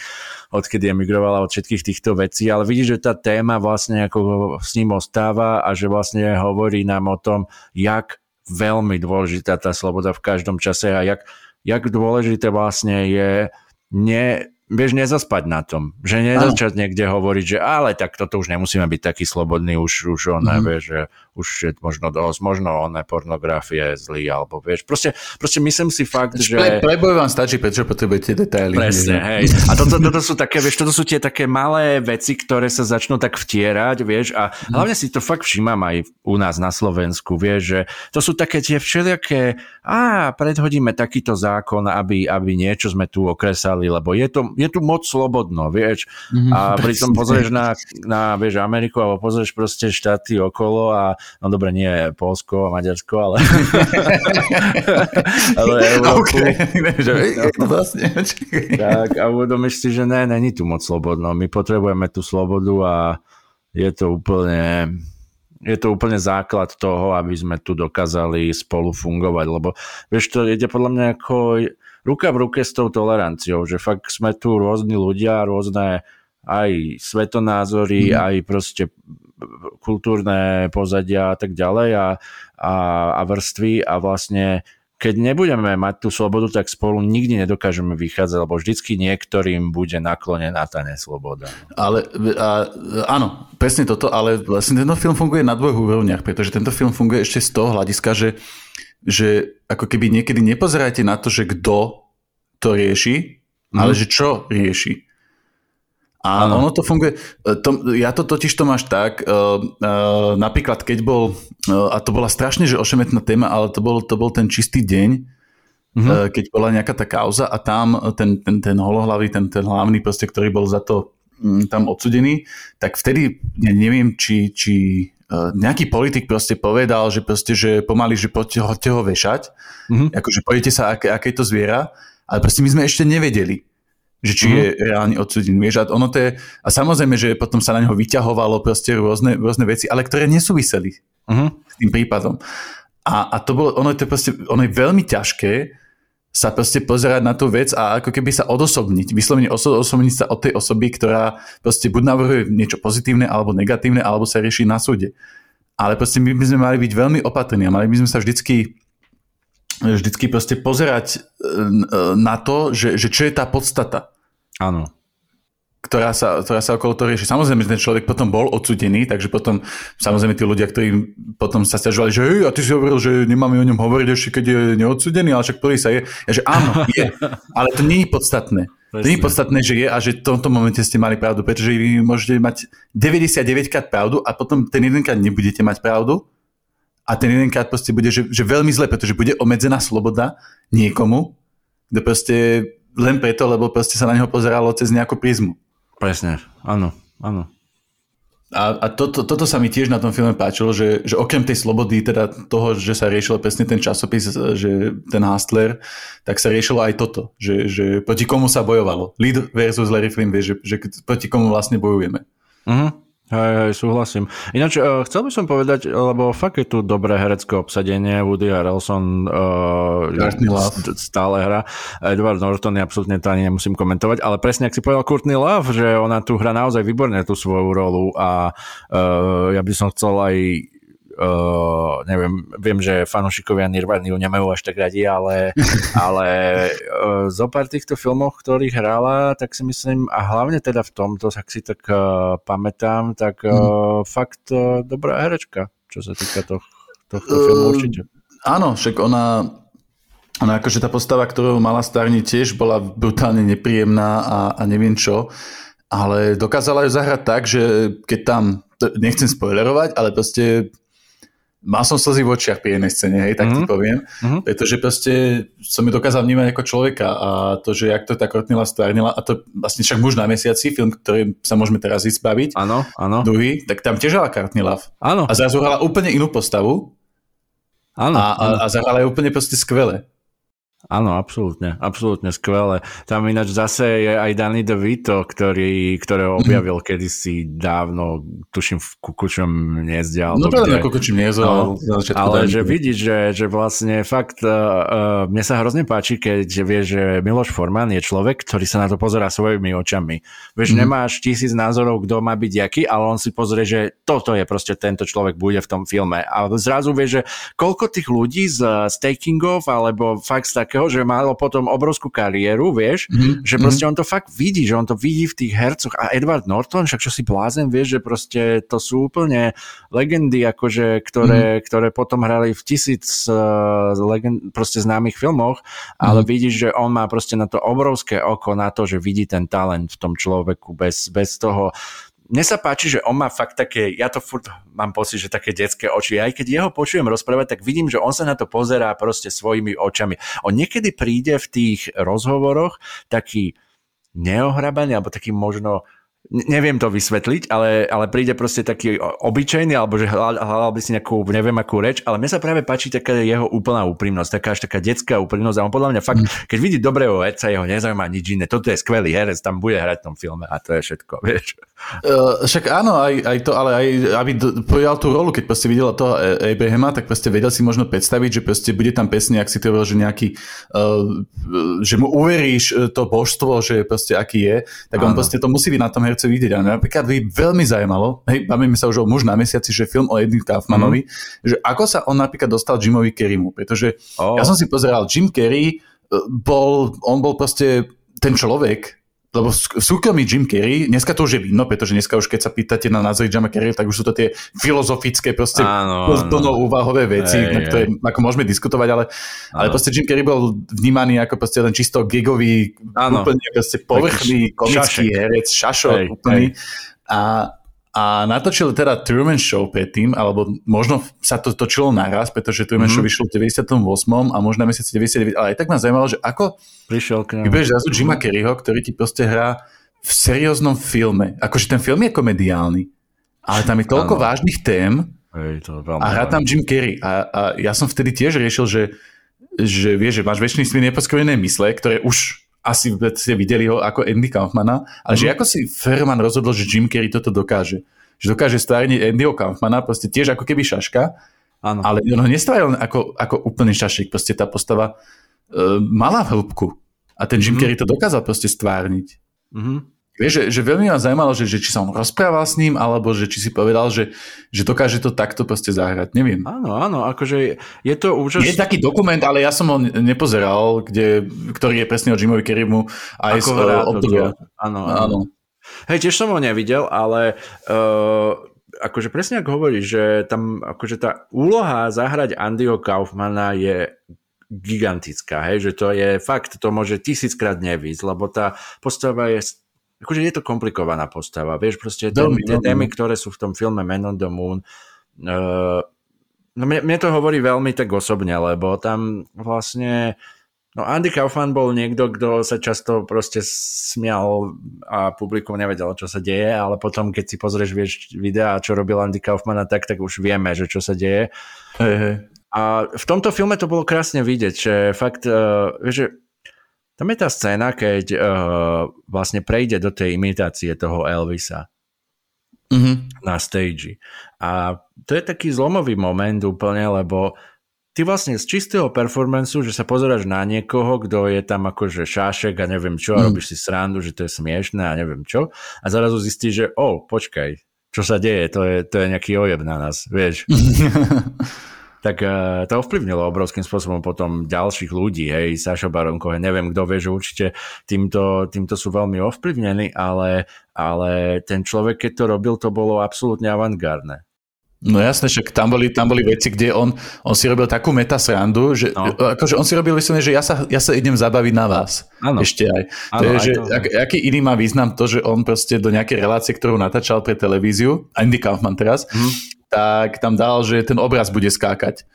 odkedy emigrovala od všetkých týchto vecí, ale vidíš, že tá téma vlastne ako s ním ostáva a že vlastne hovorí nám o tom, jak veľmi dôležitá tá sloboda v každom čase a jak, jak dôležité vlastne je ne, vieš, nezaspať na tom. Že nezačať niekde hovoriť, že ale tak toto už nemusíme byť taký slobodný, už, už on mm. vieš, že už je možno dosť, možno oné pornografie je zlý, alebo vieš, proste, proste myslím si fakt, že... Pre, preboj vám stačí, prečo potrebujete detaily. Presne, hej. A toto, toto sú také, vieš, toto sú tie také malé veci, ktoré sa začnú tak vtierať, vieš, a mm. hlavne si to fakt všímam aj u nás na Slovensku, vieš, že to sú také tie všelijaké, a predhodíme takýto zákon, aby, aby niečo sme tu okresali, lebo je to, je tu moc slobodno, vieš. Mm, a pritom pozrieš na, na vieš, Ameriku alebo pozrieš proste štáty okolo a no dobre, nie Polsko a Maďarsko, ale ale Európu. Okay. No, vlastne, tak a uvedomíš si, že ne, není tu moc slobodno. My potrebujeme tú slobodu a je to úplne je to úplne základ toho, aby sme tu dokázali spolu fungovať, lebo vieš, to ide podľa mňa ako ruka v ruke s tou toleranciou, že fakt sme tu rôzni ľudia, rôzne aj svetonázory, mm. aj proste kultúrne pozadia a tak ďalej a, a, a vrstvy a vlastne keď nebudeme mať tú slobodu, tak spolu nikdy nedokážeme vychádzať, lebo vždycky niektorým bude naklonená tá nesloboda. Ale a, áno, presne toto, ale vlastne tento film funguje na dvoch úrovniach, pretože tento film funguje ešte z toho hľadiska, že že ako keby niekedy nepozerajte na to, že kto to rieši, mm. ale že čo rieši. A ano. ono to funguje, e, to, ja to totiž to máš tak, uh, uh, napríklad keď bol, uh, a to bola strašne že ošemetná téma, ale to bol, to bol ten čistý deň, uh, keď bola nejaká tá kauza a tam ten, ten, ten holohlavý, ten, ten hlavný proste, ktorý bol za to um, tam odsudený, tak vtedy, ja neviem, či, či nejaký politik proste povedal, že proste, že pomaly, že poďte ho, ho vešať, mm-hmm. akože pojete sa, aké, aké to zviera, ale proste my sme ešte nevedeli že či uh-huh. je reálne odsudený. Vieš, a, ono to je, a samozrejme, že potom sa na neho vyťahovalo proste rôzne, rôzne veci, ale ktoré nesúviseli uh-huh. s tým prípadom. A, a to bolo, ono je, to proste, ono je veľmi ťažké sa proste pozerať na tú vec a ako keby sa odosobniť, vyslovene oso- osobniť sa od tej osoby, ktorá proste buď navrhuje niečo pozitívne alebo negatívne, alebo sa rieši na súde. Ale proste my by sme mali byť veľmi opatrní a mali by sme sa vždycky vždycky proste pozerať e, na to, že, že čo je tá podstata. Áno. Ktorá sa, ktorá sa okolo toho rieši. Samozrejme, že ten človek potom bol odsudený, takže potom samozrejme tí ľudia, ktorí potom sa stiažovali, že hej, a ty si hovoril, že nemáme o ňom hovoriť ešte, keď je neodsudený, ale však ktorý sa je. Ja, že áno, je, ale to nie je podstatné. To nie je podstatné, že je a že v tomto momente ste mali pravdu, pretože vy môžete mať 99 krát pravdu a potom ten jedenkrát nebudete mať pravdu a ten jedenkrát proste bude, že, že veľmi zle, pretože bude obmedzená sloboda niekomu, kto proste len preto, lebo proste sa na neho pozeralo cez nejakú prízmu. Presne, áno, áno. A, a toto, toto sa mi tiež na tom filme páčilo, že, že okrem tej slobody, teda toho, že sa riešil presne ten časopis, že ten Hustler, tak sa riešilo aj toto, že, že proti komu sa bojovalo. Lead versus Larry Flynn, vieš, že, že proti komu vlastne bojujeme. Uh-huh. Hej, hej, súhlasím. Ináč, uh, chcel by som povedať, lebo fakt je tu dobré herecké obsadenie, Woody Harrelson uh, stále hra, Edward Norton je absolútne to ani nemusím komentovať, ale presne, ak si povedal Courtney Love, že ona tu hra naozaj výborne tú svoju rolu a uh, ja by som chcel aj Uh, neviem, viem, že fanúšikovia Nirvany ju nemajú až tak radi, ale, ale uh, zo pár týchto filmov, ktorých hrala, tak si myslím, a hlavne teda v tomto, ak si tak uh, pamätám, tak uh, mm. fakt uh, dobrá herečka, čo sa týka to, tohto filmu uh, určite. Áno, však ona ona akože tá postava, ktorú mala starni tiež bola brutálne nepríjemná a, a neviem čo, ale dokázala ju zahrať tak, že keď tam, nechcem spoilerovať, ale proste mal som slzy v očiach pri jednej scéne, hej, tak mm-hmm. ti mhm. poviem, mm-hmm. pretože proste som ju dokázal vnímať ako človeka a to, že jak to tá Kortnila stvárnila a to vlastne však muž na mesiaci, film, ktorý sa môžeme teraz ísť baviť, áno, áno. druhý, tak tam tiež hrala Love. Áno. A zrazu hrala úplne inú postavu áno, a, a, a zahrala je úplne proste skvele. Áno, absolútne, absolútne skvelé. Tam ináč zase je aj Danny DeVito, ktorý, ktorého mhm. objavil mm. kedysi dávno, tuším v Kukučom hniezde. No to je Kukučom hniezde, no, ale, ale že vidíš, že, že vlastne fakt uh, uh, mne sa hrozne páči, keď vieš, že Miloš Forman je človek, ktorý sa na to pozerá svojimi očami. Vieš, mm. nemáš tisíc názorov, kto má byť jaký, ale on si pozrie, že toto je proste tento človek bude v tom filme. A zrazu vieš, že koľko tých ľudí z, z takingov alebo fakt z takého, že malo potom obrovskú kariéru, vieš, mm-hmm. že proste on to fakt vidí, že on to vidí v tých hercoch a Edward Norton, však čo si blázen, vieš, že proste to sú úplne legendy, akože, ktoré, mm-hmm. ktoré potom hrali v tisíc uh, legend, proste známych filmoch, ale mm-hmm. vidíš, že on má proste na to obrovské oko na to, že vidí ten talent v tom človeku bez, bez toho mne sa páči, že on má fakt také, ja to furt mám pocit, že také detské oči. Aj keď jeho počujem rozprávať, tak vidím, že on sa na to pozerá proste svojimi očami. On niekedy príde v tých rozhovoroch taký neohrabaný, alebo taký možno neviem to vysvetliť, ale, ale príde proste taký obyčajný, alebo že hľadal by si nejakú, neviem akú reč, ale mne sa práve páči taká jeho úplná úprimnosť, taká až taká detská úprimnosť a on podľa mňa fakt, mm. keď vidí dobrého herca, jeho nezaujíma nič iné, toto je skvelý herec, tam bude hrať v tom filme a to je všetko, vieš. Uh, však áno, aj, aj to, ale aj aby pojal tú rolu, keď proste videla toho Abrahama, tak proste vedel si možno predstaviť, že proste bude tam pesne, ak si to že nejaký, uh, že mu uveríš e, to božstvo, že proste aký je, tak áno. on proste to musí byť na tom herce vidieť. A napríklad by veľmi zaujímalo, hej, bavíme sa už o muž na mesiaci, že film o Eddie Kaufmanovi, mm. že ako sa on napríklad dostal Jimovi Kerrymu, pretože oh. ja som si pozeral, Jim Kerry bol, on bol proste ten človek, lebo súkromný Jim Carrey, dneska to už je vidno, pretože dneska už keď sa pýtate na názory Jima Carrey, tak už sú to tie filozofické proste plno úvahové veci, hey, na ktoré hey. ako môžeme diskutovať, ale, ale proste Jim Carrey bol vnímaný ako proste len čisto gigový, ano. úplne proste povrchný komický šašek. herec, šašok hey, úplný. Hey. A a natočil teda Truman Show predtým, alebo možno sa to točilo naraz, pretože Truman mm-hmm. Show vyšlo v 98. a možno na mesiaci 99, ale aj tak ma zaujímalo, že ako prišiel k nám. Vybereš zrazu Jima Kerryho, ktorý ti proste hrá v serióznom filme. Akože ten film je komediálny, ale tam je toľko ano. vážnych tém Hej, to je a hrá tam Jim Carrey. A, a ja som vtedy tiež riešil, že, že vieš, že máš väčšiny svoj neposkrojené mysle, ktoré už asi ste videli ho ako Andy Kaufmana, ale mm. že mhm. ako si Ferman rozhodol, že Jim Carrey toto dokáže. Že dokáže stvárniť Andyho Kaufmana, proste tiež ako keby šaška, ano. ale on nestváril ako, ako úplný šašik, proste tá postava uh, mala hĺbku a ten Jim mm. Carrey to dokázal proste stvárniť. Mm. Vieš, že, že veľmi ma zaujímalo, že, že či sa on rozprával s ním, alebo že či si povedal, že, že dokáže to takto proste zahrať. Neviem. Áno, áno, akože je to úžasné. Je taký dokument, ale ja som ho nepozeral, kde, ktorý je presne o Jimovi Kerimu aj Ako z obdobia. Áno, áno. áno. Hej, tiež som ho nevidel, ale uh, akože presne ako hovoríš, že tam akože tá úloha zahrať Andyho Kaufmana je gigantická, hej, že to je fakt, to môže tisíckrát nevísť, lebo tá postava je akože je to komplikovaná postava, vieš, proste témy, tie témy, ktoré sú v tom filme Man on the Moon, uh, no mne, mne to hovorí veľmi tak osobne, lebo tam vlastne No Andy Kaufman bol niekto, kto sa často proste smial a publikum nevedelo, čo sa deje, ale potom, keď si pozrieš vieš, videa, čo robil Andy Kaufman a tak, tak už vieme, že čo sa deje. Hey, hey. A v tomto filme to bolo krásne vidieť, že fakt, uh, vieš, že tam je tá scéna, keď uh, vlastne prejde do tej imitácie toho Elvisa mm-hmm. na stage. A to je taký zlomový moment úplne, lebo ty vlastne z čistého performanceu, že sa pozeráš na niekoho, kto je tam akože šášek a neviem čo, a mm. robíš si srandu, že to je smiešné a neviem čo, a zrazu zistíš, že o, oh, počkaj, čo sa deje, to je, to je nejaký ojeb na nás, vieš. tak uh, to ovplyvnilo obrovským spôsobom potom ďalších ľudí, hej, Saša Baron Cohen, neviem kto vie, že určite týmto, týmto sú veľmi ovplyvnení, ale, ale ten človek, keď to robil, to bolo absolútne avantgardné. No jasne, však tam boli, tam boli veci, kde on, on si robil takú metasrandu, že no. akože on si robil vyslovene, že ja sa, ja sa idem zabaviť na vás. Ano. Ešte aj. Ano, to je, aj že, to. Ak, aký iný má význam to, že on proste do nejakej relácie, ktorú natáčal pre televíziu, Andy Kaufman teraz, hmm tak tam dal, že ten obraz bude skákať.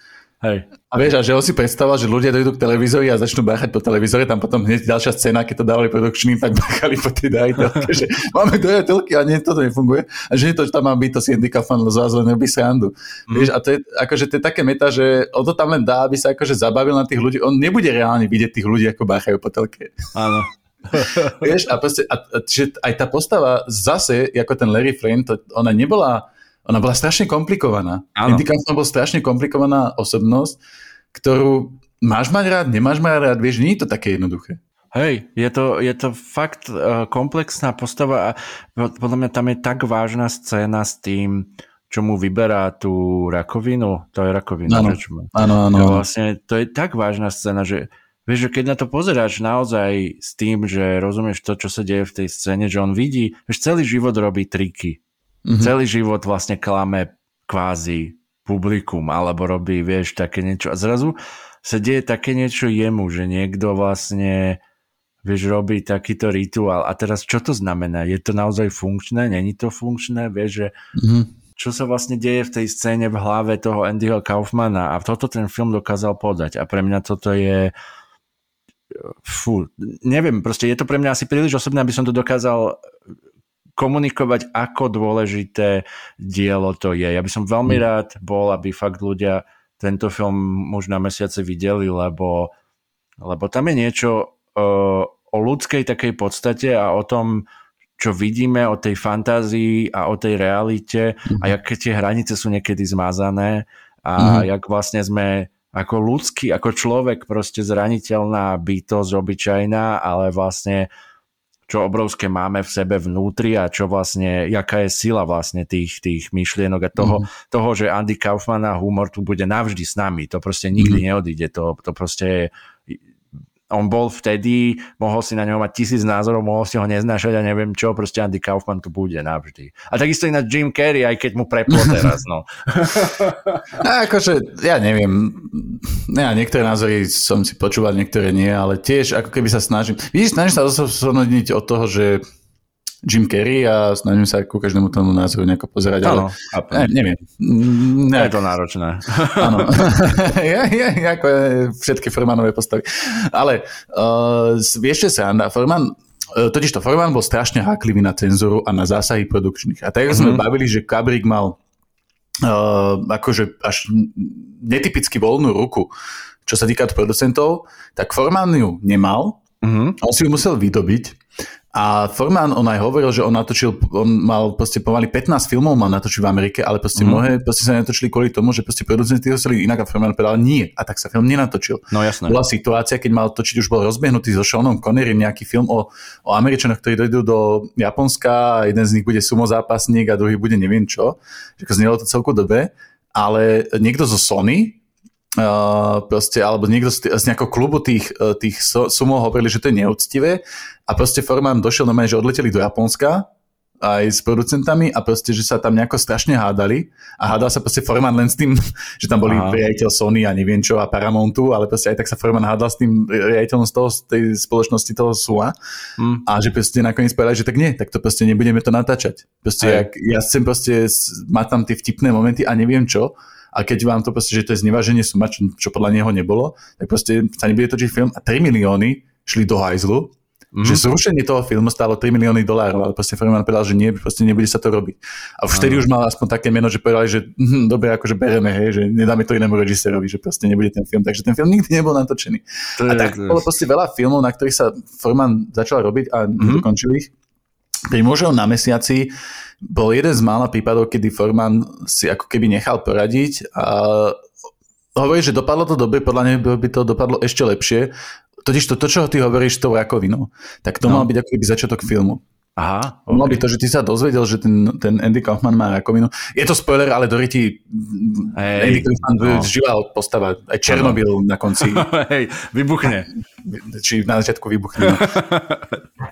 Hej. A vieš, a že on si predstavoval, že ľudia dojdú k televízori a začnú báchať po televízore, tam potom hneď ďalšia scéna, keď to dávali produkčným, tak báchali po tej dajiteľke, že máme dojateľky a nie, toto nefunguje. A že to, že tam má byť, to si Andy Kaufman z vás len robí srandu. Mm. Vieš, a to je, akože, to je také meta, že on to tam len dá, aby sa akože zabavil na tých ľudí. On nebude reálne vidieť tých ľudí, ako báchajú po telke. Áno. vieš, a, proste, a, a, že aj tá postava zase, ako ten Larry Flynn, to, ona nebola ona bola strašne komplikovaná. Andy Kaufman bol strašne komplikovaná osobnosť, ktorú máš mať rád, nemáš mať rád, vieš, nie je to také jednoduché. Hej, je to, je to fakt uh, komplexná postava a podľa mňa tam je tak vážna scéna s tým, čo mu vyberá tú rakovinu, to je rakovina. Áno, áno, áno. Vlastne, to je tak vážna scéna, že vieš, že keď na to pozeráš naozaj s tým, že rozumieš to, čo sa deje v tej scéne, že on vidí, vieš, celý život robí triky. Mm-hmm. Celý život vlastne klame kvázi publikum, alebo robí, vieš, také niečo. A zrazu sa deje také niečo jemu, že niekto vlastne vieš, robí takýto rituál. A teraz čo to znamená? Je to naozaj funkčné? Není to funkčné? Vieš, že mm-hmm. čo sa vlastne deje v tej scéne v hlave toho Andyho Kaufmana a toto ten film dokázal podať. A pre mňa toto je fú, neviem, proste je to pre mňa asi príliš osobné, aby som to dokázal komunikovať, ako dôležité dielo to je. Ja by som veľmi mm. rád bol, aby fakt ľudia tento film už na mesiace videli, lebo, lebo tam je niečo uh, o ľudskej takej podstate a o tom, čo vidíme o tej fantázii a o tej realite a aké tie hranice sú niekedy zmazané a mm. jak vlastne sme ako ľudský, ako človek proste zraniteľná bytosť obyčajná, ale vlastne čo obrovské máme v sebe vnútri a čo vlastne, jaká je sila vlastne tých, tých myšlienok a toho, mm. toho, že Andy Kaufman a humor tu bude navždy s nami. To proste nikdy mm. neodíde. To, to proste je on bol vtedy, mohol si na neho mať tisíc názorov, mohol si ho neznášať a neviem čo, proste Andy Kaufman tu bude navždy. A takisto i na Jim Carrey, aj keď mu preplo teraz, no. a akože, ja neviem, ja niektoré názory som si počúval, niektoré nie, ale tiež ako keby sa snažím, vidíš, snažím sa osvobodniť od toho, že Jim Carrey a snažím sa ku každému tomu názoru nejako pozerať, ale ne, neviem. Ne. Je to náročné. Áno. ja, ja, ako všetky Formanové postavy. Ale uh, vieš, čo sa, Forman, uh, totiž to Forman bol strašne háklivý na cenzuru a na zásahy produkčných. A tak mm-hmm. sme mhm. bavili, že Kabrik mal uh, akože až netypicky voľnú ruku, čo sa týka producentov, tak Forman ju nemal, mm-hmm. on si ju musel vydobiť a Forman, on aj hovoril, že on natočil, on mal proste pomaly 15 filmov mal natočiť v Amerike, ale proste mm. mnohé proste sa natočili kvôli tomu, že proste producenti ho chceli inak a Forman povedal nie. A tak sa film nenatočil. No jasné. Bola situácia, keď mal točiť, už bol rozbehnutý so Seanom Connerym nejaký film o, o Američanoch, ktorí dojdú do Japonska a jeden z nich bude sumo zápasník a druhý bude neviem čo. Znelo to celku dobe. Ale niekto zo Sony, Uh, proste, alebo niekto z, z nejakého klubu tých, uh, tých sumov hovorili, že to je neúctivé a proste Forman došiel na že odleteli do Japonska aj s producentami a proste, že sa tam nejako strašne hádali a hádal sa proste Forman len s tým, že tam boli Aha. riaditeľ Sony a neviem čo a Paramountu, ale proste aj tak sa Forman hádal s tým riaditeľom z toho, z tej spoločnosti toho SUA hmm. a že proste nakoniec povedali, že tak nie, tak to proste nebudeme to natáčať. Proste, jak, ja chcem proste mať tam tie vtipné momenty a neviem čo a keď vám to proste, že to je zneváženie suma, čo, čo podľa neho nebolo, tak proste sa nebude točiť film a 3 milióny šli do hajzlu, mm. že zrušenie toho filmu stálo 3 milióny dolárov, ale proste Freeman povedal, že nie, proste nebude sa to robiť. A už vtedy už mal aspoň také meno, že povedali, že hm, dobre, akože bereme, hej, že nedáme to inému režisérovi, že proste nebude ten film. Takže ten film nikdy nebol natočený. To a tak bolo proste veľa filmov, na ktorých sa Forman začal robiť a mm-hmm. dokončili ich. Pri mužov na mesiaci bol jeden z mála prípadov, kedy Forman si ako keby nechal poradiť a hovorí, že dopadlo to dobre, podľa neho by to dopadlo ešte lepšie. Totiž to, to čo ty hovoríš s tou rakovinou, tak to no. mal byť ako keby začiatok filmu. Aha, okay. Mal by to, že ty sa dozvedel, že ten, ten Andy Kaufman má rakovinu. Je to spoiler, ale do ryti hey, Andy Kaufman no. živá postava. Aj Černobyl na konci. Hej, vybuchne. Či na začiatku vybuchne. No.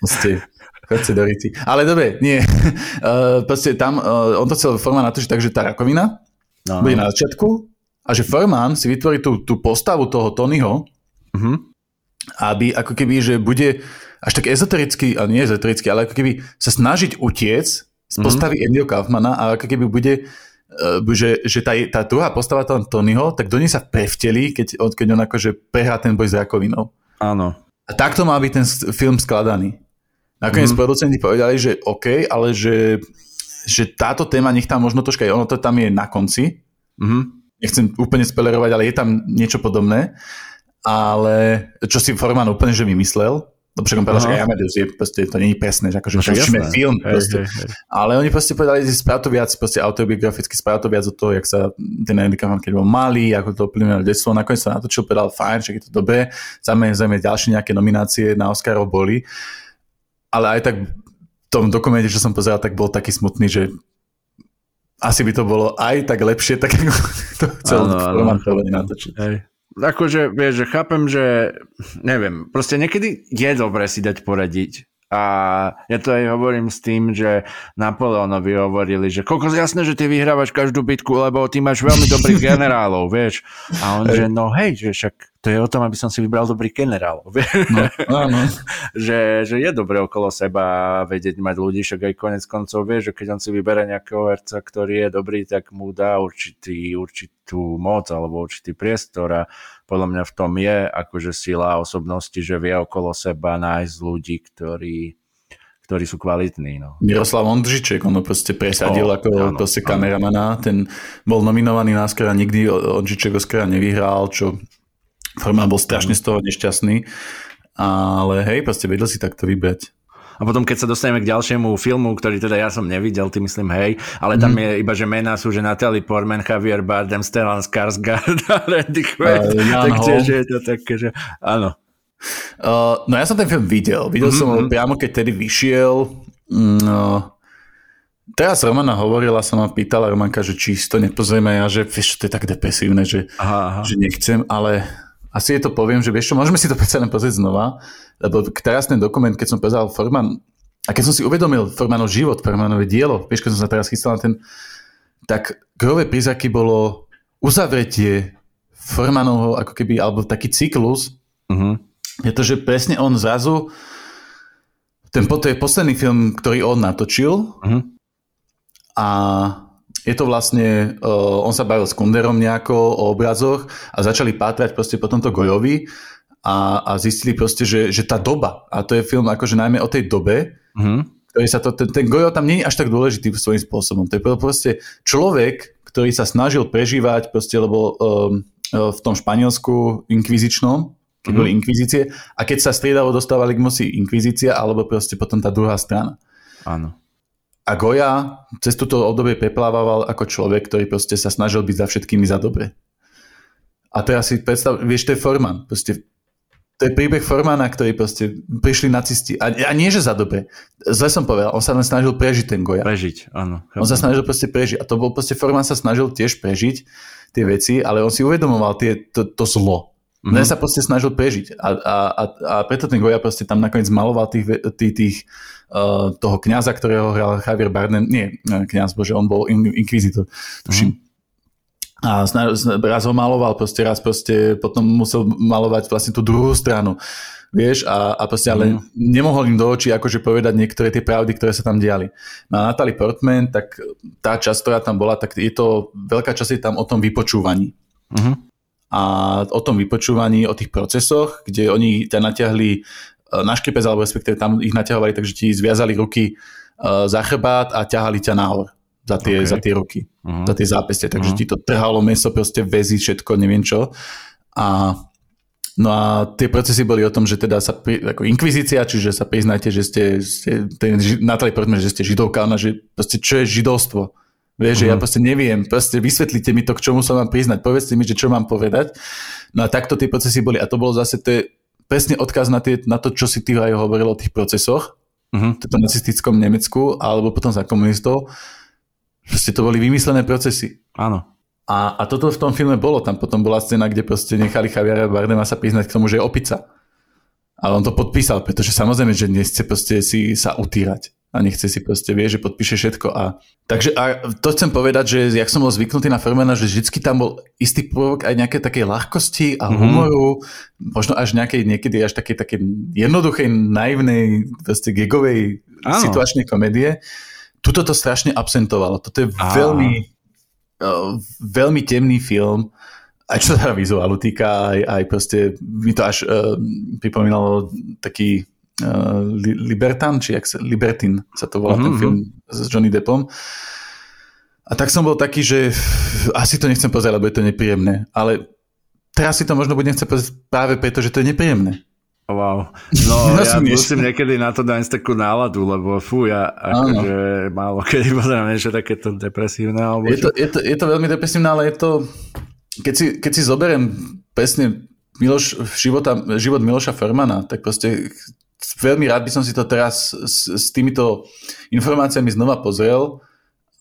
Chodce do ryti. Ale dobre, nie. Uh, proste tam, uh, on to chcel Forman natočiť tak, že tá rakovina no. bude na začiatku a že Forman si vytvorí tú, tú postavu toho Tonyho, uh-huh. aby ako keby, že bude až tak ezoterický, a nie ezoterický, ale ako keby sa snažiť utiec z mhm. postavy uh-huh. Andyho Kaufmana a ako keby bude že, že tá, tá druhá postava toho Tonyho, tak do nej sa prevteli, keď, keď on akože prehrá ten boj s rakovinou. Áno. A takto má byť ten film skladaný. Nakoniec mm. producenti povedali, že OK, ale že, že táto téma nech tam možno troška, ono to tam je na konci. Mm. Nechcem úplne spoilerovať, ale je tam niečo podobné. Ale čo si Forman úplne že vymyslel, lebo však on povedal, že Amadeus je, proste, to nie je presné, že akože no, film. Hej, proste. Hej, hej. Ale oni proste povedali, že sprav to viac, proste autobiograficky, sprav to viac od toho, jak sa ten Andy Kaufman, keď bol malý, ako to ovplyvnilo detstvo, nakoniec sa natočil, povedal, fajn, že je to dobré, samozrejme ďalšie nejaké nominácie na Oscarov boli, ale aj tak v tom dokumente, čo som pozeral, tak bol taký smutný, že asi by to bolo aj tak lepšie, tak ako to chcel Roman natočiť. Hej akože, vieš, že chápem, že neviem, proste niekedy je dobré si dať poradiť. A ja to aj hovorím s tým, že Napoleonovi hovorili, že koľko jasné, že ty vyhrávaš každú bitku, lebo ty máš veľmi dobrých generálov, vieš. A on, že no hej, že však to je o tom, aby som si vybral dobrý generál. No, áno. že, že je dobre okolo seba vedieť mať ľudí, však aj konec koncov vie, že keď on si vybere nejakého herca, ktorý je dobrý, tak mu dá určitý, určitú moc alebo určitý priestor a podľa mňa v tom je akože sila osobnosti, že vie okolo seba nájsť ľudí, ktorí ktorí sú kvalitní. No. Miroslav Ondžiček, on proste presadil oh, ako áno, proste kameramana, ten bol nominovaný na Oscara, nikdy Ondžiček Oscara nevyhral, čo Forman bol strašne z toho nešťastný, ale hej, proste vedel si takto vybrať. A potom, keď sa dostaneme k ďalšiemu filmu, ktorý teda ja som nevidel, ty myslím, hej, ale tam mm. je iba, že mená sú, že Natalie Portman, Javier Bardem, Stellan Skarsgård a Randy Quaid. Uh, tak tiež je to také, že áno. Uh, no ja som ten film videl. Videl mm-hmm. som ho mhm. priamo, keď tedy vyšiel. No, Teraz Romana hovorila, sa ma pýtala Romanka, že či si to nepozrieme ja, že vieš, to je tak depresívne, že, aha, aha. že nechcem, ale asi je to poviem, že vieš čo, môžeme si to predsa len pozrieť znova, lebo teraz ten dokument, keď som pozrel Forman, a keď som si uvedomil Formanov život, Formanové dielo, vieš, keď som sa teraz chystal na ten, tak grové prízaky bolo uzavretie Formanovho ako keby, alebo taký cyklus, uh-huh. pretože presne on zrazu, ten to je posledný film, ktorý on natočil uh-huh. a je to vlastne, uh, on sa bavil s Kunderom nejako o obrazoch a začali pátrať proste po tomto Gojovi a, a zistili proste, že, že tá doba, a to je film akože najmä o tej dobe, mm-hmm. ktorý sa to, ten, ten Gojo tam nie je až tak dôležitý svojím spôsobom. To je proste človek, ktorý sa snažil prežívať proste, lebo um, v tom Španielsku inkvizičnom, keď mm-hmm. boli inkvizície, a keď sa striedalo, dostávali k moci inkvizícia, alebo proste potom tá druhá strana. Áno. A Goja cez túto obdobie preplával ako človek, ktorý proste sa snažil byť za všetkými za dobre. A teraz si predstav, vieš, to je Forman. Proste, to je príbeh Formana, ktorý proste prišli nacisti. A, a nie, že za dobre. Zle som povedal, on sa len snažil prežiť ten Goja. Prežiť, áno. On sa snažil proste prežiť. A to bol proste Forman sa snažil tiež prežiť tie veci, ale on si uvedomoval tie, to, to zlo. Mm-hmm. Len sa proste snažil prežiť. A, a, a, a preto ten Goja proste tam nakoniec maloval tých, tých, tých uh, toho kňaza, ktorého hral Javier Bardem, nie kňaz, bože, on bol in, inkvizitor, tuším. Mm. A raz ho maloval, proste raz proste potom musel malovať vlastne tú druhú stranu. Vieš, a, a proste ale mm. nemohol im do očí akože povedať niektoré tie pravdy, ktoré sa tam diali. No a Natalie Portman, tak tá časť, ktorá tam bola, tak je to, veľká časť je tam o tom vypočúvaní. Mm-hmm. A o tom vypočúvaní, o tých procesoch, kde oni ťa natiahli E, na škripec, alebo respektíve tam ich naťahovali, takže ti zviazali ruky uh, za chrbát a ťahali ťa nahor za tie, okay. za tie ruky, uh-huh. za tie zápestie, takže uh-huh. ti to trhalo meso, proste väzy, všetko, neviem čo. A No a tie procesy boli o tom, že teda sa, pri, ako inkvizícia, čiže sa priznáte, že ste, ste ten, Natali, povedzme, že ste židovka, ona, že proste čo je židovstvo? Vieš, uh-huh. že ja mhm. proste neviem, proste vysvetlite mi to, k čomu sa mám priznať, povedzte mi, že čo mám povedať. No a takto tie procesy boli. A to bolo zase, to je, presne odkaz na, tie, na to, čo si ty aj hovoril o tých procesoch, uh-huh. v nacistickom Nemecku, alebo potom za komunistov. Proste to boli vymyslené procesy. Áno. A, a toto v tom filme bolo. Tam potom bola scéna, kde proste nechali Javiera Bardema sa priznať k tomu, že je opica. Ale on to podpísal, pretože samozrejme, že nechce proste si sa utírať a nechce si proste, vie, že podpíše všetko. A, takže a to chcem povedať, že jak som bol zvyknutý na Fermana, že vždycky tam bol istý prvok aj nejaké také ľahkosti a mm-hmm. humoru, možno až nejakej, niekedy až také, také jednoduchej, naivnej, proste gigovej Áno. situačnej komedie. Tuto to strašne absentovalo. Toto je Á. veľmi uh, veľmi temný film, aj čo sa vizuálu týka, aj, aj proste mi to až uh, pripomínalo taký Libertan, či jak sa, Libertin sa to volá, mm-hmm. ten mhm. film s Johnny Deppom. A tak som bol taký, že asi to nechcem pozrieť, lebo je to nepríjemné. Ale teraz si to možno bude nechcem pozrieť práve preto, že to je nepríjemné. Wow. No ja musím niekedy na to dať takú náladu, lebo fú, ja akože málo kedy pozerám niečo takéto depresívne. Alebo je, to, je, to, je to veľmi depresívne, ale je to, keď si, keď si zoberiem presne Miloš, života, život Miloša Fermana, tak proste veľmi rád by som si to teraz s, s týmito informáciami znova pozrel,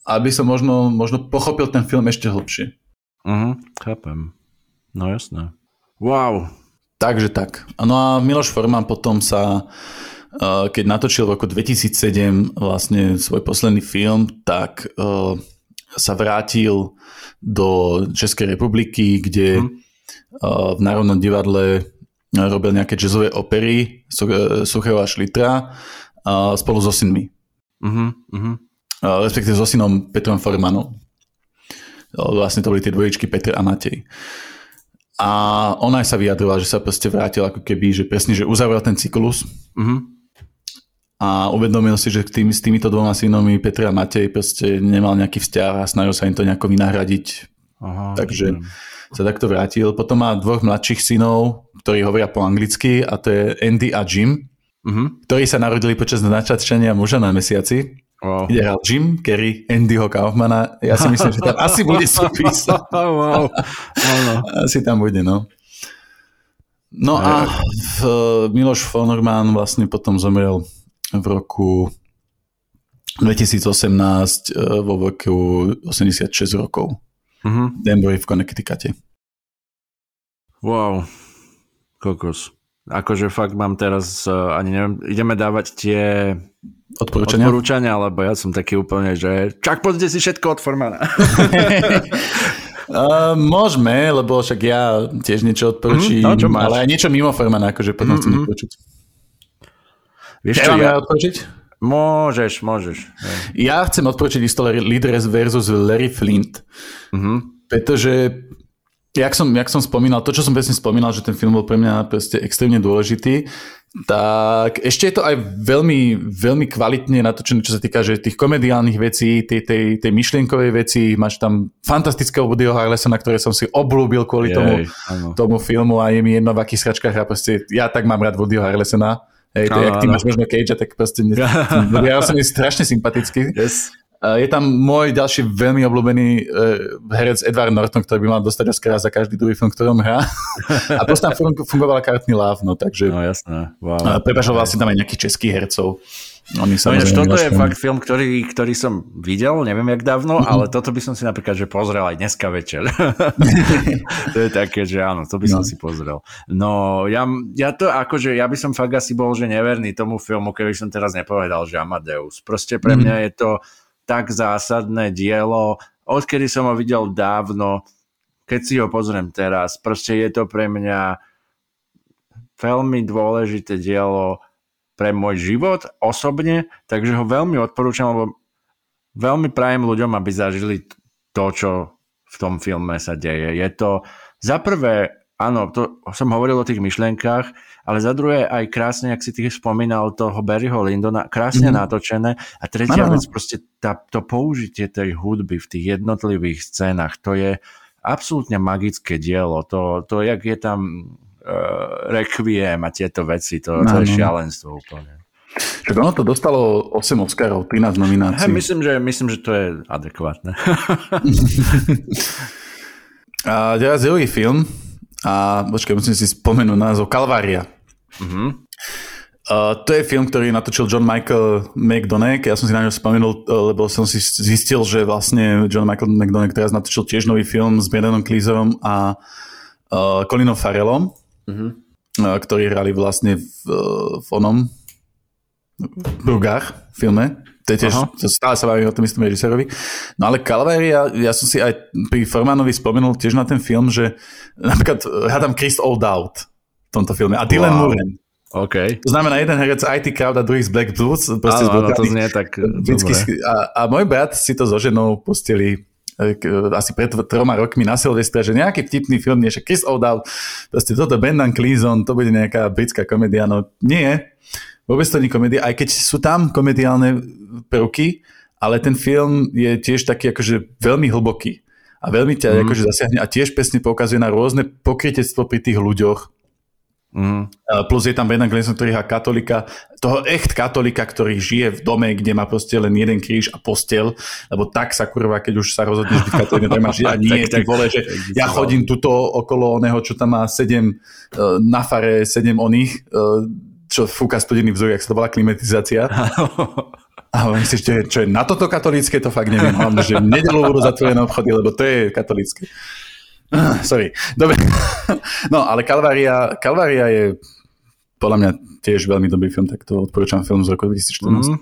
aby som možno, možno pochopil ten film ešte hlbšie. Mhm, chápem. No jasné. Wow, Takže tak. No a Miloš Forman potom sa, eh, keď natočil v roku 2007 vlastne svoj posledný film, tak eh, sa vrátil do Českej republiky, kde hmm. v Národnom divadle robil nejaké jazzové opery Suchého a Šlitra spolu so synmi. Uh-huh, uh-huh. Respektíve so synom Petrom Formanom. Vlastne to boli tie dvojičky Petr a Matej. A ona aj sa vyjadrila, že sa proste vrátil ako keby, že presne, že uzavrel ten cyklus. Uh-huh. A uvedomil si, že tým, s týmito dvoma synomi Petra a Matej proste nemal nejaký vzťah a snažil sa im to nejako vynahradiť. Aha, Takže neviem. Sa takto vrátil. Potom má dvoch mladších synov, ktorí hovoria po anglicky a to je Andy a Jim, uh-huh. ktorí sa narodili počas načačenia muža na mesiaci. Wow. Kde hral Jim Kerry, Andyho Kaufmana. Ja si myslím, že tam asi bude súpis. wow. wow. Asi tam bude, no. No a v, Miloš Fonorman vlastne potom zomrel v roku 2018 e, vo veku 86 rokov. Uh-huh. Danbury v Connecticute. Wow, kokos. Akože fakt mám teraz, uh, ani neviem, ideme dávať tie odporúčania? Odporúčania, lebo ja som taký úplne, že čak pozrite si všetko od Formana. uh, môžeme, lebo však ja tiež niečo odporúčim, mm, no, čo máš? ale aj niečo mimo Formana, akože potom mm-hmm. chcem odporučiť. Vieš čo, ja... odporučiť? Môžeš, môžeš. Ja chcem odporučiť isto Leaders versus Larry Flint. Mm-hmm. Pretože jak som, jak som spomínal, to, čo som presne spomínal, že ten film bol pre mňa proste extrémne dôležitý, tak ešte je to aj veľmi, veľmi kvalitne natočené, čo sa týka že tých komediálnych vecí, tej, tej, tej myšlienkovej veci. Máš tam fantastického Woodyho Harlesona, ktoré som si oblúbil kvôli Jej, tomu, tomu filmu a je mi jedno v akých sračkách a proste ja tak mám rád Woodyho Harlesona. Hej, to, jak ty máš možno Cage, tak proste ja som je strašne sympatický. Yes. Je tam môj ďalší veľmi obľúbený uh, herec Edward Norton, ktorý by mal dostať Oscara za každý druhý film, ktorom hrá. A proste tam fungovala Courtney Love, no takže... No jasné, wow. Prepažoval si tam aj nejakých českých hercov. Oni no ináč, toto je fakt film, ktorý, ktorý som videl, neviem jak dávno, mm-hmm. ale toto by som si napríklad že pozrel aj dneska večer. to je také, že áno, to by som no. si pozrel. No, ja, ja to akože, ja by som fakt asi bol, že neverný tomu filmu, keby som teraz nepovedal, že Amadeus. Proste pre mňa mm-hmm. je to tak zásadné dielo, odkedy som ho videl dávno, keď si ho pozriem teraz, proste je to pre mňa veľmi dôležité dielo pre môj život osobne, takže ho veľmi odporúčam, lebo veľmi prajem ľuďom, aby zažili to, čo v tom filme sa deje. Je to za prvé áno, to som hovoril o tých myšlienkách, ale za druhé aj krásne, ak si ty spomínal toho Barryho Lindona, krásne mm. natočené. A tretia ano. vec, proste tá, to použitie tej hudby v tých jednotlivých scénach, to je absolútne magické dielo. To, to jak je tam uh, Requiem a tieto veci, to, to je šialenstvo úplne. Čiže ono to dostalo 8 Oscarov, 13 nominácií. Hey, myslím, že, myslím, že to je adekvátne. a teraz druhý film, a počkaj, musím si spomenúť názov Kalvária. Uh-huh. Uh, to je film, ktorý natočil John Michael McDonagh. Ja som si na ňo spomenul, uh, lebo som si zistil, že vlastne John Michael McDonagh teraz natočil tiež nový film s Brendanom Cleaserom a uh, Colinom Farrellom, uh-huh. uh, ktorí hrali vlastne v, v onom v Brugách filme. To je tiež, to stále sa bavím o tom istom režisérovi. No ale Calvaria, ja som si aj pri Formanovi spomenul tiež na ten film, že napríklad hľadám Chris Out v tomto filme a Dylan wow. Mullen. Okay. To znamená, jeden herec IT Crowd a druhý z Black Blues. Áno, áno, to znie tak a, a môj brat si to so ženou pustili asi pred troma rokmi na Silvestra, že nejaký vtipný film, nie, že Kiss O'Dowd, proste toto Brendan Cleason, to bude nejaká britská komédia, no nie, vôbec to nie komédia, aj keď sú tam komediálne prvky, ale ten film je tiež taký akože veľmi hlboký a veľmi ťa mm. akože zasiahne a tiež presne poukazuje na rôzne pokrytectvo pri tých ľuďoch, Mm. Plus je tam ktorý hrá katolika, toho echt katolika, ktorý žije v dome, kde má proste len jeden kríž a postel, lebo tak sa kurva, keď už sa rozhodneš byť katolík, tak máš a nie, tak, ty vole, že ja chodím tuto okolo oného, čo tam má sedem uh, na fare, sedem oných, uh, čo fúka studený vzor, jak sa to volá klimatizácia. A myslíš, čo je, čo je na toto katolícke, to fakt neviem. Hlavne, že v nedelu budú zatvorené obchody, lebo to je katolícke. Sorry. Dobre. No, ale Kalvária, Kalvária je podľa mňa tiež veľmi dobrý film, tak to odporúčam film z roku 2014. Mm.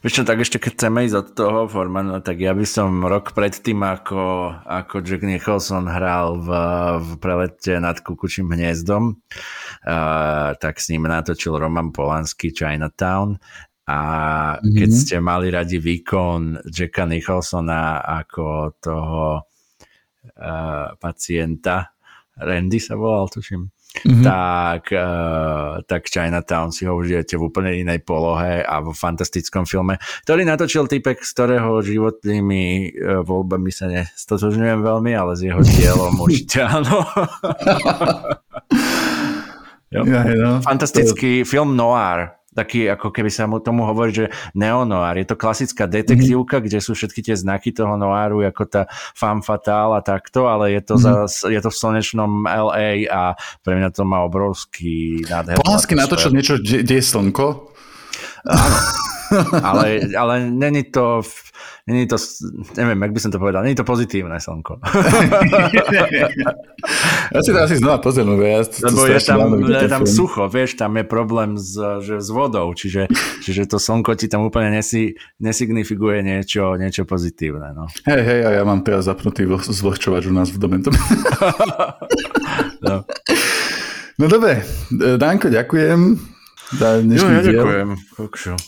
Vieš čo, tak ešte keď chceme ísť od toho Formana, tak ja by som rok predtým, ako, ako Jack Nicholson hral v, v prelete nad Kukučím hniezdom, uh, tak s ním natočil Roman Polanský Chinatown a keď mm-hmm. ste mali radi výkon Jacka Nicholsona ako toho uh, pacienta, Randy sa volal, tuším, mm-hmm. tak, uh, tak Chinatown si ho užijete v úplne inej polohe a vo fantastickom filme, ktorý natočil typek, z ktorého životnými uh, voľbami sa nestotožňujem veľmi, ale s jeho dielom určite áno. jo. Ja, no. Fantastický film noir taký, ako keby sa mu tomu hovorí, že neonoár. Je to klasická detektívka, mm-hmm. kde sú všetky tie znaky toho noáru, ako tá femme fatale a takto, ale je to, mm-hmm. za, je to v slnečnom LA a pre mňa to má obrovský nádherný. Polánsky natočil niečo, kde, kde je slnko? Áno. ale, ale není to není to, neviem, jak by som to povedal, není to pozitívne slnko. ja si to asi znova pozriem, lebo ja Lebo je tam, je tam sucho, vieš, tam je problém s, že, s vodou, čiže, čiže to slnko ti tam úplne nesi, nesignifikuje niečo, niečo pozitívne. No. Hej, hej, a ja mám teraz zapnutý zvlhčovač u nás v dome. no. no dobre, Danko, ďakujem za dnešný jo, ja diel. ďakujem.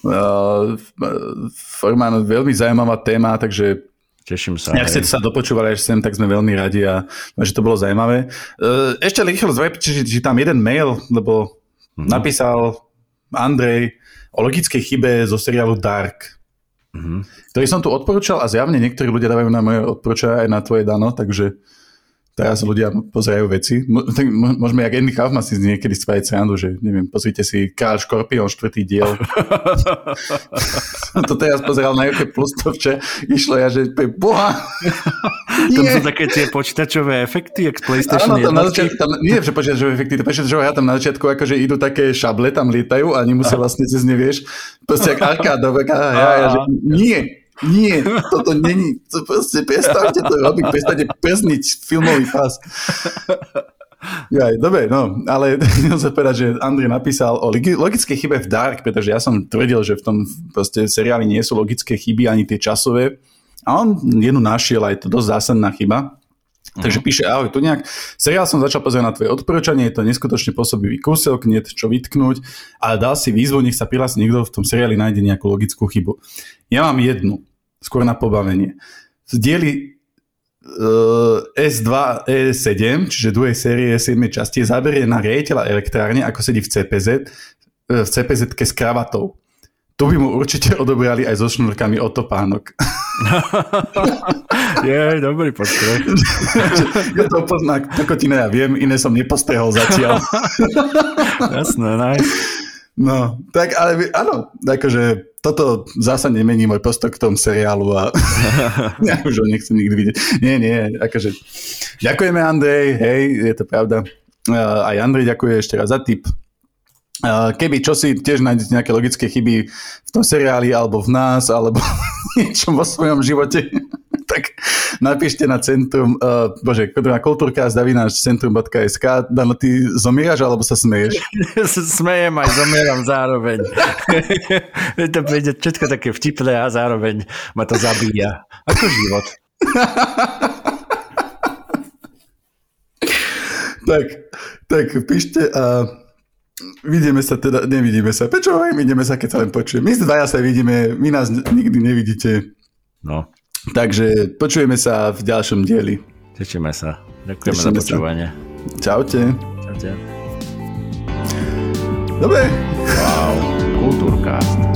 Uh, Formán, veľmi zaujímavá téma, takže Teším sa. Ak ste sa dopočúvali až sem, tak sme veľmi radi a že to bolo zaujímavé. Uh, ešte rýchlo či, či tam jeden mail, lebo mm-hmm. napísal Andrej o logickej chybe zo seriálu Dark, mm-hmm. ktorý som tu odporúčal a zjavne niektorí ľudia dávajú na moje odporúčania aj na tvoje dano, takže teraz ľudia pozerajú veci. Tak môžeme, jak Andy Kaufman si niekedy spraviť srandu, že neviem, pozrite si Kráľ Škorpión, štvrtý diel. to teraz pozeral na UK Plus to vče, išlo ja, že boha. Tam sú také tie počítačové efekty, jak z PlayStation Áno, tam na začiatku, tam, nie, že počítačové efekty, to počítačové, ja tam na začiatku akože idú také šable, tam lietajú a ani musia vlastne cez ne, vieš, proste jak arkádovek, a ja, ja, že nie, nie, toto není, to proste prestavte to robiť, prestante pesniť filmový pás. Ja, dobre, no, ale sa povedať, že Andrej napísal o logické chybe v Dark, pretože ja som tvrdil, že v tom proste seriáli nie sú logické chyby ani tie časové. A on jednu našiel, aj to dosť zásadná chyba. Takže mhm. píše, ahoj, tu nejak, seriál som začal pozrieť na tvoje odporúčanie, je to neskutočne pôsobivý kúsok, nie čo vytknúť, ale dal si výzvu, nech sa prihlási niekto v tom seriáli nájde nejakú logickú chybu. Ja mám jednu skôr na pobavenie. V dieli uh, S2 E7, čiže druhej série 7 časti, zaberie na riaditeľa elektrárne, ako sedí v CPZ, uh, v CPZ s kravatou. Tu by mu určite odobrali aj so šnúrkami od topánok. Je, dobrý postreh. Je to pozná kokotina, ja viem, iné som nepostrehol zatiaľ. Jasné, nice. No, tak ale áno, akože toto zasa nemení môj postoj k tomu seriálu a ja už ho nechcem nikdy vidieť. Nie, nie, akože ďakujeme Andrej, hej, je to pravda. Aj Andrej ďakuje ešte raz za tip. Keby čo si tiež nájdete nejaké logické chyby v tom seriáli alebo v nás, alebo niečo vo svojom živote, tak napíšte na centrum, uh, bože, na kultúrka zavináš centrum.sk. Dano, ty zomieraš alebo sa smeješ? Smejem aj zomieram zároveň. to príde všetko také vtipné a zároveň ma to zabíja. Ako život. tak, tak píšte a Vidíme sa teda, nevidíme sa. Prečo hovorím, vidíme sa, keď sa len počujem. My dvaja sa vidíme, vy nás nikdy nevidíte. No. Takže počujeme sa v ďalšom dieli. Tešíme sa. Ďakujeme Tešíme za počúvanie. Sa. Čaute. Čaute. Dobre. Wow, kultúrkast.